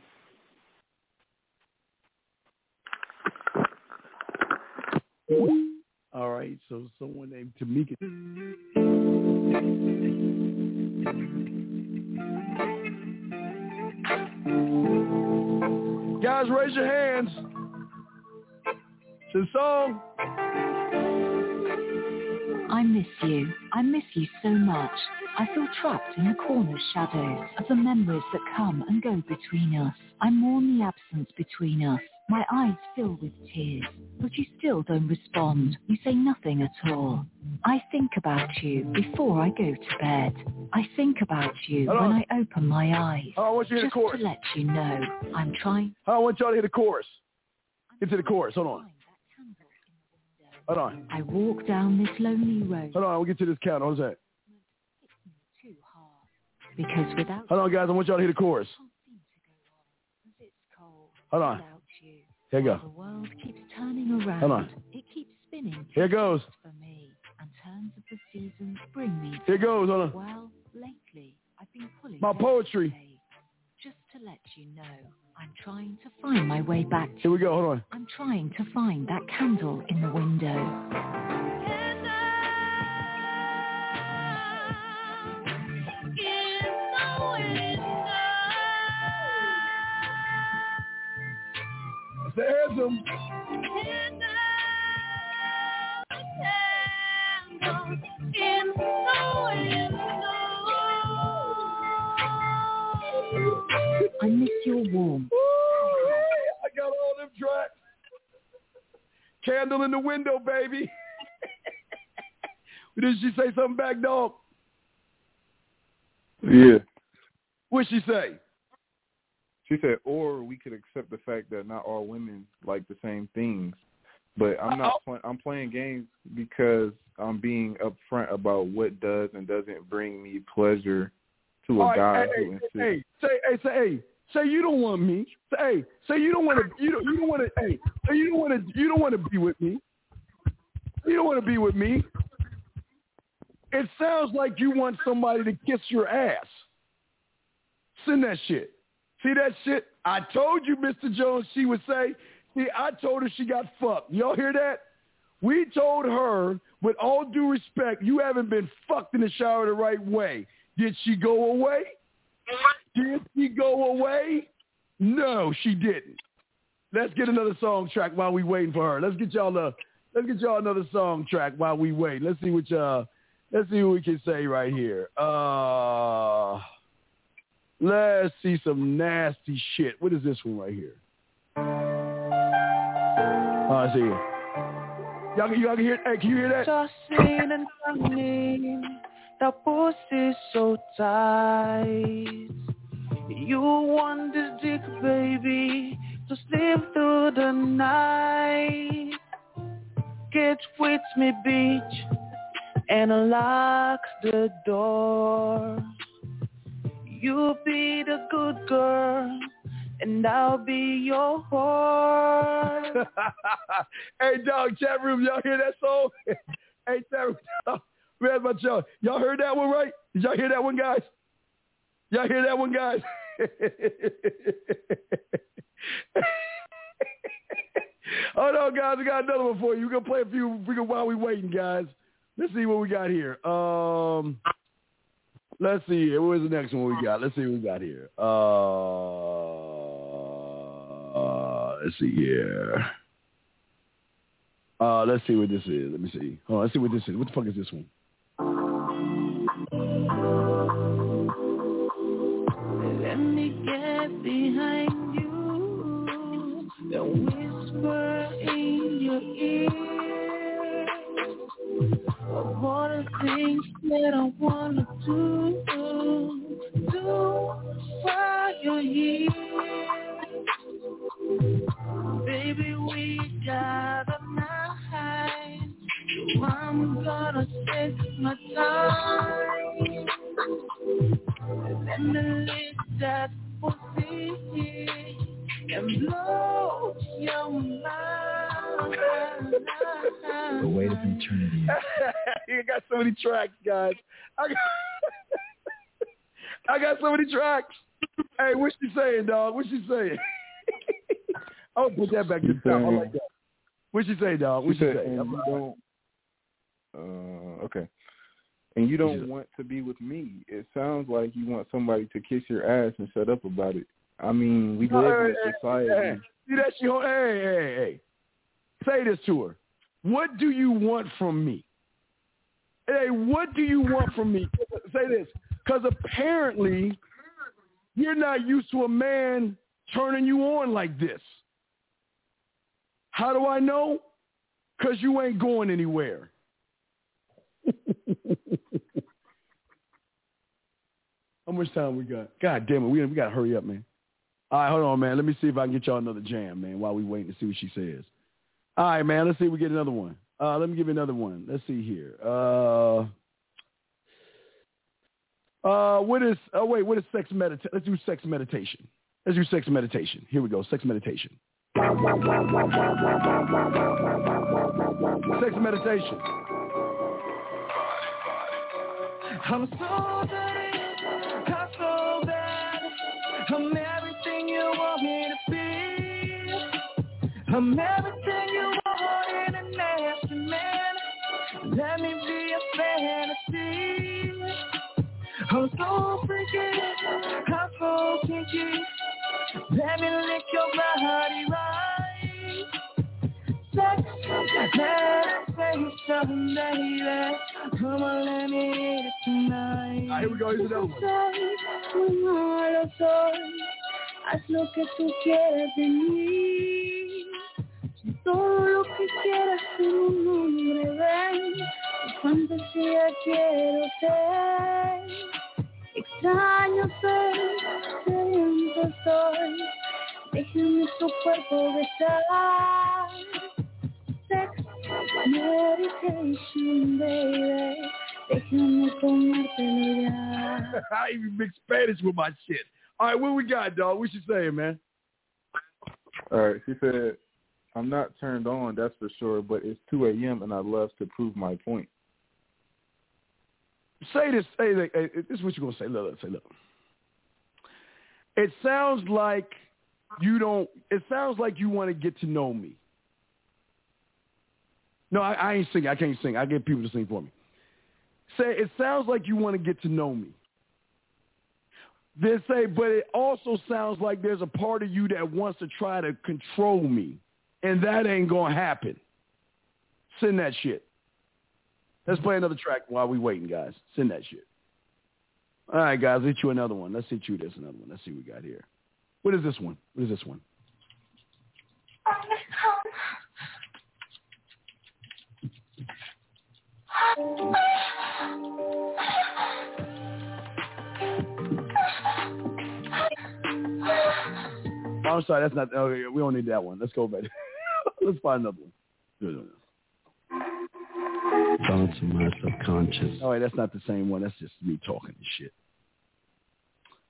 All right. So someone named Tamika. Raise your hands. To the song. I miss you. I miss you so much. I feel trapped in the corner shadows of the memories that come and go between us. I mourn the absence between us. My eyes fill with tears, but you still don't respond. You say nothing at all. I think about you before I go to bed. I think about you Hold when. I open my eyes. Oh, I want you to hear the chorus. to let you know I'm trying. Oh, I want y'all to hear the chorus. Get to the chorus. Hold on. Hold on. I walk down this lonely road Hold on. We'll get to this count. Hold on. because without Hold on, guys. I want y'all to hear the chorus. Hold on. Here you the go. world keeps turning around, Hold on. it keeps spinning Here goes. for me, and turns of the seasons bring me. Here goes. Hold on. Well, lately I've been pulling My poetry. away, just to let you know I'm trying to find my way back. To Here we go. Hold on. I'm trying to find that candle in the window. It's the anthem. I miss your warmth. I got all them tracks. Candle in the window, baby. [laughs] Did she say something back, dog? Yeah. What'd she say? She said, or we could accept the fact that not all women like the same things. But I'm not. Play- I'm playing games because I'm being upfront about what does and doesn't bring me pleasure to a All guy hey, who hey, insists. hey, say, hey, say, hey, say you don't want me. Say, hey, say you don't want to, you don't, you don't want to, hey, say you don't want to, you don't want to be with me. You don't want to be with me. It sounds like you want somebody to kiss your ass. Send that shit. See that shit? I told you, Mr. Jones, she would say. See, I told her she got fucked. Y'all hear that? We told her, with all due respect, you haven't been fucked in the shower the right way. Did she go away? Did she go away? No, she didn't. Let's get another song track while we waiting for her. Let's get y'all a let's get y'all another song track while we wait. Let's see what y'all let's see what we can say right here. Uh let's see some nasty shit. What is this one right here? Oh, I see. Y'all, can- y'all can hear hey, can you hear that? That pussy's so tight. You want this dick, baby, to sleep through the night. Get with me, bitch, and lock the door. You be the good girl, and I'll be your whore. [laughs] hey, dog, chat room, y'all hear that song? [laughs] hey, chat room, man, about y'all. Y'all heard that one, right? Did y'all hear that one, guys? Y'all hear that one, guys? [laughs] oh no, guys. we got another one for you. We're gonna play a few while we waiting, guys. Let's see what we got here. Um, let's see. here. Where's the next one we got? Let's see what we got here. Uh, let's see here. Uh, let's see what this is. Let me see. Oh, let's see what this is. What the fuck is this one? Things that I wanna do, do while you're here. Baby, we got a night, so I'm gonna take my time. Let me lick that pussy and blow your mind. The weight of eternity. [laughs] you got so many tracks, guys. I got, [laughs] I got so many tracks. Hey, what's she saying, dog? What's she saying? [laughs] I'll put that back to the top. I like that. What's she saying, dog? What's She she said, say? and you don't Uh, okay. And you don't want to be with me. It sounds like you want somebody to kiss your ass and shut up about it. I mean, we live in a society. Hey, see that she? Hey, hey, hey. Say this to her. What do you want from me? Hey, what do you want from me? Say this, because apparently you're not used to a man turning you on like this. How do I know? Because you ain't going anywhere. [laughs] How much time we got? God damn it, we, we got to hurry up, man. All right, hold on, man. Let me see if I can get y'all another jam, man, while we wait to see what she says. All right, man. Let's see if we get another one. Uh, let me give you another one. Let's see here. Uh, uh, what is? Oh wait, what is sex meditation? Let's do sex meditation. Let's do sex meditation. Here we go. Sex meditation. Sex meditation. I'm so so bad. I'm everything you want me to be. I'm everything I'm so freaky, I'm so kinky. Let me lick your body right. Sex, meditation, baby. Come on, let me hit it tonight. Ah, here we go, here's another one. No lo soy. Haz lo que tú quieras de mí. Todo lo que quieras ser un hombre, ven. Tu fantasía quiero ser. Extraño ser, sediento estoy. Déjame tu cuerpo besar. Sex, meditation, baby. Déjame comértelo ya. [laughs] I even mix Spanish with my shit. All right, what we got, dog? What you saying, man? All right. She said, I'm not turned on, that's for sure, but it's 2 a.m. and I love to prove my point. Say this. Hey, hey, this is what you're gonna say. Look, look, say, look. It sounds like you don't. It sounds like you want to get to know me. No, I, I ain't singing. I can't sing. I get people to sing for me. Say it sounds like you want to get to know me. Then say, but it also sounds like there's a part of you that wants to try to control me, and that ain't gonna happen. Send that shit. Let's play another track while we waiting, guys. Send that shit. All right, guys, hit you another one. Let's hit you this another one. Let's see what we got here. What is this one? What is this one? I'm sorry, that's not. Okay, we don't need that one. Let's go back. [laughs] Let's find another one. Thoughts of my subconscious. All right, that's not the same one. That's just me talking and shit.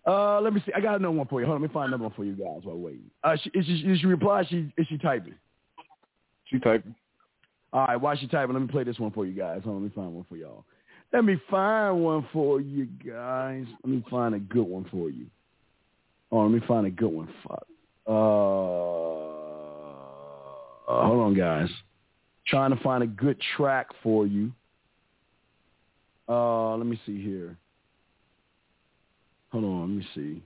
Uh, let me see. I got another one for you. Hold on, let me find another one for you guys while waiting. Uh, she, is she, is she reply? She is she typing? She typing. All right, while she typing, let me play this one for you guys. Hold on, let me find one for y'all. Let me find one for you guys. Let me find a good one for you. Oh, let me find a good one. Fuck. Uh, uh, hold on, guys. Trying to find a good track for you. Uh, let me see here. Hold on, let me see.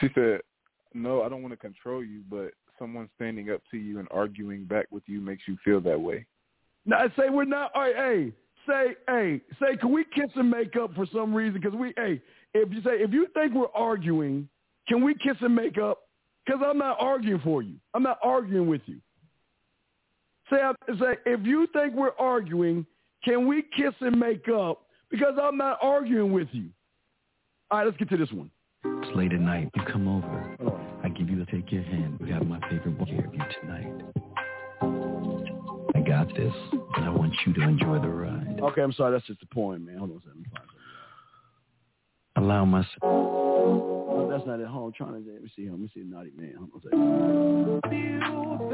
She said, no, I don't want to control you, but someone standing up to you and arguing back with you makes you feel that way. Now I say we're not. All right, hey, say, hey, say, can we kiss and make up for some reason? Because we, hey, if you say if you think we're arguing, can we kiss and make up? Because I'm not arguing for you. I'm not arguing with you. Say, say, if you think we're arguing, can we kiss and make up? Because I'm not arguing with you. All right, let's get to this one. It's late at night. You come over. I give you a take your hand. We have my favorite one here of you tonight. I got this, and I want you to enjoy the ride. Okay, I'm sorry. That's just the point, man. Hold on a second. Let me find something. Allow myself. That's not at home. I'm trying to let me see. Let me see. A naughty man. Hold on a second.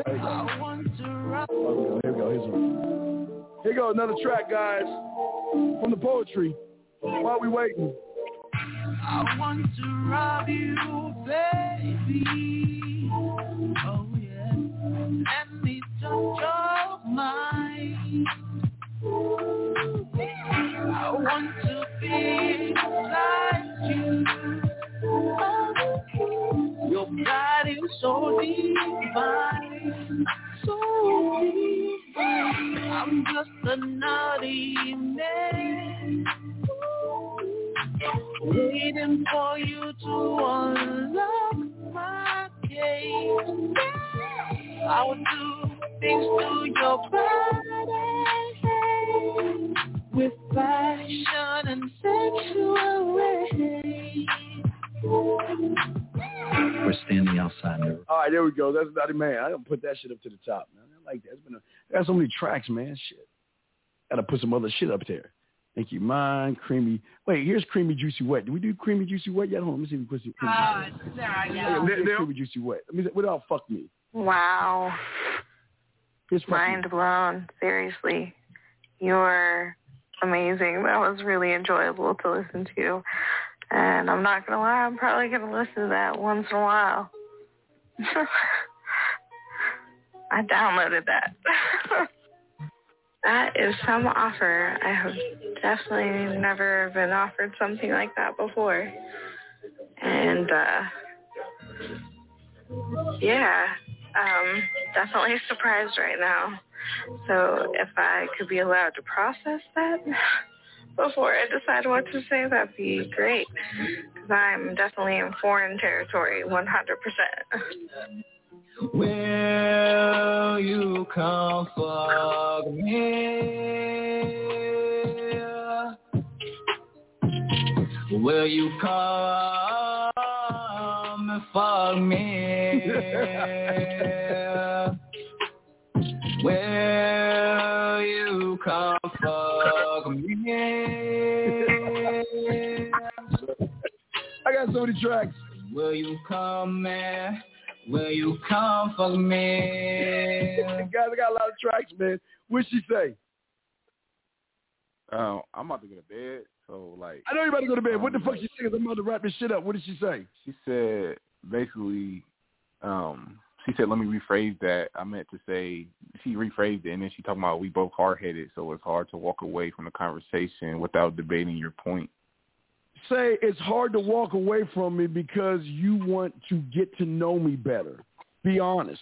There we go. Here we go. Here's one. Here go. Another track, guys, from the poetry. While we waiting. I want to rob you, baby. Oh yeah. Let me touch your mind. so divine, so divine. I'm just a naughty man, waiting for you to unlock my cage. I will do things to your body. Standing outside the All right, there we go. That's Naughty Man. I don't put that shit up to the top, man. I like that. It's been a, got so many tracks, man. Shit. Gotta put some other shit up there. Thank you, mine, creamy. Wait, here's creamy juicy wet. Do we do creamy juicy wet yet? Hold on, let me see if we put some creamy Uh, juicy there wet. I Yeah, go. creamy juicy wet. Let me see, without fuck me. Wow. Here's fuck me. Mind blown. Seriously. You're amazing. That was really enjoyable to listen to. And I'm not going to lie, I'm probably going to listen to that once in a while. [laughs] I downloaded that. [laughs] that is some offer. I have definitely never been offered something like that before. And, uh, yeah, um, definitely surprised right now. So if I could be allowed to process that [laughs] before I decide what to say, that'd be great. Because I'm definitely in foreign territory, 100%. Will you come fuck me? Will you come and fuck me? [laughs] Will you come fuck me? I got so many tracks. Will you come man? will you come fuck me? [laughs] Guys, I got a lot of tracks, man. What'd she say? Um, I'm about to go to bed, so like I know you're about to go to bed. What the Um, fuck she saying? I'm about to wrap this shit up. What did she say? she said basically, um, she said, let me rephrase that. I meant to say she rephrased it, and then she talking about we both hard headed, so it's hard to walk away from the conversation without debating your point. Say it's hard to walk away from me because you want to get to know me better. Be honest.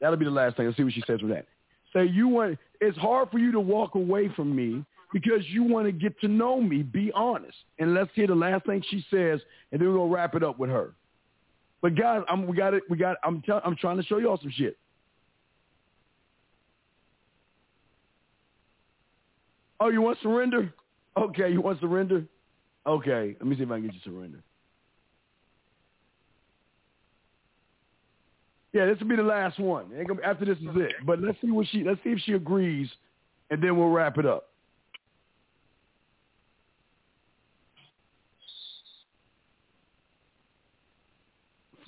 That'll be the last thing. Let's see what she says with that. Say you want. It's hard for you to walk away from me because you want to get to know me. Be honest. And let's hear the last thing she says, and then we're gonna wrap it up with her. But guys, I'm, we got it. We got. I'm. Tell, I'm trying to show y'all some shit. Oh, you want surrender? Okay, you want surrender? Okay, let me see if I can get you surrender. Yeah, this will be the last one. After this is it. But let's see what she. Let's see if she agrees, and then we'll wrap it up.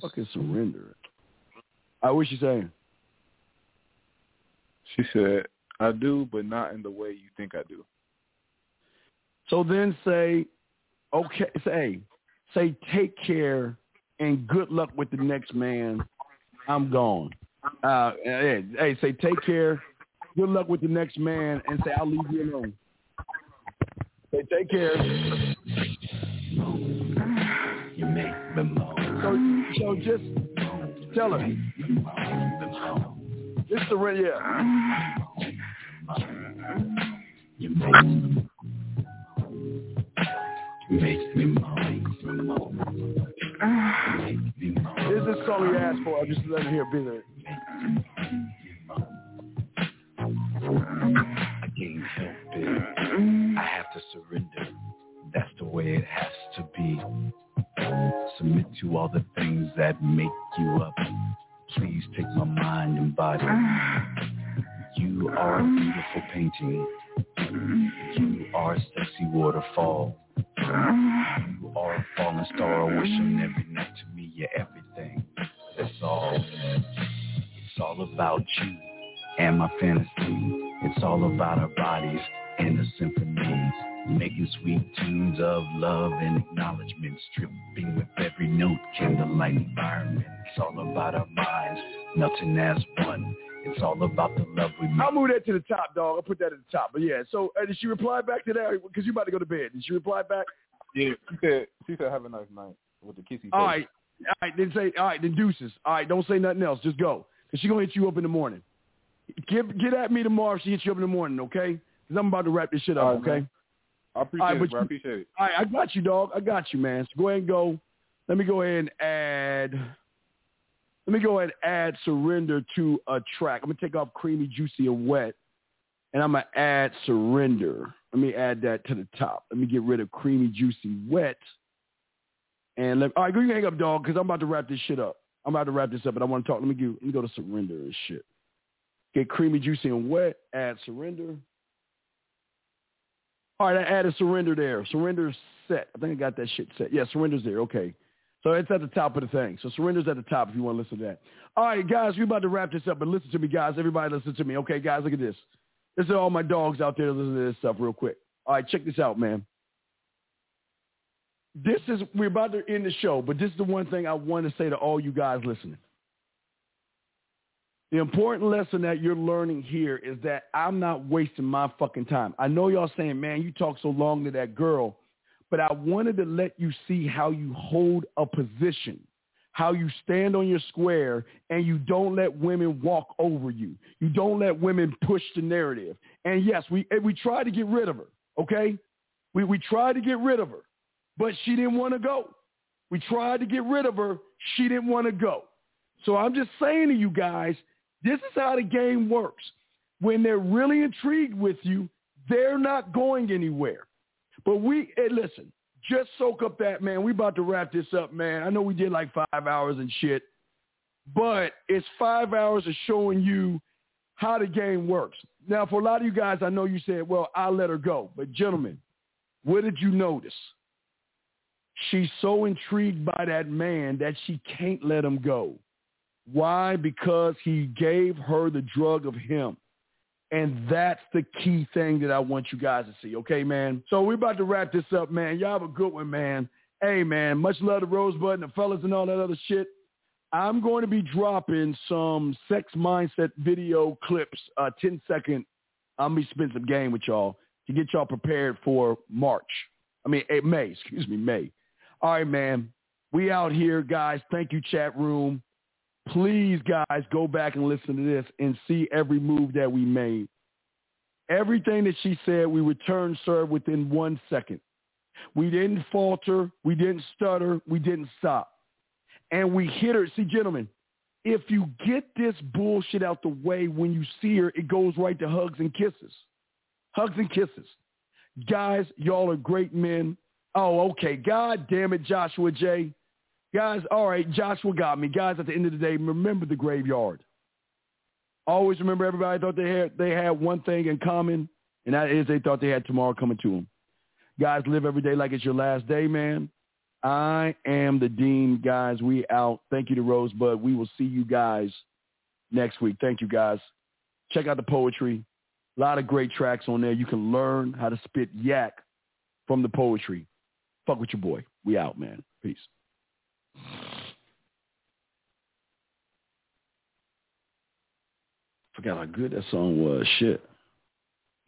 Fucking surrender. I wish you saying. She said, I do, but not in the way you think I do. So then say, okay, say, say, take care and good luck with the next man. I'm gone. Uh, hey, hey, say, take care, good luck with the next man, and say, I'll leave you alone. Say, take care. So, just tell her. This the re- yeah. You make me. This is the song you asked for. I'm just letting her of it. I can't help it. I have to surrender. That's the way it has to be. Submit to all the that make you up. Please take my mind and body. You are a beautiful painting. You are a sexy waterfall. You are a falling star wishing every night to me you're everything. That's all. It's all about you and my fantasy. It's all about our bodies and the symphonies. Making sweet tunes of love and acknowledgement. Stripping with every note, candlelight environment. It's all about our minds, melting as one. It's all about the love we make. I'll move that to the top, dog. I'll put that at the top. But yeah, so uh, did she reply back to that? Because you about to go to bed. Did she reply back? Yeah, she said she said have a nice night with the kissy face. All right. All right, then say, all right, then deuces. All right, don't say nothing else. Just go. Because she's going to hit you up in the morning. Get, get at me tomorrow if she hits you up in the morning, okay? because I'm about to wrap this shit up. All right, okay. man. I appreciate right, it, bro. I appreciate it. All right, I got you, dog. I got you, man. So go ahead and go. Let me go ahead and add. Let me go ahead and add surrender to a track. I'm gonna take off creamy, juicy, and wet, and I'm gonna add surrender. Let me add that to the top. Let me get rid of creamy, juicy, wet, and let. All right, go you hang up, dog, because I'm about to wrap this shit up. I'm about to wrap this up, but I want to talk. Let me go. Let me go to surrender and shit. Get creamy, juicy, and wet. Add surrender. All right, I added surrender there. Surrender's set. I think I got that shit set. Yeah, surrender's there. Okay. So it's at the top of the thing. So surrender's at the top if you want to listen to that. All right, guys, we're about to wrap this up, but listen to me, guys. Everybody listen to me. Okay, guys, look at this. This is all my dogs out there listening to this stuff real quick. All right, check this out, man. This is, we're about to end the show, but this is the one thing I want to say to all you guys listening. The important lesson that you're learning here is that I'm not wasting my fucking time. I know y'all saying, man, you talk so long to that girl, but I wanted to let you see how you hold a position, how you stand on your square, and you don't let women walk over you. You don't let women push the narrative. And yes, we we tried to get rid of her, okay? We we tried to get rid of her, but she didn't want to go. We tried to get rid of her. She didn't want to go. So I'm just saying to you guys, this is how the game works. When they're really intrigued with you, they're not going anywhere. But we, hey, listen, just soak up that, man. We about to wrap this up, man. I know we did like five hours and shit, but it's five hours of showing you how the game works. Now, for a lot of you guys, I know you said, well, I'll let her go. But gentlemen, what did you notice? She's so intrigued by that man that she can't let him go. Why? Because he gave her the drug of him. And that's the key thing that I want you guys to see. Okay, man? So we're about to wrap this up, man. Y'all have a good one, man. Hey, man, much love to Rosebud and the fellas and all that other shit. I'm going to be dropping some sex mindset video clips, uh, 10 second. I'm going to be spending some game with y'all to get y'all prepared for March. I mean, eh, May, [laughs] excuse me, May. All right, man. We out here, guys. Thank you, chat room please guys go back and listen to this and see every move that we made. Everything that she said we returned serve within one second. We didn't falter. We didn't stutter. We didn't stop. And we hit her. See gentlemen if you get this bullshit out the way when you see her it goes right to hugs and kisses. Hugs and kisses. Guys y'all are great men. Oh okay. God damn it joshua j Guys, all right, Joshua got me. Guys, at the end of the day, remember the graveyard. Always remember everybody thought they had they had one thing in common, and that is they thought they had tomorrow coming to them. Guys, live every day like it's your last day, man. I am the Dean, guys. We out. Thank you to Rosebud. We will see you guys next week. Thank you, guys. Check out the poetry. A lot of great tracks on there. You can learn how to spit yak from the poetry. Fuck with your boy. We out, man. Peace. Forgot how good that song was. Shit.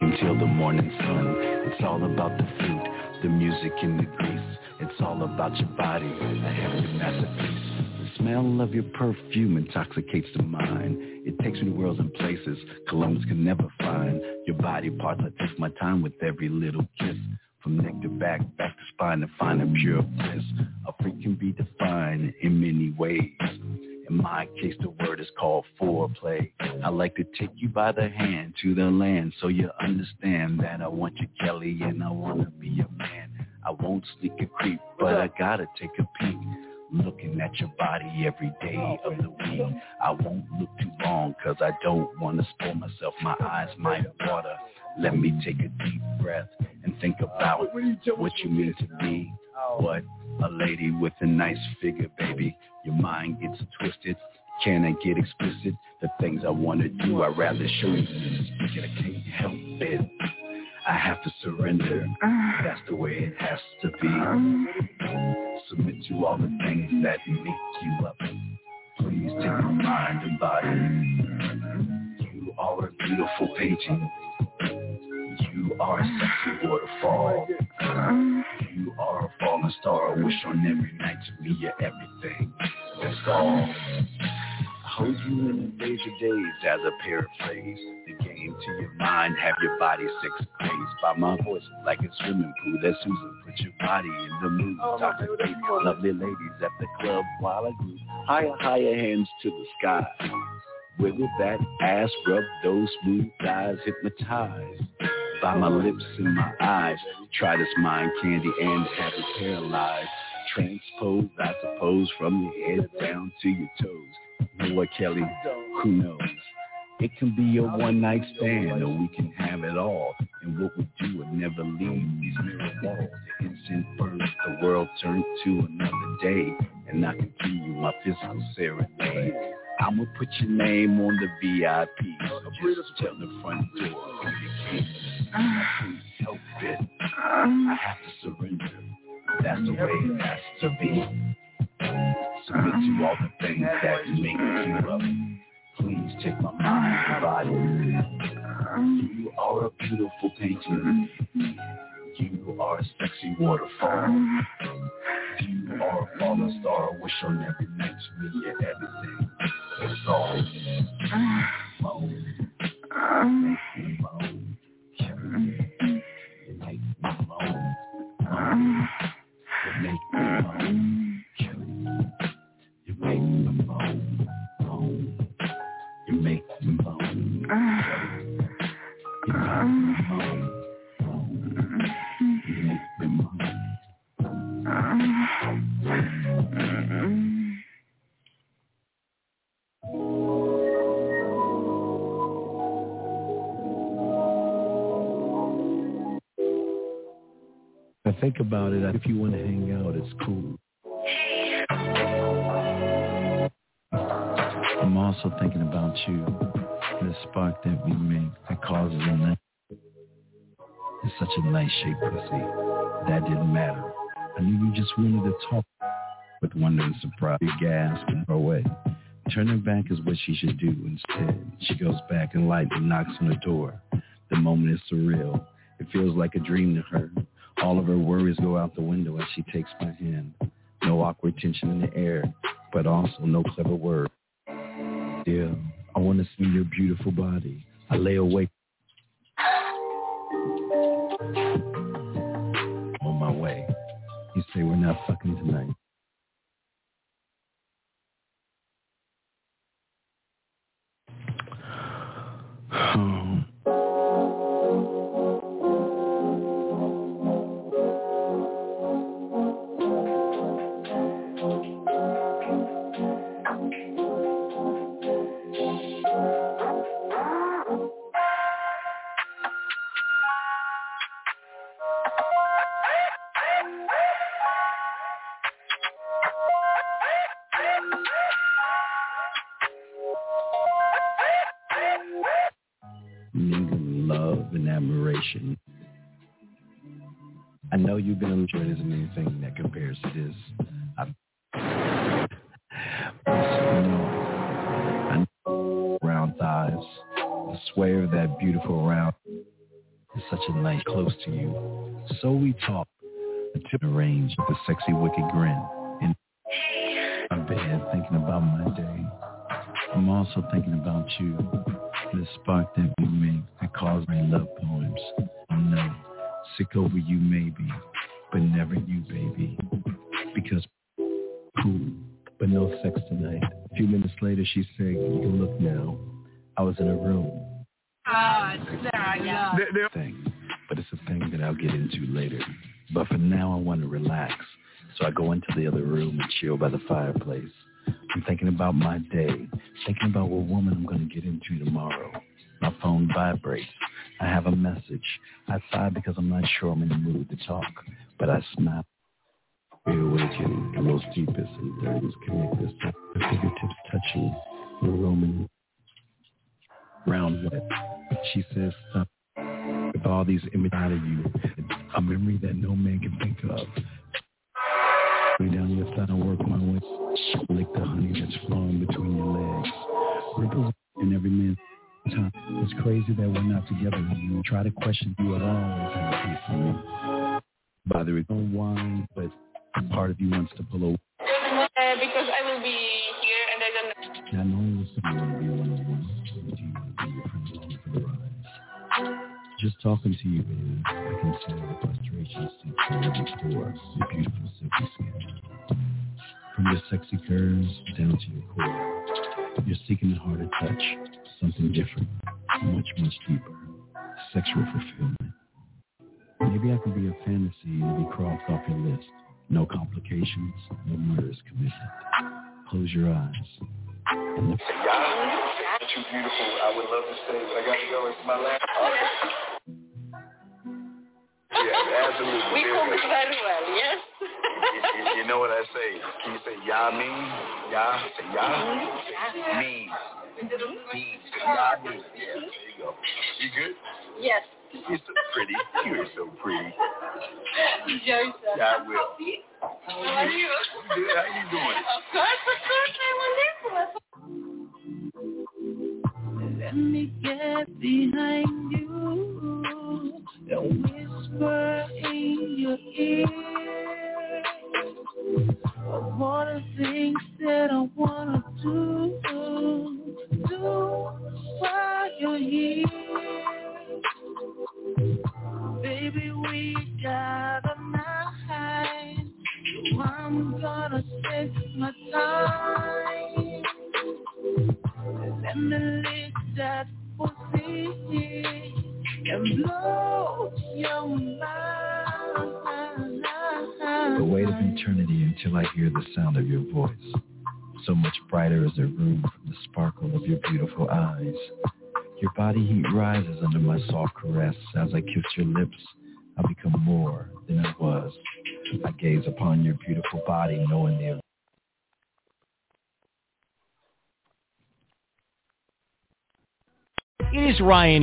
Until the morning sun, it's all about the fruit, the music and the grace. It's all about your body, a heavenly masterpiece. The smell of your perfume intoxicates the mind. It takes me to worlds and places Columbus can never find. Your body parts, I take my time with every little kiss. From neck to back, back to spine to find a pure bliss. A freak can be defined in many ways. In my case, the word is called foreplay. I like to take you by the hand to the land so you understand that I want you, Kelly, and I want to be your man. I won't sneak a creep, but I gotta take a peek. Looking at your body every day of the week. I won't look too long cause I don't want to spoil myself. My eyes might water. Let me take a deep breath and think about what you mean to me. Oh. What? A lady with a nice figure, baby. Your mind gets twisted. Can I get explicit? The things I want to do, I'd rather show you than to speak it. I can't help it. I have to surrender. That's the way it has to be. Submit to all the things that make you up. Please take your mind and body. You are a beautiful painting. Uh, you are a sexy waterfall. You are a falling star. I wish on every night to be your everything. That's all. I hold you in the days of days as a paraphrase. The game to your mind, have your body six crazed by my voice like a swimming pool. That Susan put your body in the mood. Talking to lovely ladies at the club while I grew higher, higher hands to the sky. Wiggle that ass, rub those smooth thighs, hypnotized by my lips and my eyes. Try this mind candy and have it paralyzed. Transpose, I suppose, from your head down to your toes. You know what, Kelly? Who knows? It can be a one night stand, or we can have it all. And what we do would never leave these mirror walls. The instant first, the world turned to another day, and I continue my physical serenade. I'ma put your name on the VIP. Just tell the front door you. Please help it. I have to surrender. That's the way it has to be. Submit to all the things that make you up. Please take my mind and body. You are a beautiful painting. You are a sexy waterfall. You are a fallen star. Wish on every night me and everything. It's all. Make me moan. You make me. Moan. You make me moan. Think about it. If you want to hang out, it's cool. I'm also thinking about you, the spark that we make that causes a night. It's such a nice shaped pussy. That didn't matter. I knew you just wanted to talk with wonder and surprise. You gasp and throw away. Turning back is what she should do instead. She goes back and lightly knocks on the door. The moment is surreal. It feels like a dream to her. All of her worries go out the window as she takes my hand. No awkward tension in the air, but also no clever word. Yeah, I want to see your beautiful body. I lay awake you, the spark that we make that calls me love poems. Know, sick over you maybe, but never you, baby. Because cool, but no sex tonight. A few minutes later, she said, you can look now. I was in a room. Oh, there I go. Thing, but it's a thing that I'll get into later. But for now, I want to relax. So I go into the other room and chill by the fireplace. I'm thinking about my day,